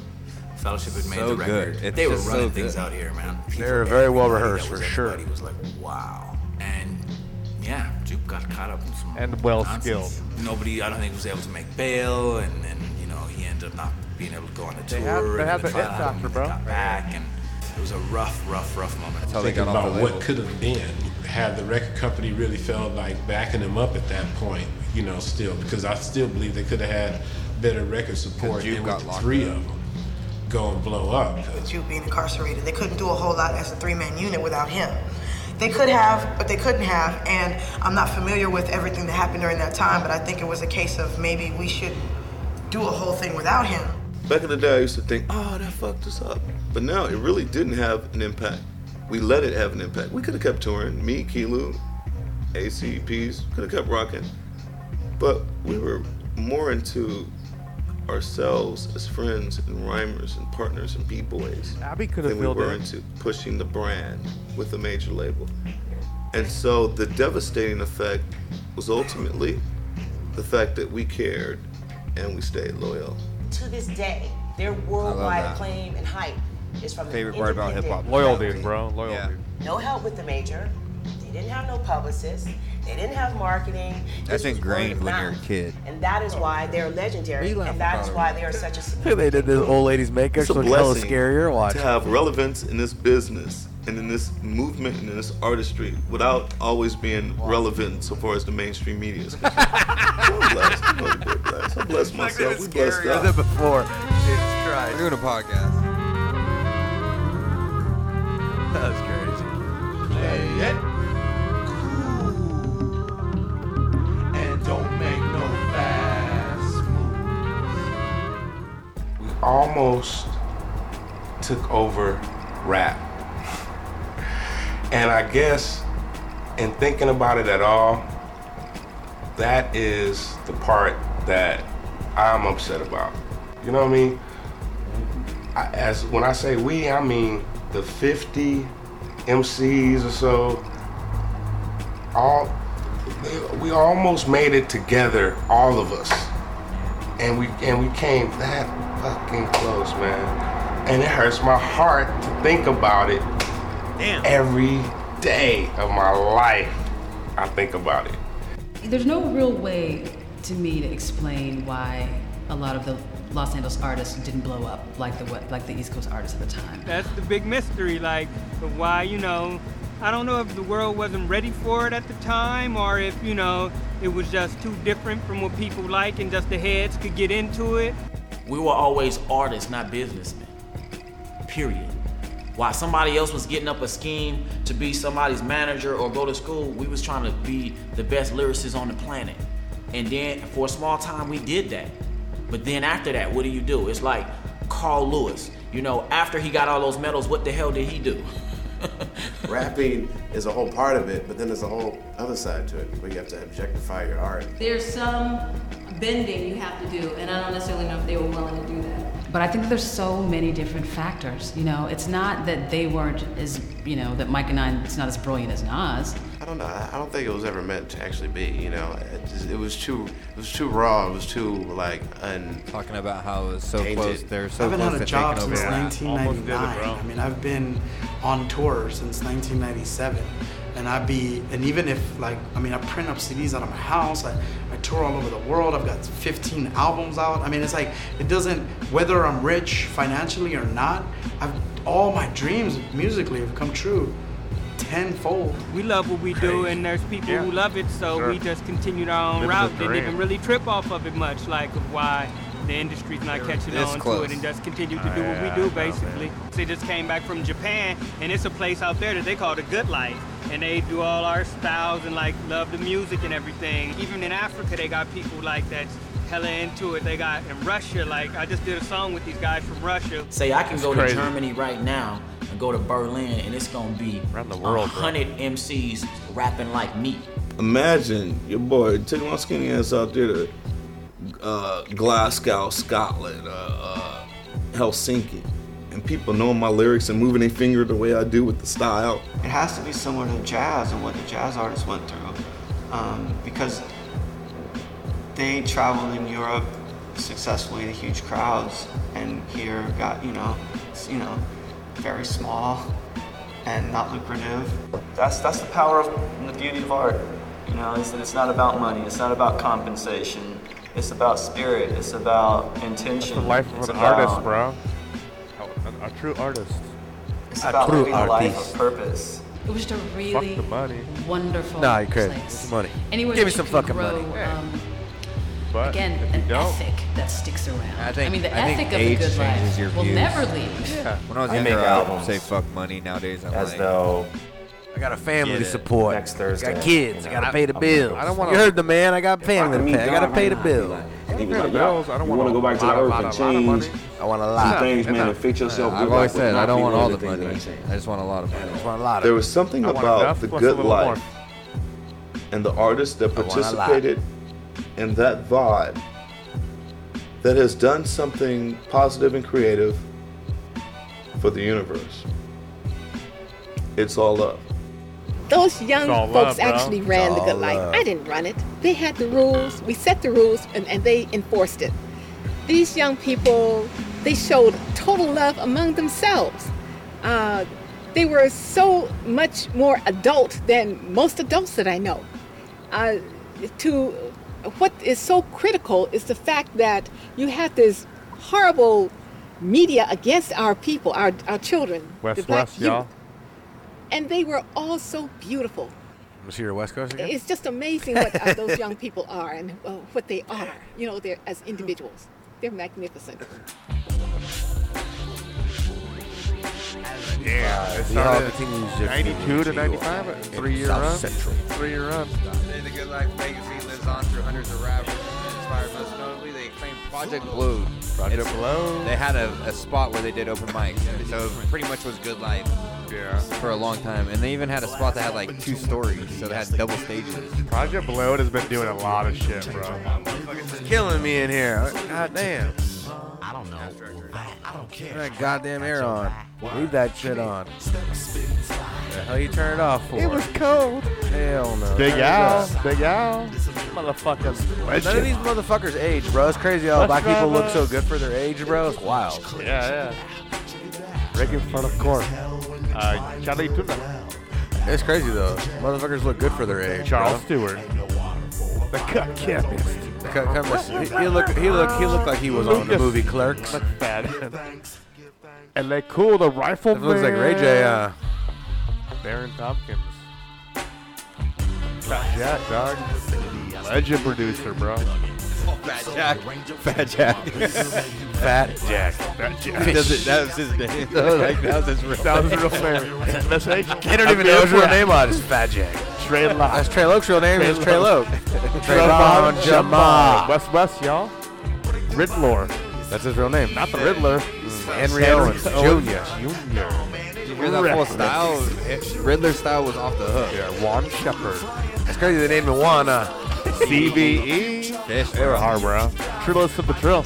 Fellowship had made So the record. good. It's they were just so running things out here, man. They were very well rehearsed, for sure. everybody was like, wow. And yeah, Jupe got caught up in some And well nonsense. skilled. Nobody, I don't think, was able to make bail, and, and you know he ended up not being able to go on the They tour. had- they and had the then it finally factor, bro. Got back, and it was a rough, rough, rough moment. That's Thinking about what could have been had the record company really felt like backing them up at that point, you know, still because I still believe they could have had better record support Jupe and got with the three up. of them go and blow up. with you being incarcerated. They couldn't do a whole lot as a three-man unit without him. They could have, but they couldn't have. And I'm not familiar with everything that happened during that time, but I think it was a case of maybe we should do a whole thing without him. Back in the day, I used to think, oh, that fucked us up. But now it really didn't have an impact. We let it have an impact. We could have kept touring. Me, Kilu, ACPs, could have kept rocking. But we were more into ourselves as friends and rhymers and partners and b-boys Abby could have than we were in. into pushing the brand with a major label. And so the devastating effect was ultimately the fact that we cared and we stayed loyal. To this day, their worldwide that. acclaim and hype is from the Favorite an part about hip hop. Loyalty, bro. Loyalty. No help with the major. They didn't have no publicists. They didn't have marketing. That's This ingrained when you're a kid. And that is why they're legendary. And that is why they are such a they did this old lady's makeup, It's a so it's hella blessing scarier. Watch. to have relevance in this business and in this movement and in this artistry without always being relevant so far as the mainstream media is concerned. I'm blessed. I'm really blessed. I bless myself. We blessed I God. said before. Jesus Christ. We're doing a podcast. That's crazy. Play it almost took over rap. And I guess in thinking about it at all, that is the part that I'm upset about. You know what I mean? I, as when I say we, I mean the 50 MCs or so. All we almost made it together, all of us, and we and we came that fucking close, man. And it hurts my heart to think about it. Damn. Every day of my life, I think about it. There's no real way to me to explain why a lot of the Los Angeles artists didn't blow up like the like the East Coast artists at the time. That's the big mystery, like, of why, you know, I don't know if the world wasn't ready for it at the time or if, you know, it was just too different from what people like and just the heads could get into it. We were always artists, not businessmen. Period. While somebody else was getting up a scheme to be somebody's manager or go to school, we was trying to be the best lyricists on the planet. And then for a small time we did that. But then after that, what do you do? It's like Carl Lewis. You know, after he got all those medals, what the hell did he do? Rapping is a whole part of it, but then there's a whole other side to it where you have to objectify your art. There's some bending you have to do, and I don't necessarily know if they were willing to do that. But I think that there's so many different factors. You know, it's not that they weren't as, you know, that Myka Nine is not as brilliant as Nas. I don't know. I I don't think it was ever meant to actually be. You know, it, just, it was too. It was too raw. It was too like un. Talking about how it was so tainted. close. They're so I so haven't close had to a job since rap. 1999. I mean, I've been on tour since 1997, and I be and even if like I mean, I print up CDs out of my house. I, I tour all over the world. I've got 15 albums out. I mean, it's like it doesn't whether I'm rich financially or not. I've all my dreams musically have come true tenfold. We love what we do, and there's people Yeah. who love it, so Sure. we just continued our own Live route. the Didn't even really trip off of it much, like why the industry's not catching this on to it, and just continue to do what we do, basically. They just came back from Japan, and it's a place out there that they call the Good Life, and they do all our styles and like love the music and everything. Even in Africa, they got people like that hella into it. They got in Russia, like I just did a song with these guys from Russia. Say I can That's go crazy. to Germany right now and go to Berlin, and it's gonna be Around the world, hundred MCs rapping like me. Imagine your boy taking my skinny ass out there to uh, Glasgow, Scotland, uh, uh, Helsinki, and people knowing my lyrics and moving their finger the way I do with the style. It has to be similar to jazz and what the jazz artists went through, um, because they traveled in Europe successfully to huge crowds, and here got you know, you know, very small and not lucrative. That's that's the power of and the beauty of art. You know, is that it's not about money. It's not about compensation. It's about spirit. It's about intention. The life of it's an about, artist, bro. A, a true artist. It's about living a life of purpose. It was just a really the money. wonderful Nah, you crazy. place. Money. Anywhere Give me some fucking grow, money. Um, But again, an ethic that sticks around. I think- mean, the I think ethic of age a good life changes your will views. never leave. Yeah. When I was I younger, I would albums say fuck money. Nowadays, I'm as like, though I got a family to support. Next Thursday, I got kids. you I gotta pay the I'm bills. I don't go want You heard the man. I got family to meet pay. I gotta pay the right now, bills. And he was pay like, the bills. I don't want want to go back to the lot, earth lot, and lot of money. change I want a some lot. things, man, Enough. and fix yourself. I've always said I don't want all the money. I just want a lot of money. I just want a lot of There was something about the good little life and the artists that I want a lot. participated in that vibe that has done something positive and creative for the universe. It's all love. Those young It's all folks love, bro. actually ran It's the good life. love. I didn't run it. They had the rules. We set the rules and, and they enforced it. These young people, they showed total love among themselves. Uh, they were so much more adult than most adults that I know. Uh, to what is so critical is the fact that you have this horrible media against our people, our, our children, West the black West, y'all. Youth. And they were all so beautiful. Was here West Coast again? It's just amazing what uh, those young people are and uh, what they are, you know, they're, as individuals. They're magnificent. Yeah, it all started continues just 92 to 95, a three-year South run. Central. Three-year run. The Good Life legacy lives on through hundreds of rappers. Inspired most notably, they claimed Project Blowed. Project Blowed. They had a, a spot where they did open mics, so it pretty much was Good Life Yeah. for a long time. And they even had a spot that had like two stories, so they had double stages. Project Blowed has been doing a lot of shit, bro. It's killing me in here. God damn. I don't know. i don't Turn that goddamn air on. Leave that shit on. The hell you turn it off for? It was cold. Hell no. Big Turn it Al. Big Al, motherfuckers. None of these motherfuckers age, bro. It's crazy how black people look so good for their age, bro. It's wild. Yeah, yeah. Rick in front of court. Uh, Chali 2na. It's crazy though. Motherfuckers look good for their age. Charles bro. Stewart. The cut chemist. The cut chemist. He, he looked. He looked. He looked like he was on the movie Clerks. McFadden. and they cool the rifle. That looks like Ray J. Uh, Baron Tompkins. Fat Jack, dog. Legend producer, bro. Fat Jack. Fat Jack. Fat Jack. Fat Jack. Does it- that was his name. like, that was his real That was name. his real name. That's right. He don't even know his real name on. it. It's Fat Jack. Trey Lock. That's Trey Loke's real name. Is Trey Loke. Trayvon Jamal. West West, y'all. Riddler. That's his real name. Not the Riddler. Henry Owens Jr. Jr. You hear that full style? Riddler's style was off the hook. Yeah, Juan Shepard. It's crazy they named him Juan. Uh, CVE. They were hard, bro. Trillist of the Trill.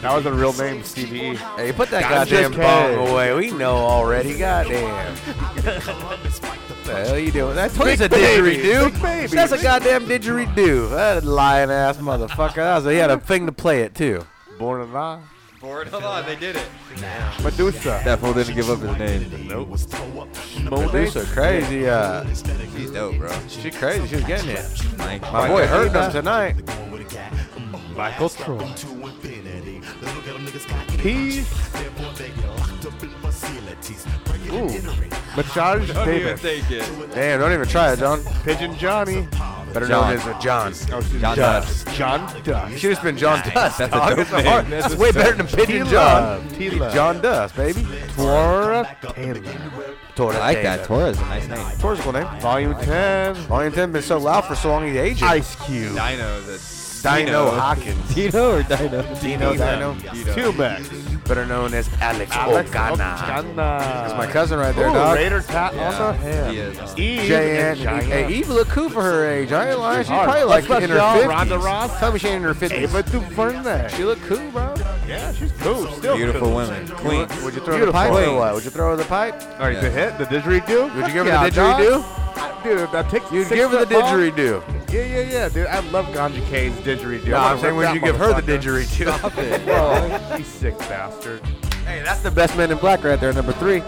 That was a real name, CVE. Hey, put that Gotcha goddamn K. bong away. We know already. Goddamn. what the hell you doing? That's Big a baby, didgeridoo. baby. That's a goddamn didgeridoo. That lying ass motherfucker. That was, he had a thing to play it too. Born in La. Bored? Hold on, they did it. Medusa. That fool didn't give up his name. Nope. Medusa crazy. Uh, She's dope, bro. she crazy. She was getting it. Mike, My boy heard them tonight. Michael Troy. Peace. Ooh. Massage Don't even Davis. take it. Damn, don't even try it, John. Pigeon Johnny. Better John. known as a John. Oh, she's John Dust. Dust. John Dust. Should have been John Nice. Dust. That's a dog. dope It's name. hard- That's That's way better than Pigeon T-Love. John. T-Love. John Dust, baby. Tora Taylor. Tora I like that. Taylor. Tora's a nice name. Tora's a cool name. Volume 10. Volume 10 been so loud for so long he's aging. Ice Cube. Dino, the Dino Hawkins. Dino or Dino? Dino, Dino. Dino Tubex. Better known as Alex, Alex Ogana. Ogana. That's my cousin right there, Ooh, dog. Raider tat on Yeah, the head. he is. Eve Eve. and J.N. Giant. Hey, Eve look cool for her age. I ain't lying. She's Hard. probably Let's like in her y'all, 50s. Ronda Rouse. Tell me she ain't in her 50s. Ava DuVernay. She look cool, bro. Yeah, she's cool. Still Beautiful cool. women. Queens. Would you throw the Beautiful pipe or queens. what? Would you throw her the pipe? All right, the hit, the didgeridoo? Would you give her Yeah, the dog. didgeridoo? Dude, that takes. You'd six give her the foot long? didgeridoo. Yeah, yeah, yeah, dude. I love Ganja K's didgeridoo. No, I I'm saying, rip would you that give her the motherfucker. didgeridoo? Stop it. Oh, you sick bastard. Hey, that's the best man in black right there, number three.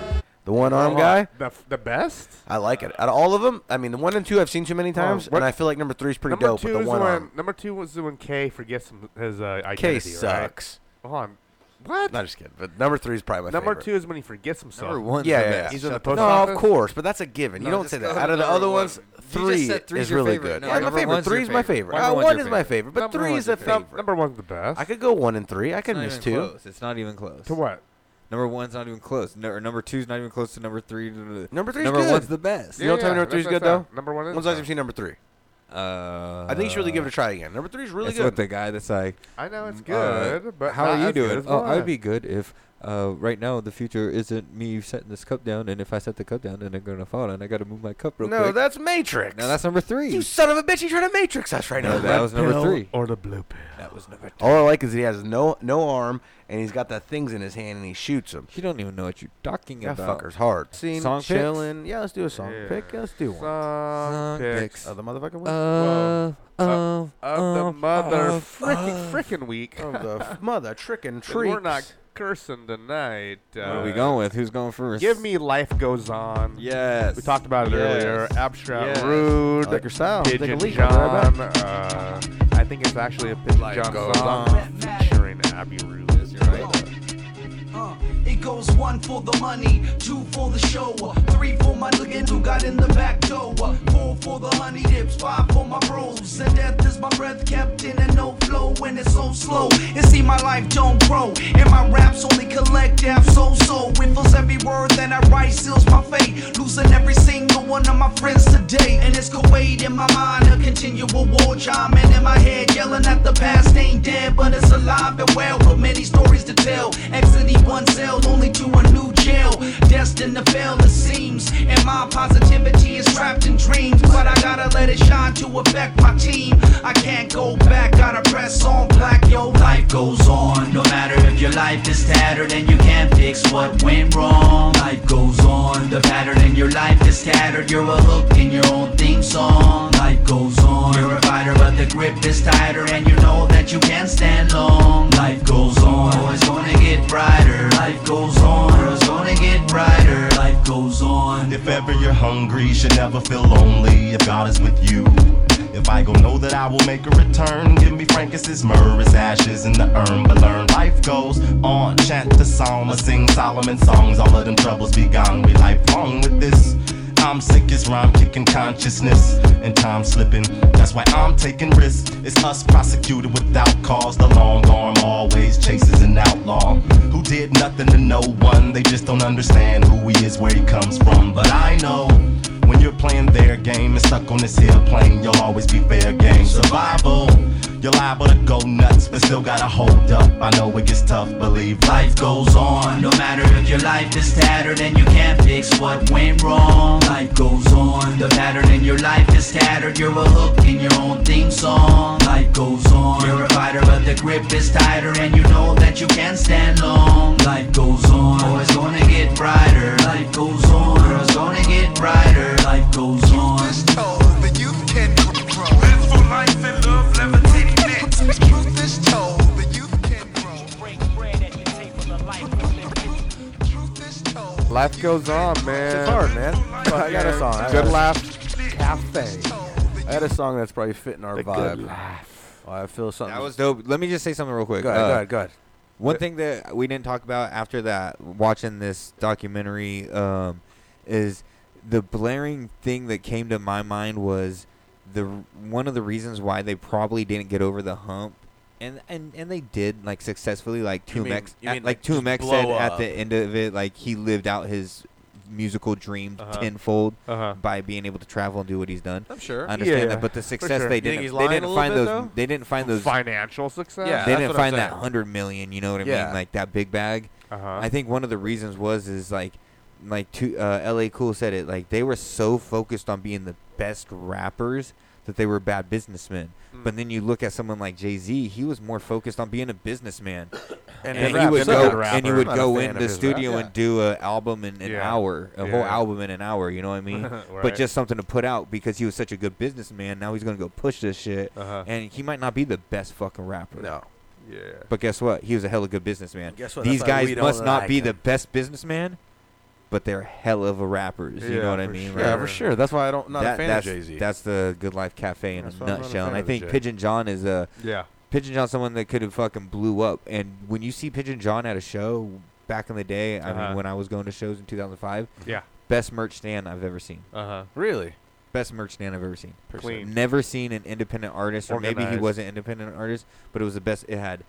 The one arm Oh, guy. The, the best? I like it. Out of all of them, I mean, the one and two I've seen too many times, what- and I feel like number three is pretty number dope. Two But the is one when, arm. Number two was when K forgets some- his uh, identity. K right? sucks. Hold on. What? Not just kidding. But number three is probably my favorite. Number favorite. two is when he forgets himself. yeah, yeah, yeah. He's in the post no, office. of course, but that's a given. You No, don't just say go that. to Out of the number other one. ones, You just three said three's is your really favorite. good. No, yeah, my number favorite. one's your Three is my favorite. favorite. Number Uh, one's one your is my favorite. favorite, but Number three one's is your a favorite. Number one's the best. I could go one and three. I could miss two. close. It's not even close. To what? Number one's not even close. No, or number two's not even close to number three. Number three's Number good. one's the best. You don't tell me number three's that's good what I though. said. Number one is When's the the last time you seen number three? Uh, I think you should really give it a try again. Number three is really that's good. with the guy that's like. I know it's uh, good, but how not are you as good doing? as Oh. I'd be good if uh, right now the future isn't me setting this cup down, and if I set the cup down, then they're gonna fall, and I got to move my cup real quick. no, quick. that's Matrix. Now that's number three. You son of a bitch! You trying to Matrix us right No, now? that was number three. Or the blue pill. That was number. All I like is he has no no arm and he's got that things in his hand and he shoots them. You don't even know what you're talking That about. fucker's hard. Scene, Song picks? chilling. Yeah, let's do a song Yeah. pick. Let's do one. Song picks. picks. Of the motherfucking week. Uh, Well, uh, of the mother frickin' frickin' week. of the mother trickin' And treats. We're not cursing tonight. What are we uh, going with? Who's going first? Give me life goes on. Yes. We talked about it Yes. earlier. Abstract Yes. Rude. I like your style. Take a Pigeon leak. John. right Uh, I think it's actually a Pigeon Life John goes song on. featuring Abby Rude. Uh, it goes one for the money, two for the show, three for my nigga who got in the back door, four for the honey dips, five for my bros, and death is my breath kept in and no flow when it's so slow. And see my life don't grow, and my raps only collect half so so. It feels every word that I write seals my fate, losing every single one of my friends today. And it's Kuwait in my mind, a continual war chiming in my head, yelling at the past ain't dead, but it's alive and well, with many stories to tell. Exiting one cell, only to a new jail, destined to fail it seems. And my positivity is trapped in dreams, but I gotta let it shine to affect my team. I can't go back, gotta press on black. Yo, life goes on, no matter if your life is tattered and you can't fix what went wrong. Life goes on, the pattern in your life is tattered. You're a hook in your own theme song. Life goes on, you're a fighter, but the grip is tighter, and you know that you can't stand long. Life goes on, it's gonna get brighter. Life goes on, oh, it's gonna get brighter. Life goes on. If ever you're hungry, you should never feel lonely if God is with you. If I go know that I will make a return, give me Francis' myrrh, ashes in the urn. But learn life goes on. Chant the psalm, or sing Solomon songs. All of them troubles be gone. We lifelong with this. I'm sick as rhyme kicking consciousness and time slipping. That's why I'm taking risks. It's us prosecuted without cause. The long arm always chases an outlaw who did nothing to no one. They just don't understand who he is, where he comes from. But I know you're playing their game and stuck on this hill plane, you'll always be fair game. Survival. You're liable to go nuts, but still gotta hold up. I know it gets tough, believe Life goes on, no matter if your life is tattered and you can't fix what went wrong. Life goes on, the pattern in your life is tattered. You're a hook in your own theme song. Life goes on, you're a fighter, but the grip is tighter, and you know that you can't stand long. Life goes on, it's gonna get brighter. Life goes on, it's gonna get brighter. Life goes on. the youth can grow. Live for life and love, levitating next. Truth is told, the youth can grow. Break bread at the table of life. Truth is told. Life goes on, man. It's hard, man. I got a song. I Good Laugh Cafe. I had a song that's probably fitting our The vibe. Good Laugh. Oh, I feel something. That was dope. Let me just say something real quick. Go ahead, Uh, go ahead, go ahead. One thing that we didn't talk about after that, watching this documentary, um, is the blaring thing that came to my mind was the one of the reasons why they probably didn't get over the hump, and and, and they did like successfully. Like You mean- Two Mex, mean, like like, Two Mex blow said at the end of it, like he lived out his musical dream Uh-huh. tenfold Uh-huh. by being able to travel and do what he's done. I'm sure. I understand Yeah, that, but the success sure. they didn't, they didn't find those. though? They didn't find those Financial success? Yeah, they didn't find that hundred million. You know what I Yeah. mean? Like that big bag. Uh-huh. I think one of the reasons was is like, like to uh, L.A. Cool said it. Like they were so focused on being the best rappers that they were bad businessmen. Hmm. But then you look at someone like Jay Z. He was more focused on being a businessman. And And, he would is a go rapper. and he I'm would go fan in the his rap. studio Yeah. and do an album in an Yeah. hour, a whole album in an hour. You know what I mean? Right. But just something to put out because he was such a good businessman. Now he's gonna go push this shit, Uh-huh. and he might not be the best fucking rapper. No. Yeah. But guess what? He was a hella good businessman. Guess what? These That's guys must not like be him. the best businessman, but they're hell of a rappers. You Yeah, know what I mean? sure. Yeah, for sure. That's why I don't- not a fan of Jay-Z. That's the Good Life Cafe in That's a nutshell. And I think Pigeon John is a Yeah. Pigeon John's someone that could have fucking blew up. And when you see Pigeon John at a show back in the day, I Uh-huh. mean, when I was going to shows in 2005, Yeah. best merch stand I've ever seen. Uh huh. Really? Best merch stand I've ever seen. Clean. Never seen an independent artist, or maybe he wasn't an independent artist, but it was the best. It had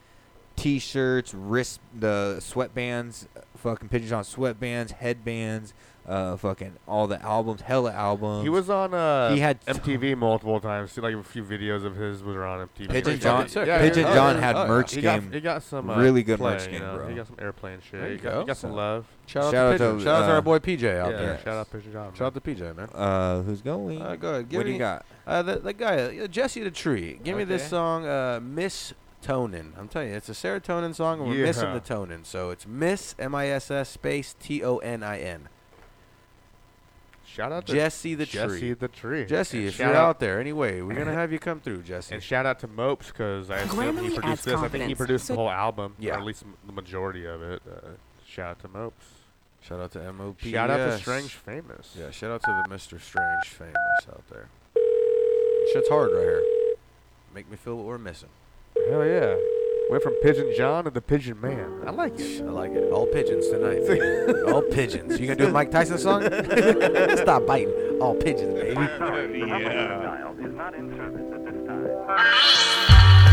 T-shirts, wrist, the sweatbands, fucking Pigeon on sweatbands, headbands, uh, fucking all the albums, hella albums. He was on uh, He had MTV multiple times. See, like a few videos of his were on MTV. Pigeon Pretty John- fucking sick. Pigeon yeah, John yeah. had Oh, yeah. merch he got, game, He got some uh, really good play, merch you game, know? bro. He got some airplane shit. There you he, got, go. he got some love. Shout out to Pigeon. to, Shout out to our boy PJ out yeah, there. Shout out Pigeon John. Shout out to PJ, man. Uh, who's going? Uh, go ahead. Give what do you got? Uh, the, the guy, uh, Jesse the Tree. Give me this song, uh, Miss Tonin. I'm telling you, it's a serotonin song, and we're missing the tonin. So it's Miss M I S S space T O N I N. Shout out to Jesse the Jesse Tree. Jesse the Tree. Jesse, And if you're out- out there, anyway, we're gonna have you come through, Jesse. And shout out to Mopes because I assume he produced adds this. I think he produced So- the whole album, Yeah. or at least m- the majority of it. Uh, shout out to Mopes. Shout out to MOP. Shout out to Strange Famous. Yeah, shout out to the Mr. Strange Famous out there. Shit's hard right here. Make me feel what we're missing. Hell yeah. Went from Pigeon John to the Pigeon Man. I like it. I like it. All pigeons tonight. All pigeons. You gonna do a Mike Tyson song? Stop biting. All pigeons, baby.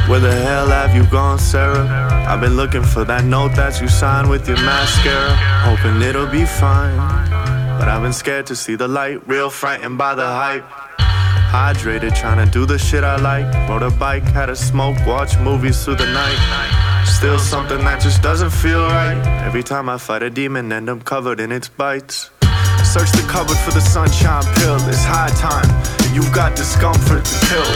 Where the hell have you gone, Sarah? I've been looking for that note that you signed with your mascara. Hoping it'll be fine. But I've been scared to see the light, real frightened by the hype. Hydrated, trying to do the shit I like. Rode a bike, had a smoke, watch movies through the night. Still something that just doesn't feel right. Every time I fight a demon, end up covered in its bites. Search the cupboard for the sunshine pill. It's high time. You've got discomfort to kill.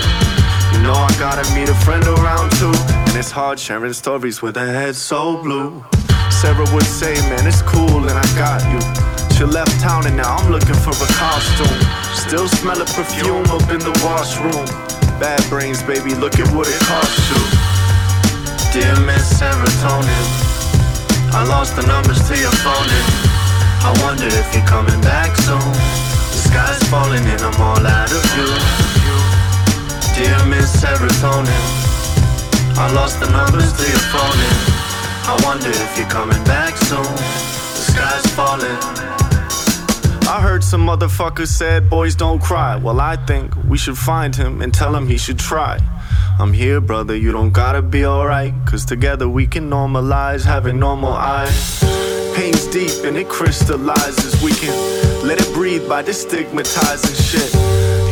You know I gotta meet a friend around too. And it's hard sharing stories with a head so blue. Sarah would say, man, it's cool and I got you. She left town and now I'm looking for a costume. Still smell of perfume up in the washroom. Bad brains, baby, look at what it cost you. Dear Miss Serotonin, I lost the numbers to your phone. and I wonder if you're coming back soon. The sky's falling and I'm all out of view. Dear Miss Serotonin, I lost the numbers to your phone. and I wonder if you're coming back soon. The sky's falling. I heard some motherfuckers said boys don't cry. Well, I think we should find him and tell him he should try. I'm here, brother, you don't gotta be alright. Cause together we can normalize having normal eyes. Pain's deep and it crystallizes. We can let it breathe by destigmatizing shit.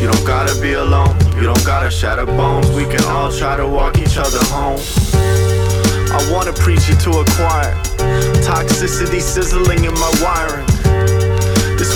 You don't gotta be alone, you don't gotta shatter bones. We can all try to walk each other home. I wanna preach you to a choir. Toxicity sizzling in my wiring.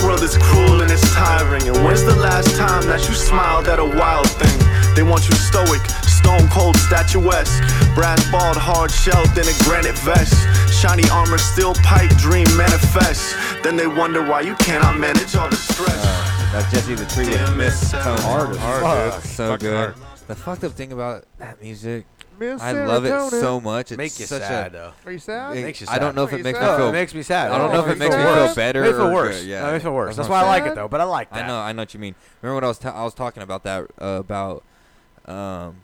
This world is cruel and it's tiring. And when's the last time that you smiled at a wild thing? They want you stoic, stone cold, statuesque. Brass balled, hard shelled in a granite vest. Shiny armor, steel pipe, dream manifest. Then they wonder why you cannot manage all the stress. Uh, That's Jesse the Tree with Miss Tone. Hard, hard, dude. So Fucking good. hard. The fucked up thing about that music, Miss I love it Serotonin. so much. It's Make you such sad, a, though. Are you sad? It- Makes you I don't sad. know if it you makes me sad? feel. it makes me sad. I don't know if it makes me feel worse. better. Makes me or worse. good. Yeah, No, it makes me worse. That's That's what why I I'm like it though. But I like that. I know, I know what you mean. Remember what I was ta- I was talking about that uh, about um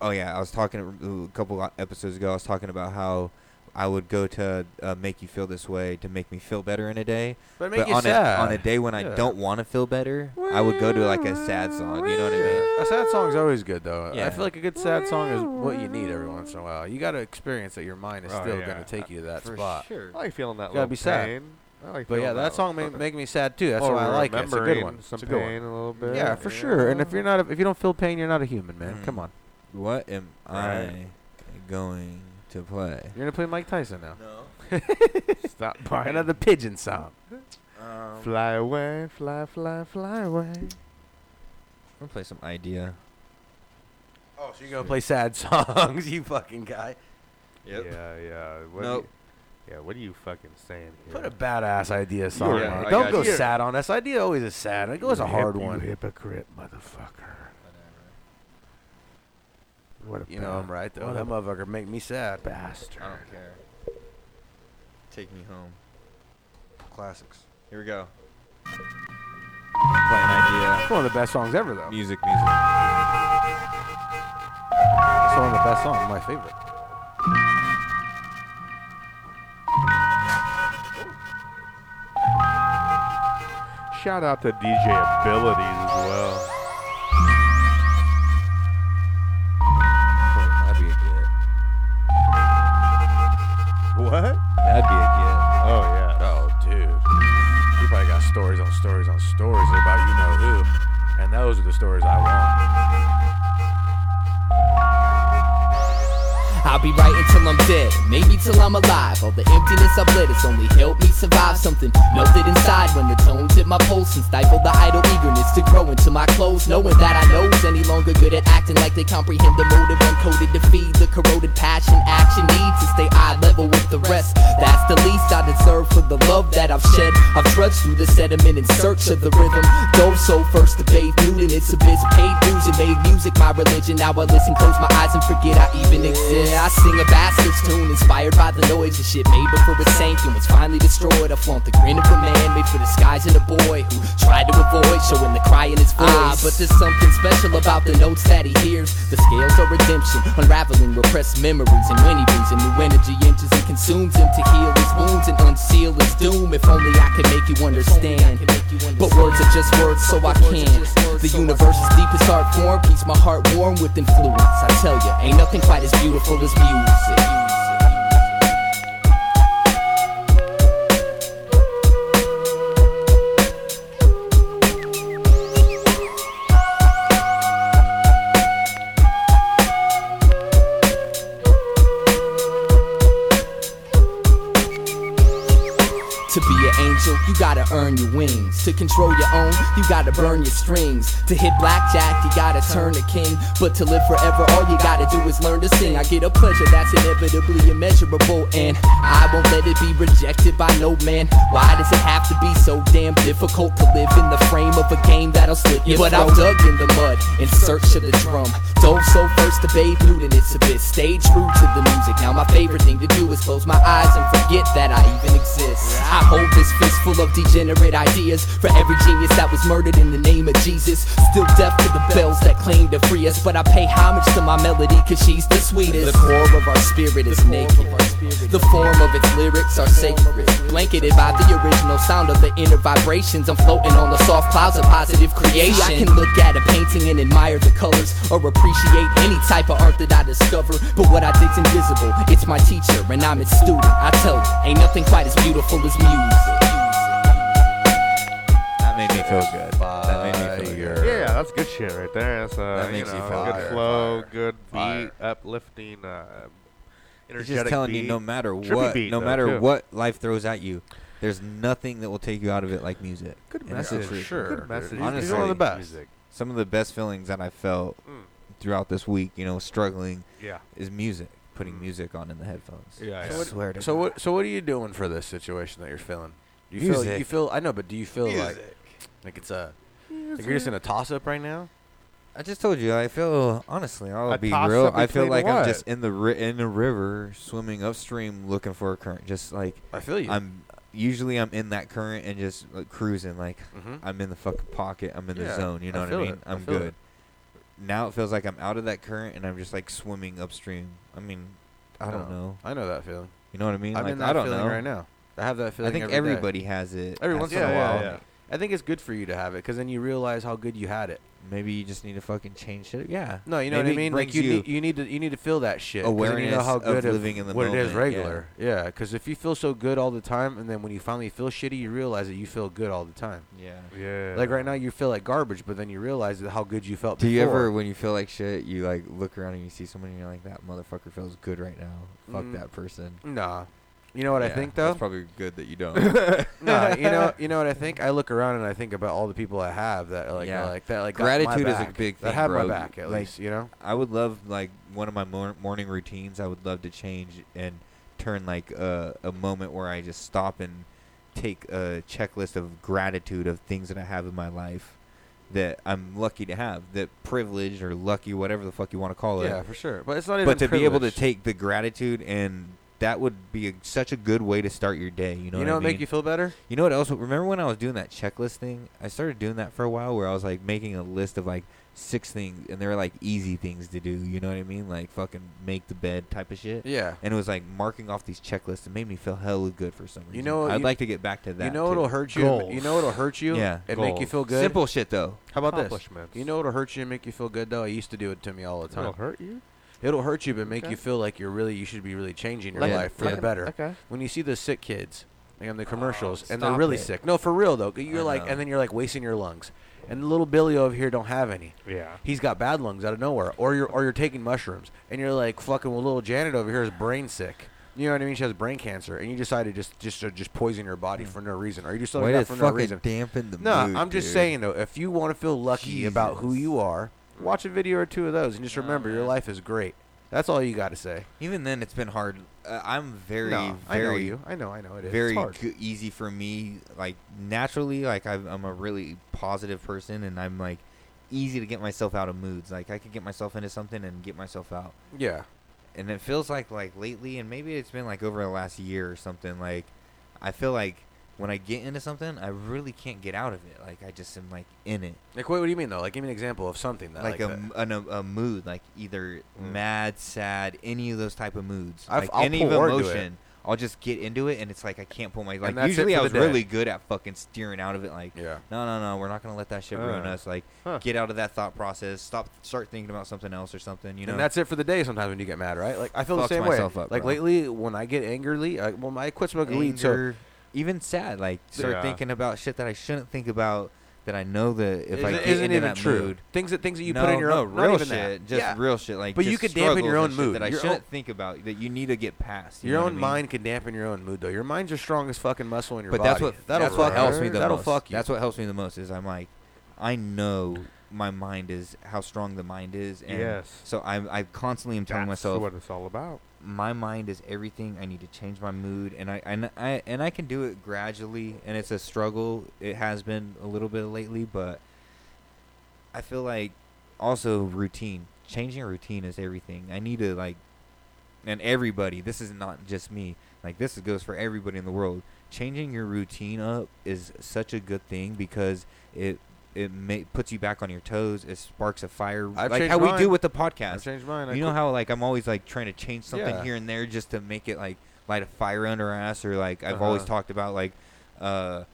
oh yeah, I was talking a couple episodes ago. I was talking about how I would go to uh, make you feel this way to make me feel better in a day. But make you on sad. a on a day when I don't want to feel better, I would go to like a sad song. You know what I mean? A sad song's always good though. Yeah. I feel like a good sad song is what you need every once in a while. You got to experience that your mind is Oh, still yeah. going to take you to that For spot. sure. I like feeling that You gotta be sad. pain. I like but yeah, that that song little- may make me sad too. That's Or why I like it. It's a good one. some a good pain one. a little bit, Yeah, for you sure. And if you're not, a, if you don't feel pain, you're not a human, man. Mm. Come on. What am Right. I going to play? You're gonna play Mike Tyson now. No. Stop buying another pigeon song. Um, Fly away, fly, fly, fly away. I'm gonna play some Eyedea. Oh, so you're gonna play sad songs, you fucking guy. Yep. Yeah, yeah. What Nope. You, yeah, what are you fucking saying here? Put a badass Eyedea song Yeah, on. I Don't go you. sad on us. Eyedea always is sad. It goes a hard hip- you one. hypocrite motherfucker. What a You know I'm right though. what That motherfucker make me sad. bastard. I don't care. Take me home. Classics. Here we go. Playing Eyedea. It's one of the best songs ever though. Music, music. It's one of the best songs. My favorite. Shout out to DJ Abilities What? That'd be a gift. Oh yeah. Oh, dude. You probably got stories on stories on stories about you know who. And those are the stories I want. I'll be writing till I'm dead, maybe till I'm alive. All the emptiness I've lit has only helped me survive. Something melted inside when the tones hit my pulse and stifled the idle eagerness to grow into my clothes. Knowing that I know's any longer good at acting like they comprehend the motive uncoded to feed the corroded passion. Action needs to stay eye level with the rest. That's the least I deserve for the love that I've shed. I've trudged through the sediment in search of the rhythm. Dove so first to bathe nude in its abyss. Paid dues and made music my religion. Now I listen, close my eyes and forget I even exist. I sing a bastard's tune inspired by the noise of shit made before it sank and was finally destroyed. I flaunt the grin of a man made for the skies disguising a boy who tried to avoid showing the cry in his voice. Ah, but there's something special about the notes that he hears. The scales of redemption, unraveling repressed memories. And when he brings a new energy enters and consumes him to heal his wounds and unseal his doom. If only I could make you understand. But words are just words, so I can't. The universe's deepest art form keeps my heart warm with influence. I tell you, ain't nothing quite as beautiful as music. Angel, you gotta earn your wings. To control your own, you gotta burn your strings. To hit blackjack, you gotta turn a king. But to live forever, all you gotta do is learn to sing. I get a pleasure that's inevitably immeasurable, and I won't let it be rejected by no man. Why does it have to be so damn difficult to live in the frame of a game that'll slip you? But I've dug in the mud in search of the drum. Dove so first to bathe nude in its bit Stayed true to the music. Now my favorite thing to do is close my eyes and forget that I even exist. I hold this fistful of degenerate ideas for every genius that was murdered in the name of Jesus. Still deaf to the bells that claim to free us, but I pay homage to my melody cause she's the sweetest. The core of our spirit is naked. The form of its lyrics are sacred. Blanketed by the original sound of the inner vibrations. I'm floating on the soft clouds of positive creation. I can look at a painting and admire the colors or appreciate any type of art that I discover. But what I dig's invisible. It's my teacher and I'm its student. I tell you, ain't nothing quite as beautiful as music. That made me feel good. That made me feel good. Yeah, that's good shit right there. That's uh, That makes you you know, fire, good flow, fire, good fire. beat, uplifting, uh, It's energetic just telling you, beat. no matter Trippy what, beat, no though, matter too. what life throws at you, there's nothing that will take you out of it like music. Good And that's the message, truth. sure. Good message. He's- he's Honestly, one of the best. music. Some of the best feelings that I felt Mm. throughout this week, you know, struggling, Yeah. is music. Putting music on in the headphones. So I what, swear to so God. what? So what are you doing for this situation that you're feeling? Do you feel? Music. You feel? I know, but do you feel like Music. Like it's a like you're just in a toss up right now? I just told you. I feel honestly. I'll A be toss real. I feel between like I'm what? just in the ri- in the river, swimming upstream, looking for a current. Just like I feel you. I'm usually I'm in that current and just like, cruising. Like Mhm. I'm in the fucking pocket. I'm in the zone. You I know what I feel mean? it. I I'm feel good. it. Now it feels like I'm out of that current and I'm just like swimming upstream. I mean, I don't know. I know that feeling. You know what I mean? I'm like in that I don't feeling know right now. I have that feeling. I think every day. everybody has it. Every at once in a while. point. I think it's good for you to have it because then you realize how good you had it. Maybe you just need to fucking change shit. Yeah. No, you know Maybe what I mean. Like you, you need, you need to you need to feel that shit. 'cause then you know awareness how of good living in the what it is regular. Yeah, because if you feel so good all the time, and then when you finally feel shitty, you realize that you feel good all the time. Yeah. Yeah. Like right now, you feel like garbage, but then you realize how good you felt. Do you ever, when you feel like shit, you like look around and you see someone and you're like, that motherfucker feels good right now. Fuck Mm, that person. Nah. You know what I think though? That's probably good that you don't. nah, you know, you know what I think. I look around and I think about all the people I have that like Yeah. are like that like gratitude is a big thing. that have bro. my back at like, least. You know. I would love like one of my mor- morning routines. I would love to change and turn like a, a moment where I just stop and take a checklist of gratitude of things that I have in my life that I'm lucky to have, that privilege or lucky, whatever the fuck you want to call it. Yeah, for sure. But it's not even. But to be able to take the gratitude and that would be a, such a good way to start your day. You know You what know I what make you feel better? You know what else? Remember when I was doing that checklist thing? I started doing that for a while where I was like making a list of like six things and they were like easy things to do. You know what I mean? Like fucking make the bed type of shit. Yeah. And it was like marking off these checklists. It made me feel hella good for some reason. You know, I'd you- like to get back to that. You know too. what'll hurt you? You know it'll hurt you? Yeah. And make you feel good. Simple shit though. How about this? You know it'll hurt you and make you feel good though? I used to do it to me all the time. It'll hurt you? It'll hurt you, but make Okay. you feel like you're really you should be really changing your Like- life for like- the better. okay. When you see the sick kids, like on the oh, commercials, and they're really it. sick. No, for real though. You're I like, know. and then you're like wasting your lungs. And little Billy over here don't have any. Yeah. He's got bad lungs out of nowhere. Or you're or you're taking mushrooms, and you're like fucking. Well, little Janet over here is brain sick. You know what I mean? She has brain cancer, and you decide to just just to just poison your body mm. for no reason. Are you just doing Way that for no fucking reason? dampen the no, mood, I'm just dude. saying though, if you want to feel lucky about who you are, watch a video or two of those, and just remember your life is great. That's all you got to say. Even then, it's been hard. Uh, I'm very, No, I know very. you. I know, I know it is. Very It's hard. goo- easy for me. Like naturally, like I've, I'm a really positive person, and I'm like easy to get myself out of moods. Like I could get myself into something and get myself out. Yeah. And it feels like like lately, and maybe it's been like over the last year or something. Like I feel like when I get into something, I really can't get out of it. Like I just am like in it. Like, what, what do you mean though? Like, give me an example of something that like, like, a, that. an- a, a mood, like either mad, sad, any of those type of moods. I've- like I'll any pull of word emotion, I'll just get into it, and it's like I can't pull my like. Usually, I was day. really good at fucking steering out of it. Like, Yeah. no, no, no, we're not gonna let that shit ruin Uh, us. Like, huh. get out of that thought process. Stop, start thinking about something else or something. You know, and that's it for the day. Sometimes when you get mad, right? Like I feel the same way. up, like bro. lately, when I get angrly, I, well, I quit smoking weed. So even sad. Like, start Yeah. thinking about shit that I shouldn't think about. That I know that if I Isn't- get isn't into even that true. mood, Things that- things that you no, put in your no, own- real even that. shit, just Yeah. real shit. Like, But you could dampen your own mood. that I Your shouldn't own- think about. That you need to get past. you your own I mean? mind can dampen your own mood, though. Your mind's your strongest fucking muscle in your but body. that's what that'll that's what fuck helps me the That'll most. fuck you. That's what helps me the most is I'm like, I know my mind is how strong the mind is, and Yes. so I I constantly am telling That's myself what it's all about. My mind is everything. I need to change my mood, and I and I and I can do it gradually, and it's a struggle. It has been a little bit lately, but I feel like also routine. Changing routine is everything. I need to like and everybody, this is not just me. Like this goes for everybody in the world. Changing your routine up is such a good thing because it it ma- puts you back on your toes. It sparks a fire, I've like how we do with the podcast. I've changed mine. I You know how like I'm always like trying to change something Yeah. here and there just to make it like light a fire under our ass, or like I've always Uh-huh. talked about like uh,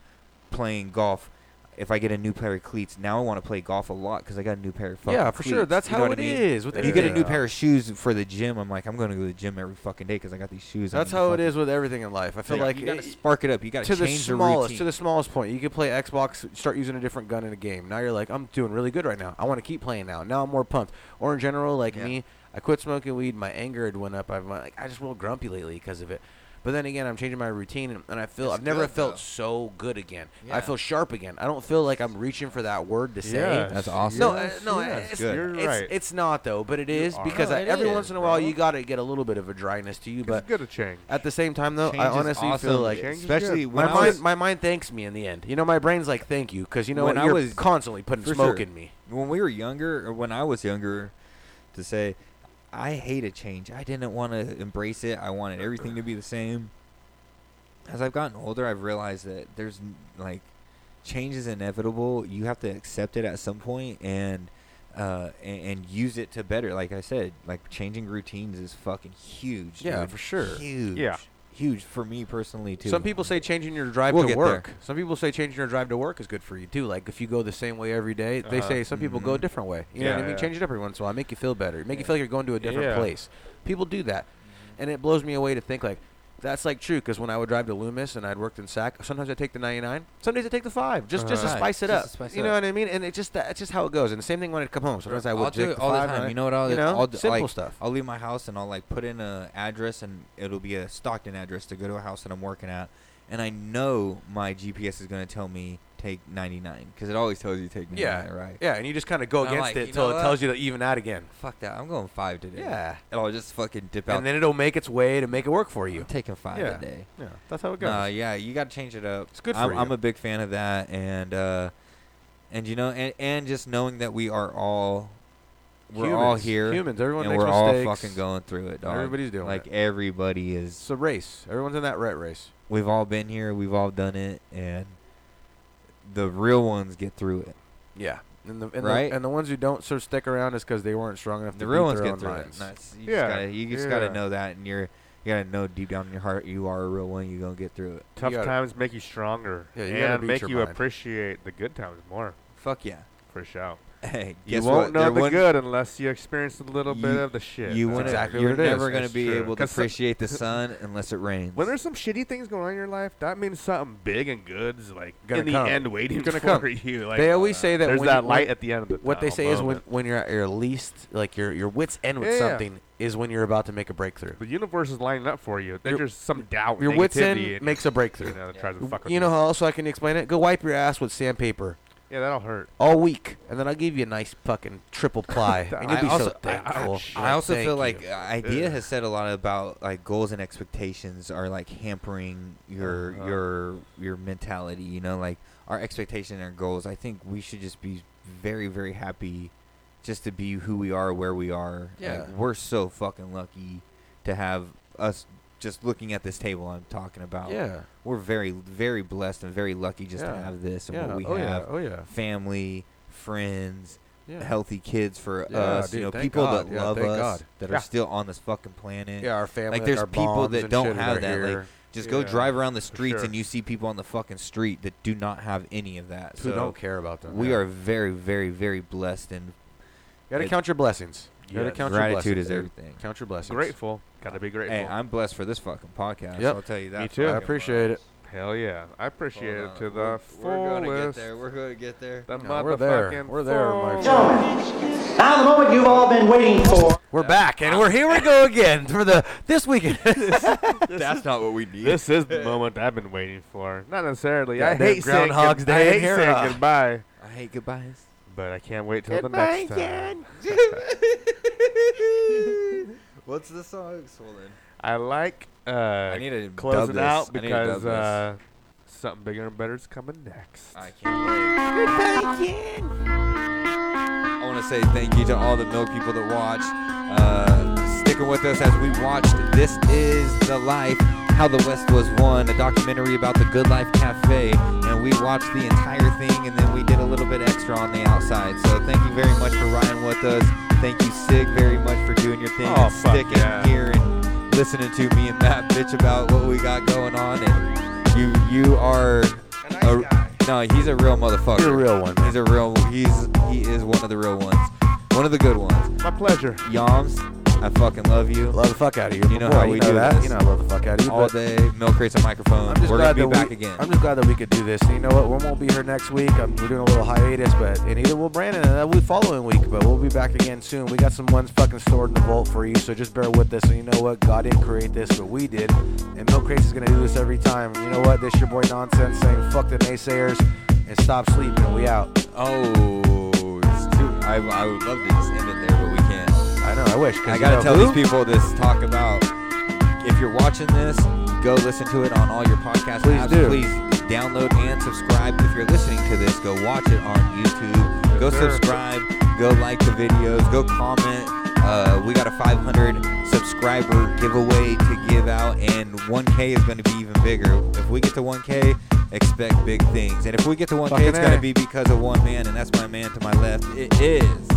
playing golf. If I get a new pair of cleats, now I want to play golf a lot because I got a new pair of fucking Yeah, for sure. That's You know how what it I mean? is with you get a new pair of shoes for the gym. I'm like, I'm going to go to the gym every fucking day because I got these shoes. That's how it is with everything in life. I feel Yeah, like you gotta it- spark it up. You gotta to the change the smallest routine. to the smallest point. You could play Xbox, start using a different gun in a game. Now you're like, I'm doing really good right now. I want to keep playing now. Now I'm more pumped. Or in general, like me, I quit smoking weed. My anger had went up. I'm like, I just real grumpy lately because of it. But then again, I'm changing my routine, and, and I feel It's I've never good, felt though. so good again. Yeah. I feel sharp again. I don't feel like I'm reaching for that word to say. Yes, That's awesome. No, yes, uh, no, yes, it's, good. You're it's, right. it's not though, but it is are. because No, I, it every is, once in a while bro. you got to get a little bit of a dryness to you. But it's good to change. at the same time, though, Change I is honestly feel like, Change especially when my I mind, was my mind thanks me in the end. You know, my brain's like, "Thank you," because you know when? I was constantly putting smoke in me. When we were younger, or when I was younger, to say, I hated change. I didn't want to embrace it. I wanted everything to be the same. As I've gotten older, I've realized that there's like change is inevitable. You have to accept it at some point and uh and, and use it to better. Like I said, like changing routines is fucking huge. Yeah, dude. for sure. Huge. Yeah. Huge for me personally too. Some people say changing your drive We'll to work. there. Some people say changing your drive to work is good for you too. Like if you go the same way every day, they Uh-huh. say some people go a Mhm. different way. You know what I mean? yeah. Change it up every once in a while. Make you feel better. Make you feel like you're going to a different Yeah. place. People do that, and it blows me away to think like that's like true. Because when I would drive to Loomis and I'd worked in Sac, sometimes I take the 99. Some days I take the five, just just to spice it Just up. to spice it you know up. what I mean? And it just that's just how it goes. And the same thing when I come home. Sometimes I would I'll do take it all the five, time. I- You know what? I'll, you know, I'll do, simple like, stuff. I'll leave my house and I'll like put in a address and it'll be a Stockton address to go to a house that I'm working at, and I know my GPS is going to tell me take 99 because it always tells you to take 99, Yeah, right? Yeah, and you just kind of go And I'm against like, it you until it tells you to even out again. Fuck that. I'm going five today. Yeah. And I'll just fucking dip out. And then it'll make its way to make it work for you. I'm taking five Yeah. a day. Yeah, that's how it goes. Yeah, you got to change it up. It's good I'm, for I'm a big fan of that, and uh, and you know, and, and just knowing that we are all. We're all Humans. here. Humans. Everyone and makes we're all fucking going through it, dog. Everybody's doing like it. everybody is. It's a race. Everyone's in that rat race. We've all been here. We've all done it, and the real ones get through it. Yeah. And the, and Right? the and the ones who don't sort of stick around is because they weren't strong enough The to real ones get through minds. it. That's, you Yeah, just gotta, you just gotta know that, and you're, you gotta know deep down in your heart you are a real one. You're gonna get through it. Tough gotta- times make you stronger. Yeah, you and make you mind. appreciate the good times more. Fuck yeah. For sure. Hey, You won't what? know There the good unless you experience a little bit of the shit. You wouldn't. exactly you're what it is. never gonna be true. able to appreciate the sun unless it rains. When there's some shitty things going on in your life, that means something big and good's like Gonna in the come. end waiting gonna for come. you. Like they always say that there's when that you- light at the end of the What they say is when when you're at your least, like your your wits end with Yeah, yeah. something, is when you're about to make a breakthrough. the universe is lining up for you. There's some doubt. Your wits end makes a breakthrough. You know, that tries to fuck with You know how else I can explain it? Go wipe your ass with sandpaper Yeah, that'll hurt. all week, and then I'll give you a nice fucking triple ply, and you'll I be also, so I- I- I, also Thank feel you. like uh, Eyedea has said a lot about like goals and expectations are like hampering your Uh-huh. your your mentality. You know, like our expectation and our goals. I think we should just be very very happy just to be who we are, where we are. Yeah. Like, we're so fucking lucky to have us. Just looking at this table I'm talking about. Yeah. We're very, very blessed and very lucky just to have this and Yeah. what we Oh, yeah. have. Oh, yeah. Family, friends, Yeah. healthy kids for Yeah, us. dude, you know, people God. that Yeah, love us God. that Yeah. are still on this fucking planet. Yeah, our family, Like there's people that don't have that that. Like here. just go drive around the streets sure. and you see people on the fucking street that do not have any of that. Who So don't care about them, We yeah. are very, very, very blessed and You gotta it- count your blessings. You gotta Yes. count your gratitude blessings. is everything. Count your blessings. Grateful. Gotta be grateful. Hey, I'm blessed for this fucking podcast. Yep. I'll tell you that. Me too. I fucking appreciate it. Hell yeah. I appreciate Hold it on. to the We're- We're gonna get fullest. there. We're gonna get there. The No, we're there. motherfucking We're there, my fullest. friend. Now the moment you've all been waiting for. We're back, and we're here. We go again for the this weekend. That's not what we need. This is the moment I've been waiting for. Not necessarily. I Goddamn hate saying Groundhog's good- I in hate here, saying goodbye, I hate goodbyes. But I can't wait till the next time. What's the song, Swollen? I like uh, need to close it out I need to dub because uh, something bigger and better is coming next. I can't wait. I want to say thank you to all the milk people that watched, uh, sticking with us as we watched This Is the Life, How the West Was Won, a documentary about the Good Life Cafe. And we watched the entire thing and then we did a little bit extra on the outside. So thank you very much for riding with us. Thank you, Sig, very much for doing your thing Oh, and fuck sticking yeah. here and listening to me and Matt bitch about what we got going on. And you, you are. a- no, he's a real motherfucker. You're a real one, He's a real. He's he is one of the real ones. One of the good ones. My pleasure. Yams, I fucking love you. love the fuck out of you. You know Boy, how you we know do that. this. You know I love the fuck out of you. All day, milk crates and microphone. I'm just We're glad gonna be that back we, again. I'm just glad that we could do this. And you know what? We won't be here next week. Um, we're doing a little hiatus, but and either will Brandon and that will following week. But we'll be back again soon. We got some ones fucking stored in the vault for you, so just bear with us. And you know what? God didn't create this, but we did. And Milk Crates is gonna do this every time. You know what? This your boy Nonsense saying fuck the naysayers and stop sleeping. We out. Oh, it's too, I, I would love to just end it there, we. I know. I wish. I gotta know tell who? these people this talk about. If you're watching this, go listen to it on all your podcast Please apps. do. Please download and subscribe. If you're listening to this, go watch it on YouTube. Go sir. subscribe. Go like the videos. Go comment. Uh, we got a 500 subscriber giveaway to give out, and 1K is going to be even bigger. If we get to 1K, expect big things. And if we get to 1K, Fucking it's going to be because of one man, and that's my man to my left. It is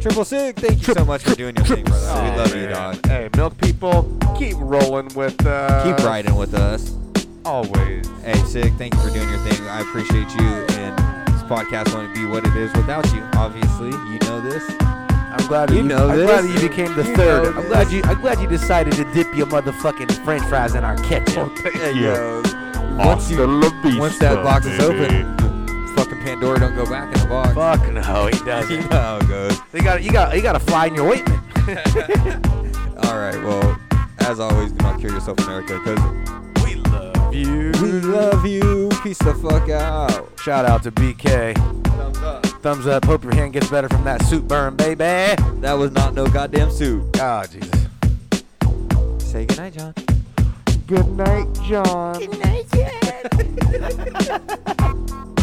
Triple Sig, thank you so much for doing your thing, brother. we Oh, love you, man. dog. Hey, milk people, keep rolling with us. Keep riding with us. Always. Hey, Sig, thank you for doing your thing. I appreciate you, and this podcast wouldn't be what it is without you. Obviously, you know this. I'm glad that you, know I'm this. glad you became the You third. I'm glad you I'm glad you decided to dip your motherfucking French fries in our ketchup. Oh, hey, yo. Once you, once that box is open, fucking Pandora don't go back in the box. Fuck no, he doesn't. you know it goes. You got you got you got to fly in your ointment. All right. Well, as always, do not kill yourself, America, because we love you. We love you. Peace the fuck out. Shout out to BK. Thumbs up. Thumbs up. Hope your hand gets better from that suit burn, baby. That was not no goddamn suit. Oh ah, Jesus. Say goodnight, John. Good night, John. Good night, Jen.